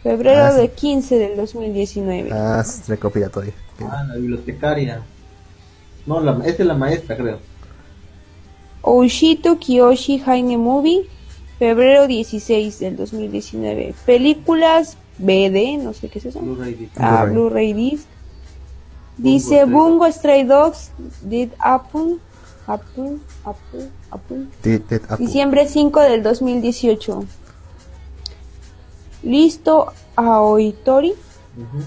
C: Febrero
A: Ah, sí.
C: de 15 del 2019.
A: Ah, recopilatorio.
B: Ah, la bibliotecaria. No, la, esa es la maestra, creo.
C: Oushito Kiyoshi Haine Movie. Febrero 16 del 2019. Películas BD, no sé qué es eso.
B: Blu-ray disc.
C: Ah,
A: Blu-ray.
C: Disc. Dice
B: Bungo
C: Bungo Stray Dogs Did Apple. Apple, Apple, Apple. Diciembre 5 del 2018. Listo Aoitori.
B: Ujú.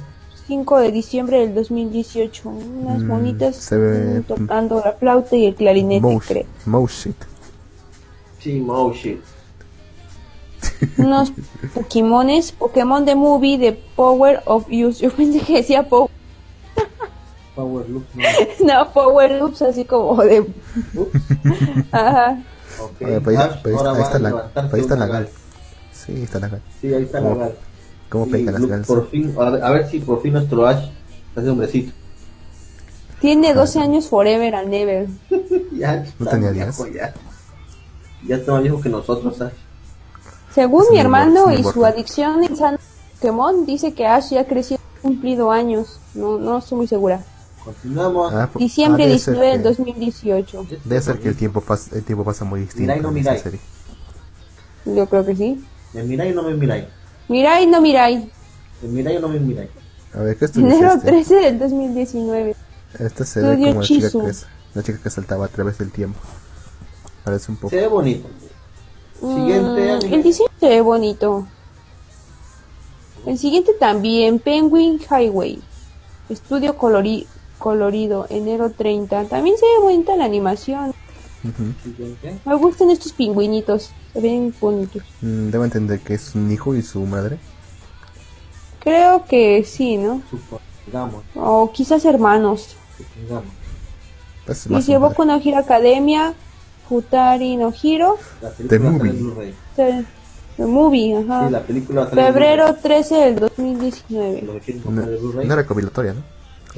C: 5 de diciembre del 2018. Unas
A: Mm,
C: monitas
A: se ve-
C: tocando la flauta y el clarinete,
A: Mouse,
C: creo.
A: mouse shit.
B: Sí, Mo shit.
C: Unos [laughs] Pokémones. Pokémon de Movie de Power of Use. Yo pensé que decía Power. [laughs]
B: Power Loop, no. [laughs]
C: No, Power Loops, así como de.
B: Ups. [laughs]
C: Ajá.
B: Ok.
A: Oye, ahí-
B: Ash
A: pero ahí ahí está
B: a
A: la- pero ahí está la
B: gal.
A: Sí, está la gal.
B: Sí, ahí está la
A: ¿Cómo-
B: gal.
A: ¿Cómo
B: Sí,
A: pegan las
B: Luke? Por fin, a ver, a ver si por fin nuestro Ash hace hombrecito.
C: Tiene 12 años forever and ever. [laughs]
B: ya
A: ¿No
B: está
A: tenía
B: viejo,
A: 10?
B: Ya. ya está más viejo que nosotros, Ash.
C: Según
A: Sí,
C: mi
A: no
C: hermano y su adicción insana a Pokémon, dice que Ash ya creció cumplido años. No, no estoy muy segura.
B: Continuamos.
A: Ah,
C: Diciembre
A: ah, debe ser
C: 19 del
A: que-
C: 2018.
A: Debe ser que el tiempo, pasa, el tiempo pasa muy distinto
B: Mirai no Mirai.
A: serie.
C: Yo creo que sí.
B: ¿Me miráis o no me miráis?
C: Mirai, no Mirai.
B: ¿Me miráis o no me miráis?
A: A ver, ¿qué estudio
C: Enero
A: este?
C: 13 del 2019.
A: Este se ve
C: Estudio
A: como la chica, que es, la chica que saltaba a través del tiempo. Parece un poco.
B: Se ve bonito. Siguiente
C: Mm, el diseño se ve bonito. El siguiente también, Penguin Highway. Estudio colori- colorido, enero 30. También se ve bonita la animación.
A: Ujú.
B: Siguiente.
C: Me gustan estos pingüinitos. Se ven bonitos.
A: Mm, Debo entender que es un hijo y su madre.
C: Creo que sí, ¿no?
B: Supongamos.
C: O quizás hermanos.
B: Supongamos.
A: Pues madre.
C: Boku no Hero Academia, Futari no Hiro,
B: salir
A: movie.
C: The, the Movie, ajá.
B: Sí, la película
C: Febrero 13 del 2019.
B: Blu-ray. Lo que quieren
A: No, no era recopilatoria, ¿no?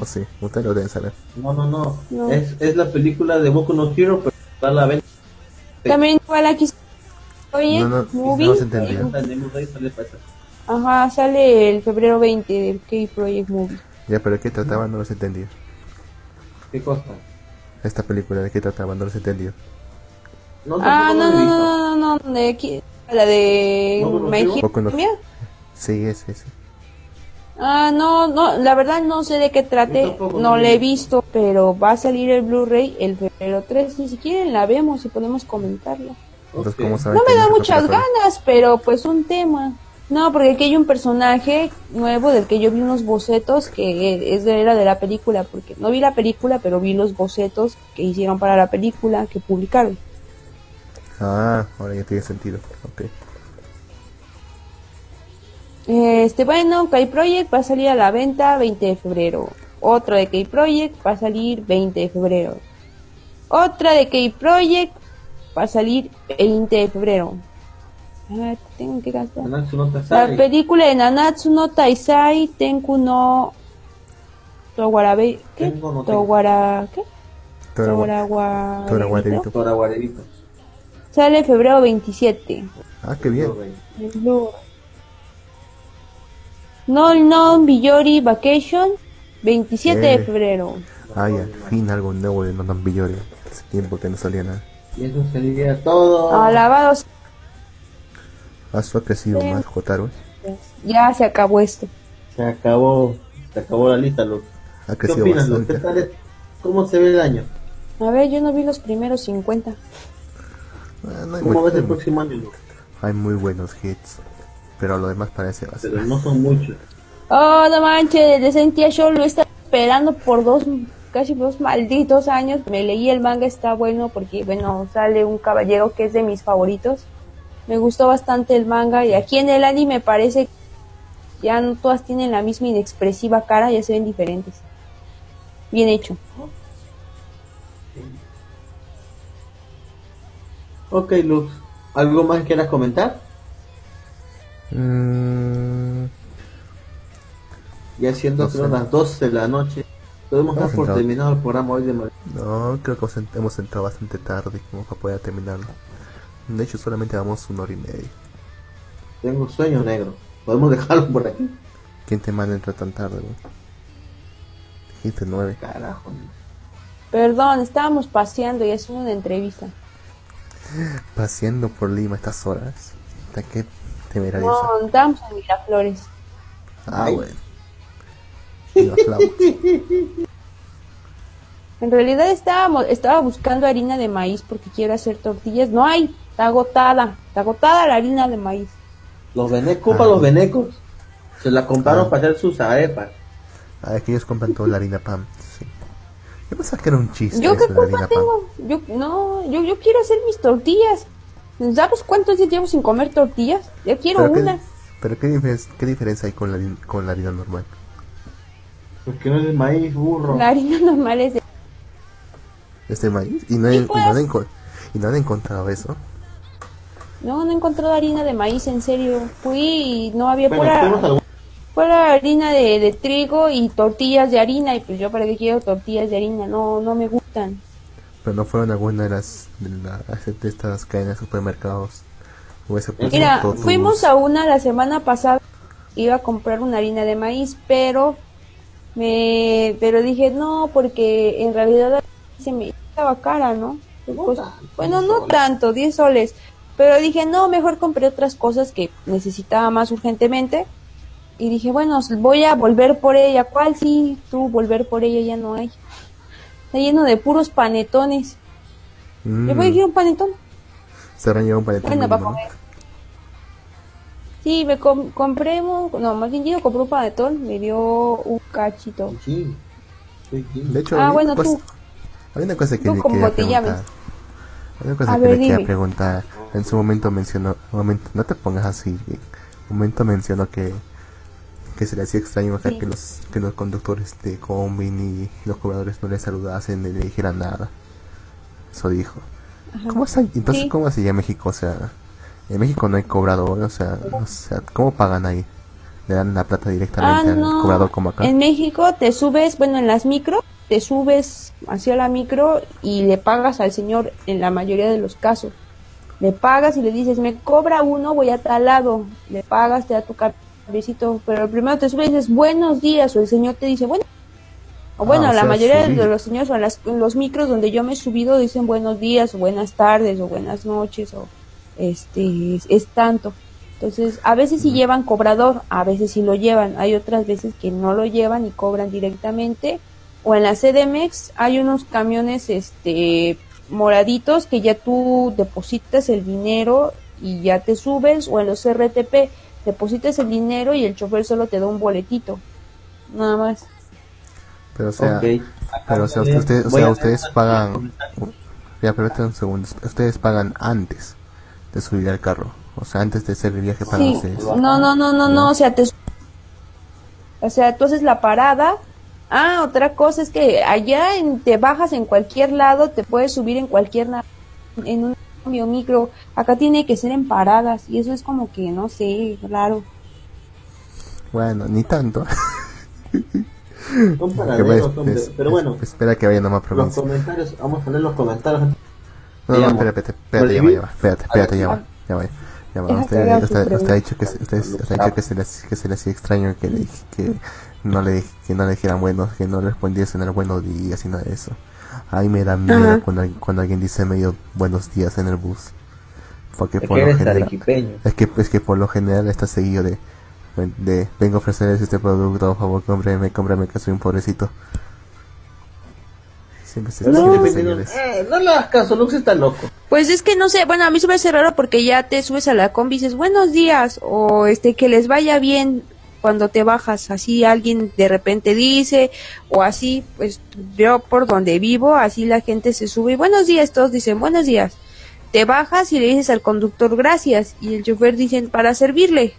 A: O sí, ustedes lo deben saber.
B: No, no, no.
C: No.
B: Es, es la película de Boku no Hero, pero va a la venta.
C: También igual aquí Oye,
A: No, no,
C: Movie.
A: no se entendía.
B: Está en Blu-ray, sale para esa.
C: Ajá, sale el febrero 20 del K-Project Movie.
A: Ya, pero ¿de qué trataba? No los entendía.
B: ¿Qué cosa?
A: Esta película, ¿de qué trataba? No los entendía.
B: No,
C: Ah, no, no, no, no, no, de aquí, la de
B: ¿Boku no
C: My
B: Hero?
A: Sí, es ese.
C: Ah, no, no, la verdad no sé de qué trate,
B: tampoco
C: no la
B: he
C: visto, pero va a salir el Blu-ray el febrero 3, y si quieren la vemos y podemos comentarla.
A: Entonces,
B: Ok.
A: ¿cómo saben
C: No me da muchas ganas, pero pues un tema. No, porque aquí hay un personaje nuevo del que yo vi unos bocetos que es de, era de la película, porque no vi la película, pero vi los bocetos que hicieron para la película que publicaron.
A: Ah, ahora ya tiene sentido. Ok.
C: Este, bueno, K-Project va a salir a la venta 20 de febrero. Otro de K-Project va a salir 20 de febrero. Otra de K-Project va a salir 20 de febrero. Ah, tengo que gastar.
B: Nanatsu no
C: La película de Nanatsu no Taisai Tenku no Towarabe ¿qué?
B: Tengo no tengo.
C: Towara ¿qué?
A: Torawa-
C: Torawa-
A: Torawarerito.
B: Tora Guarerito.
C: Sale febrero 27.
A: Ah, qué bien.
C: No No Biyori Vacation 27 de
A: Eh.
C: febrero.
A: Ay, al fin algo nuevo de Nonon Billori. Hace tiempo que no salía nada.
B: Y eso sería todo.
C: Alabados.
A: Asu ha crecido
C: Sí.
A: más, Jotaro.
C: Ya se acabó esto.
B: Se acabó. Se acabó la lista, Luke.
A: Ha
B: ¿Qué
A: crecido
B: opinas,
A: bastante.
B: tal es? ¿Cómo se ve el año?
C: A ver, yo no vi los primeros 50.
A: Ah, no hay,
B: ¿Cómo ves el próximo año, Luke?
A: hay muy buenos hits. Pero lo demás parece
B: Pero
A: basura.
B: no son muchos.
C: Oh, no manches, de Sentia Show lo está esperando por dos, casi dos malditos años. Me leí el manga, está bueno porque, bueno, sale un caballero que es de mis favoritos. Me gustó bastante el manga y aquí en el anime parece que ya no todas tienen la misma inexpresiva cara, ya se ven diferentes. Bien hecho.
B: Ok, Luz. ¿Algo más quieras comentar?
A: Mm,
B: Ya siendo
A: No
B: creo
A: sé.
B: las 12 de la noche. Podemos dar
A: Vamos
B: por
A: entrado.
B: terminado el programa hoy de Madrid.
A: no, creo que hemos ent- hemos entrado bastante tarde como para poder terminarlo. De hecho, solamente damos una hora y media.
B: Tengo sueño negro. Podemos [laughs] dejarlo por aquí.
A: ¿Quién te manda entrar tan tarde? güey? Dijiste nueve.
B: Carajo.
C: Perdón, estábamos paseando y haciendo una entrevista.
A: Paseando por Lima a estas horas. ¿Hasta qué temerario?
C: No, estábamos en Miraflores.
A: Ah,
B: Ay.
A: bueno. [laughs]
C: En realidad estábamos, estaba buscando harina de maíz porque quiero hacer tortillas. No hay, está agotada, está agotada la harina de maíz.
B: Los venecos,
A: Ah.
B: para los venecos. Se la compraron
A: Ah.
B: para hacer sus arepas.
A: Ah, es que ellos compran toda la harina pan. Sí. Yo pensaba que era un chiste
C: ¿Yo qué culpa
A: pan.
C: tengo? Yo, no, yo, yo quiero hacer mis tortillas. ¿Sabes cuántos días llevo sin comer tortillas? Ya quiero
A: Pero,
C: una.
A: ¿qué, pero ¿qué, diferencia, qué diferencia hay con la, con la harina normal?
B: Porque no es de maíz, burro.
C: La harina normal es de...
A: ¿Es de maíz? Y no, y
C: pues.
A: no han enco- y no han encontrado eso.
C: No, no he encontrado harina de maíz, en serio. Fui y no había
B: Bueno,
C: pura, pura harina de, de trigo y tortillas de harina. Y pues yo para qué quiero tortillas de harina, no, no me gustan.
A: Pero no fueron alguna de las de, la- de estas cadenas de supermercados. O ese puesto
C: Mira,
A: Totus.
C: fuimos a una la semana pasada, iba a comprar una harina de maíz, pero me pero dije no, porque en realidad se me estaba cara, ¿no? Pues, bueno, no tanto, 10 soles, pero dije no, mejor compré otras cosas que necesitaba más urgentemente. Y dije, bueno, voy a volver por ella. ¿Cuál sí? Tú, volver por ella ya no hay. Está lleno de puros panetones.
A: Mm,
C: ¿Le voy a decir un panetón?
A: se habrán llevado un paletón
C: Bueno, para comer. Sí, me com- compré, un- no, más bien yo compré un panetón, me dio un cachito.
B: Sí. Sí, sí.
A: De hecho,
C: Ah,
A: hay
C: bueno,
A: una cosa,
C: tú.
A: hay una cosa que
C: Tú
A: le quería preguntar. Hay una cosa
C: A
A: que
C: ver,
A: le quería preguntar. En su momento mencionó, momento, no te pongas así. En un momento mencionó que que se le hacía extraño acá
C: Sí.
A: que los que los conductores de combi ni los cobradores no le saludasen ni le dijeran nada. Eso dijo. ¿Cómo es ahí? Entonces,
C: Sí.
A: ¿cómo México? O sea, en México no hay cobrador, o sea, o sea, ¿cómo pagan ahí? ¿Le dan la plata
C: Ah,
A: directamente al
C: no.
A: cobrador como acá?
C: En México te subes, bueno, en las micro, te subes hacia la micro y le pagas al señor en la mayoría de los casos. Le pagas y le dices, me cobra uno, voy a tal lado. Le pagas, te da tu pero primero te subes y dices, buenos días, o el señor te dice, bueno. O bueno,
A: Ah, o
C: la
A: sea,
C: mayoría
A: subir.
C: de los señores o en, las- en los micros donde yo me he subido dicen buenos días, o buenas tardes, o buenas noches, o este, es, es tanto. Entonces, a veces sí llevan cobrador, a veces sí lo llevan, hay otras veces que no lo llevan y cobran directamente. O en la CDMX hay unos camiones este moraditos que ya tú depositas el dinero y ya te subes, o en los RTP depositas el dinero y el chofer solo te da un boletito. Nada más.
A: Pero o sea, pero o sea, ustedes, o sea, ustedes pagan Ya, pero un segundo. Ustedes pagan antes de subir al carro. O sea, antes de hacer el viaje para
C: Sí,
A: ustedes.
C: no, no, no, no, no, o sea, te... O sea, tú haces la parada. Ah, otra cosa es que allá en- te bajas en cualquier lado, te puedes subir en cualquier en un cambio micro. Acá tiene que ser en paradas y eso es como que no sé, raro.
A: Bueno, ni tanto.
B: Son [laughs] paraderos,
A: va-
B: hombre.
A: es-
B: Pero
A: es-
B: bueno,
A: Espera que vaya nomás
B: los comentarios, vamos a leer los comentarios.
A: No, no, espera, espérate, espérate, ya va, ya va. Espérate, espérate, ya va. Ya va. Ya va. Usted, usted, usted ha dicho que, se- usted, usted ha dicho que se le, que se le hacía extraño que, le, que no le que no le dijeran buenos, que no le respondiesen el buenos días y nada de eso. A mí me da miedo cuando, alguien- cuando alguien dice medio buenos días en el bus. Porque
B: Es
A: por
B: que
A: lo general, es que, es que por lo general está seguido de, de vengo a ofrecerles este producto, por favor, cómprame, cómprame que soy un pobrecito. Siempre se
C: No.
B: eh, no le hagas caso, Lux está loco.
C: Pues es que no sé, bueno, a mí se me hace raro porque ya te subes a la combi y dices buenos días o este que les vaya bien cuando te bajas, así alguien de repente dice o así, pues yo por donde vivo, así la gente se sube y buenos días, todos dicen buenos días. te bajas y le dices al conductor gracias y el chofer dice para servirle.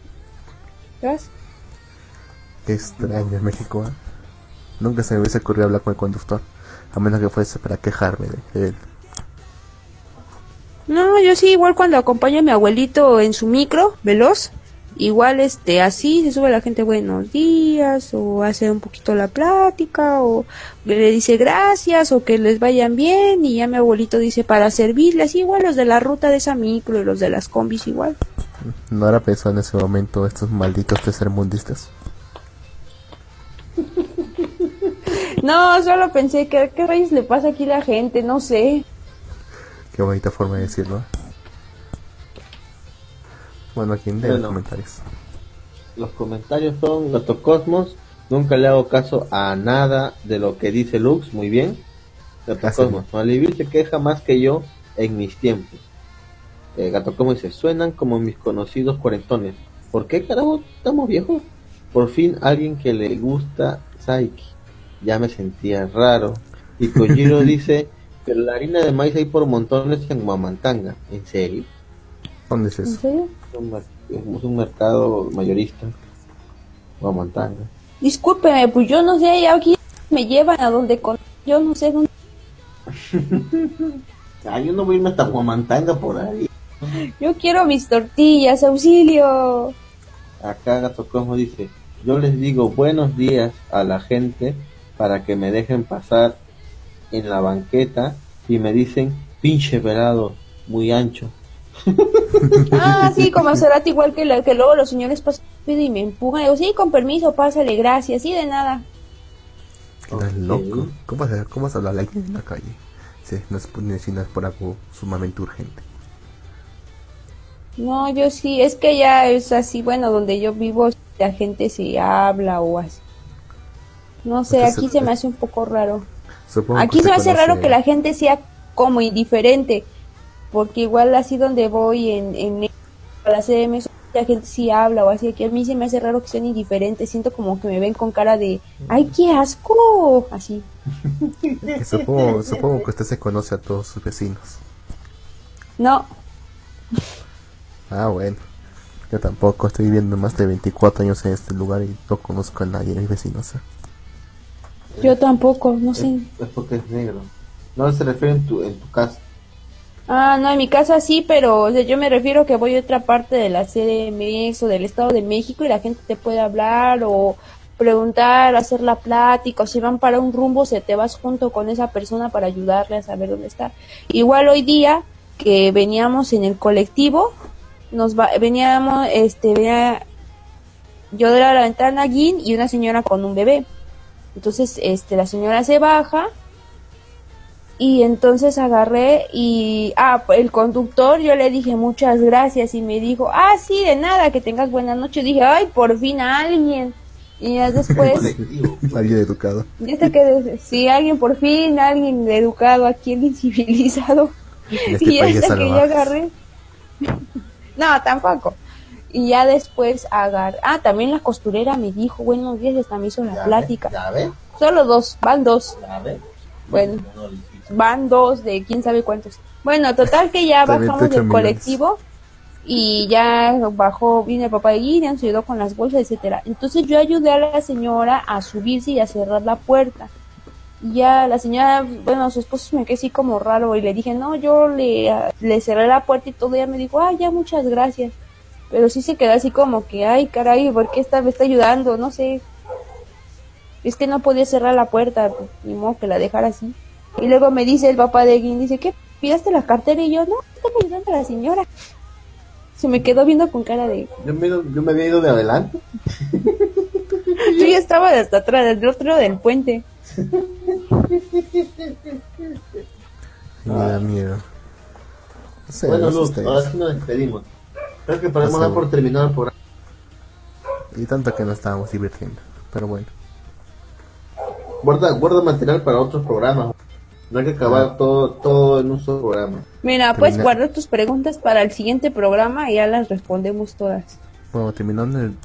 C: ¿Ves?
A: Qué extraño México. ¿eh? Nunca se me hubiese ocurrido hablar con el conductor, a menos que fuese para quejarme de él.
C: No, yo sí, igual cuando acompaño a mi abuelito en su micro, veloz, igual este así se sube la gente buenos días o hace un poquito la plática o le dice gracias o que les vayan bien y ya mi abuelito dice para servirles igual los de la ruta de esa micro y los de las combis igual.
A: No era pensado en ese momento estos malditos tercermundistas
C: no solo pensé que qué rayos le pasa aquí a la gente no sé
A: qué bonita forma de decirlo bueno, aquí en los comentarios?
B: Los comentarios son Gato Cosmos. Nunca le hago caso a nada de lo que dice Lux. Muy bien. Gato Cosmos. Malivir se queja más que yo en mis tiempos. Eh, Gato Cosmos dice: Suenan como mis conocidos cuarentones. ¿Por qué carajo estamos viejos? Por fin alguien que le gusta Saiki. Ya me sentía raro. Y Kojiro [laughs] dice: que la harina de maíz hay por montones en Mamantanga. ¿En serio?
A: ¿Dónde es eso?
B: es un mercado mayorista o a
C: Discúlpeme, pues yo no sé, aquí me llevan a donde con... Yo no sé dónde... [laughs]
B: ah, yo no voy a irme hasta Guamantanga por ahí.
C: Yo quiero mis tortillas, auxilio.
B: Acá Gato Cosmo dice, yo les digo buenos días a la gente para que me dejen pasar en la banqueta y me dicen pinche velado muy ancho [laughs]
C: ah, sí, como será igual que, que luego los señores pasan y me empujan. Digo, sí, con permiso, pásale, gracias, sí, de nada.
A: Estás loco. ¿Cómo vas, a, ¿Cómo vas a hablar en la calle? Si no, es, no es por algo sumamente urgente.
C: No, yo sí, es que ya es así, bueno, donde yo vivo la gente se habla o así. No sé, aquí se me hace un poco raro. Aquí se me hace raro que la gente sea como indiferente porque igual así donde voy en, en la CDM la gente sí habla o así que a mí se me hace raro que sean indiferentes siento como que me ven con cara de ay qué asco así.
A: Supongo, supongo que usted se conoce a todos sus vecinos.
C: No.
A: Ah bueno. Yo tampoco estoy viviendo más de 24 años en este lugar y no conozco a nadie de mis vecinos ¿eh?
C: yo tampoco no sé.
B: Es porque es negro. No se refiere en tu, en tu casa
C: Ah, no, en mi casa sí, pero yo me refiero que voy a otra parte de la CDMX o del Estado de México y la gente te puede hablar o preguntar, hacer la plática, o si van para un rumbo, se te vas junto con esa persona para ayudarle a saber dónde está. Igual hoy día que veníamos en el colectivo, nos va, veníamos, este, venía yo de la ventana, Guin y una señora con un bebé. Entonces, este, la señora se baja y entonces agarré y, ah, el conductor, yo le dije muchas gracias y me dijo, ah, sí, de nada, que tengas buena noche. Dije, ay, por fin alguien. Y ya [laughs] después...
A: alguien educado.
C: Y hasta que, sí, alguien por fin, alguien educado aquí, el incivilizado. Este [laughs] y hasta que yo agarré... [laughs] no, tampoco. Y ya después agarré... Ah, también la costurera me dijo, buenos días, hasta me hizo la plática. Solo dos, van dos. Bueno van dos de quién sabe cuántos. Bueno, total que ya bajamos del colectivo y ya bajó, vino el papá de Guinness, nos ayudó con las bolsas, etcétera. Entonces yo ayudé a la señora a subirse y a cerrar la puerta. Y ya la señora, bueno, su esposo me quedó así como raro y le dije, no, yo le, le cerré la puerta y todo, ella me dijo, ay, ya, muchas gracias. Pero sí se quedó así como que, ay, caray, ¿por qué esta me está ayudando? No sé. Es que no podía cerrar la puerta, ni modo que la dejara así. Y luego me dice el papá de Guin, dice, ¿qué? ¿Pidaste la cartera? Y yo, no, estoy ayudando a la señora. Se me quedó viendo con cara de...
B: Yo me, yo me había ido de adelante. [laughs]
C: yo ya estaba hasta atrás, del otro lado del puente.
A: Me da miedo.
B: bueno, Luz, ahora sí nos despedimos. Creo que podemos dar por terminado por
A: Y tanto que nos estábamos divirtiendo. Pero bueno.
B: Guarda, guarda material para otros programas. No hay que acabar todo, todo en un solo programa.
C: Mira, pues guarda tus preguntas para el siguiente programa y ya las respondemos todas.
A: Bueno, ¿terminaron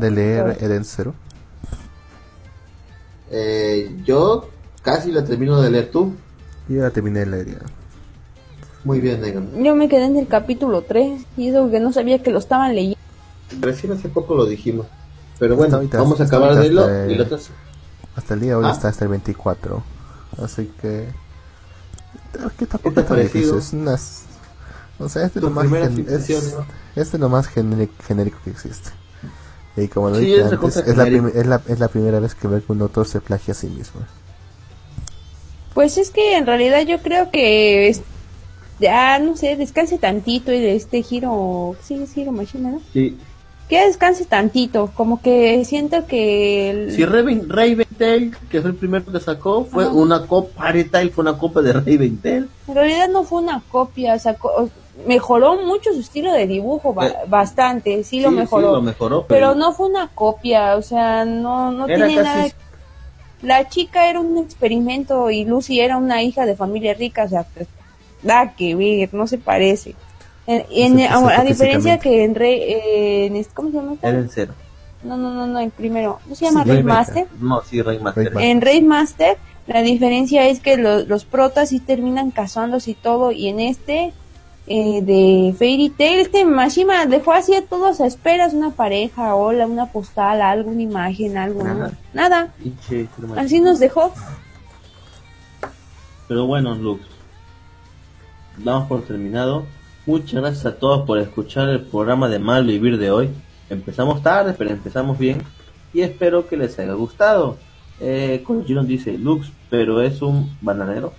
A: de, leer Eden Zero?
B: Eh, yo casi la termino de leer tú.
A: Yo ya la terminé de leer ya.
B: Muy bien, Negan.
C: Yo me quedé en el capítulo 3 y eso que no sabía que lo estaban leyendo.
B: Recién hace poco lo dijimos. Pero bueno, vamos a acabar de lo y lo
A: Hasta el día de hoy ¿Ah? está hasta el 24. Así que. ¿Qué tampoco está difícil? Es unas. O sea, este es lo más, es, este es lo más genérico que existe. Y como lo dije antes, es la, es, la, es la primera vez que veo que un autor se plagia a sí mismo.
C: Pues es que en realidad yo creo que es, ya no sé, descanse tantito y de este giro, sí, es giro machina, ¿no?
B: Sí.
C: Que descanse tantito, como que siento que...
B: El... Si Raventel, que fue el primero que sacó, fue una copia, fue una copia de Raventel.
C: En realidad no fue una copia, sacó, mejoró mucho su estilo de dibujo, eh, bastante, sí lo mejoró.
B: mejoró
C: pero... no fue una copia, o sea, no, no tiene nada... La chica era un experimento y Lucy era una hija de familia rica, o sea, pues, da que ver, no se parece. En, a, diferencia que en Rey, eh, ¿cómo se llama?
B: Era el cero.
C: No, no, no, no, el primero. ¿No se llama Rey Master?
B: No, sí, Rey Master.
C: En Rey Master, la diferencia es que los protas sí terminan casándose y todo, y en este eh, de Fairy Tail, este Mashima dejó así a todos a esperas una pareja, hola, una postal, algo, una imagen, algo, nada. nada. Así nos dejó.
B: Pero bueno, Lux, damos por terminado. Muchas gracias a todos por escuchar el programa de Mal Vivir de hoy. Empezamos tarde, pero empezamos bien. Y espero que les haya gustado. Eh, dice, Lux, pero es un bananero.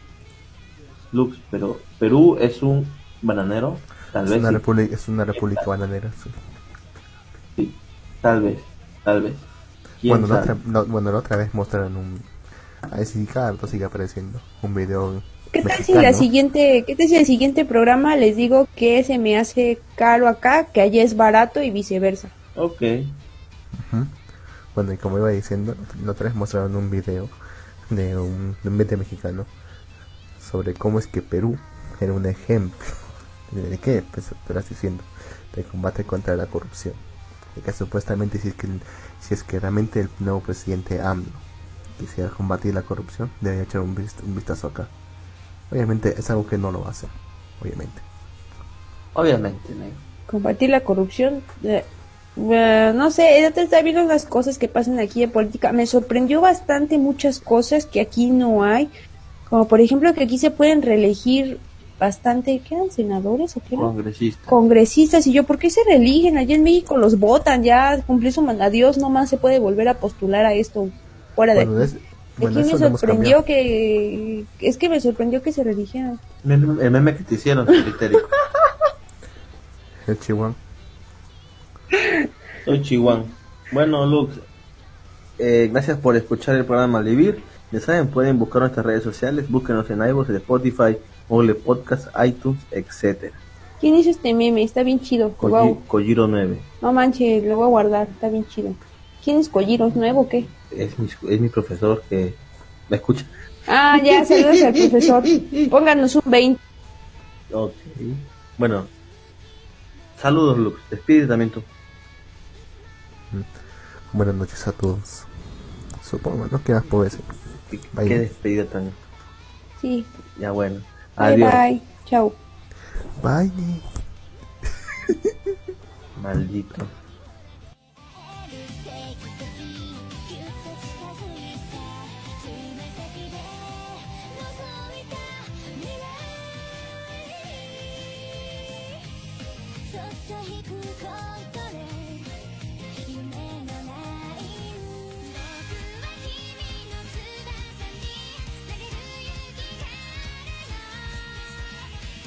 B: Lux, pero Perú es un bananero, tal
A: es
B: vez.
A: Una república, es una república bananera,
B: sí. tal vez, tal vez.
A: Bueno la, otra, bueno, la otra vez mostraron un. Ahí sí, cada sigue apareciendo. Un video.
C: ¿Qué tal si la siguiente, qué tal si el siguiente programa les digo que se me hace caro acá, que allá es barato y viceversa?
B: Ok.
A: Bueno, y como iba diciendo, la otra vez mostraron un video de un, de un mexicano sobre cómo es que Perú era un ejemplo ¿De qué? Pues estás diciendo, de combate contra la corrupción. De que supuestamente si es que, si es que realmente el nuevo presidente AMLO quisiera combatir la corrupción, debería echar un, vistazo acá. Obviamente es algo que no lo va a hacer, obviamente.
B: Obviamente,
C: Combatir la corrupción, eh, eh, no sé, ya te está viendo las cosas que pasan aquí en política. Me sorprendió bastante muchas cosas que aquí no hay. Como por ejemplo que aquí se pueden reelegir bastante, ¿qué eran senadores o qué eran?
B: Congresistas.
C: Congresistas, y yo, ¿por qué se reeligen? Allá en México los votan, ya cumplió su mandato, Dios no más se puede volver a postular a esto fuera de aquí. me sorprendió que, es que me sorprendió que se reeligieran.
B: El, meme que te hicieron,
A: El [laughs] chihuahua.
B: Soy chihuahua. Bueno, Lux, eh, gracias por escuchar el programa Vivir. Ya saben, pueden buscar nuestras redes sociales, búsquenos en iVoox, en Spotify, Ole Podcast, iTunes, etcétera.
C: ¿Quién hizo este meme? Está bien chido.
B: Koji, Kojiro 9.
C: No manches, lo voy a guardar, está bien chido. ¿Quién es Kojiro? ¿Es nuevo o qué?
B: Es mi, es mi profesor que me escucha.
C: Ah, ya, saludos al profesor. [laughs] Pónganos un 20.
B: Ok. Bueno, saludos, Lux. Despide también tú.
A: Mm. Buenas noches a todos. Supongo, ¿no? ¿Qué más puedo decir?
B: ¿Qué despedida también?
C: Sí.
B: Ya bueno.
C: Adiós. Bye, Chao.
A: Bye.
B: Maldito.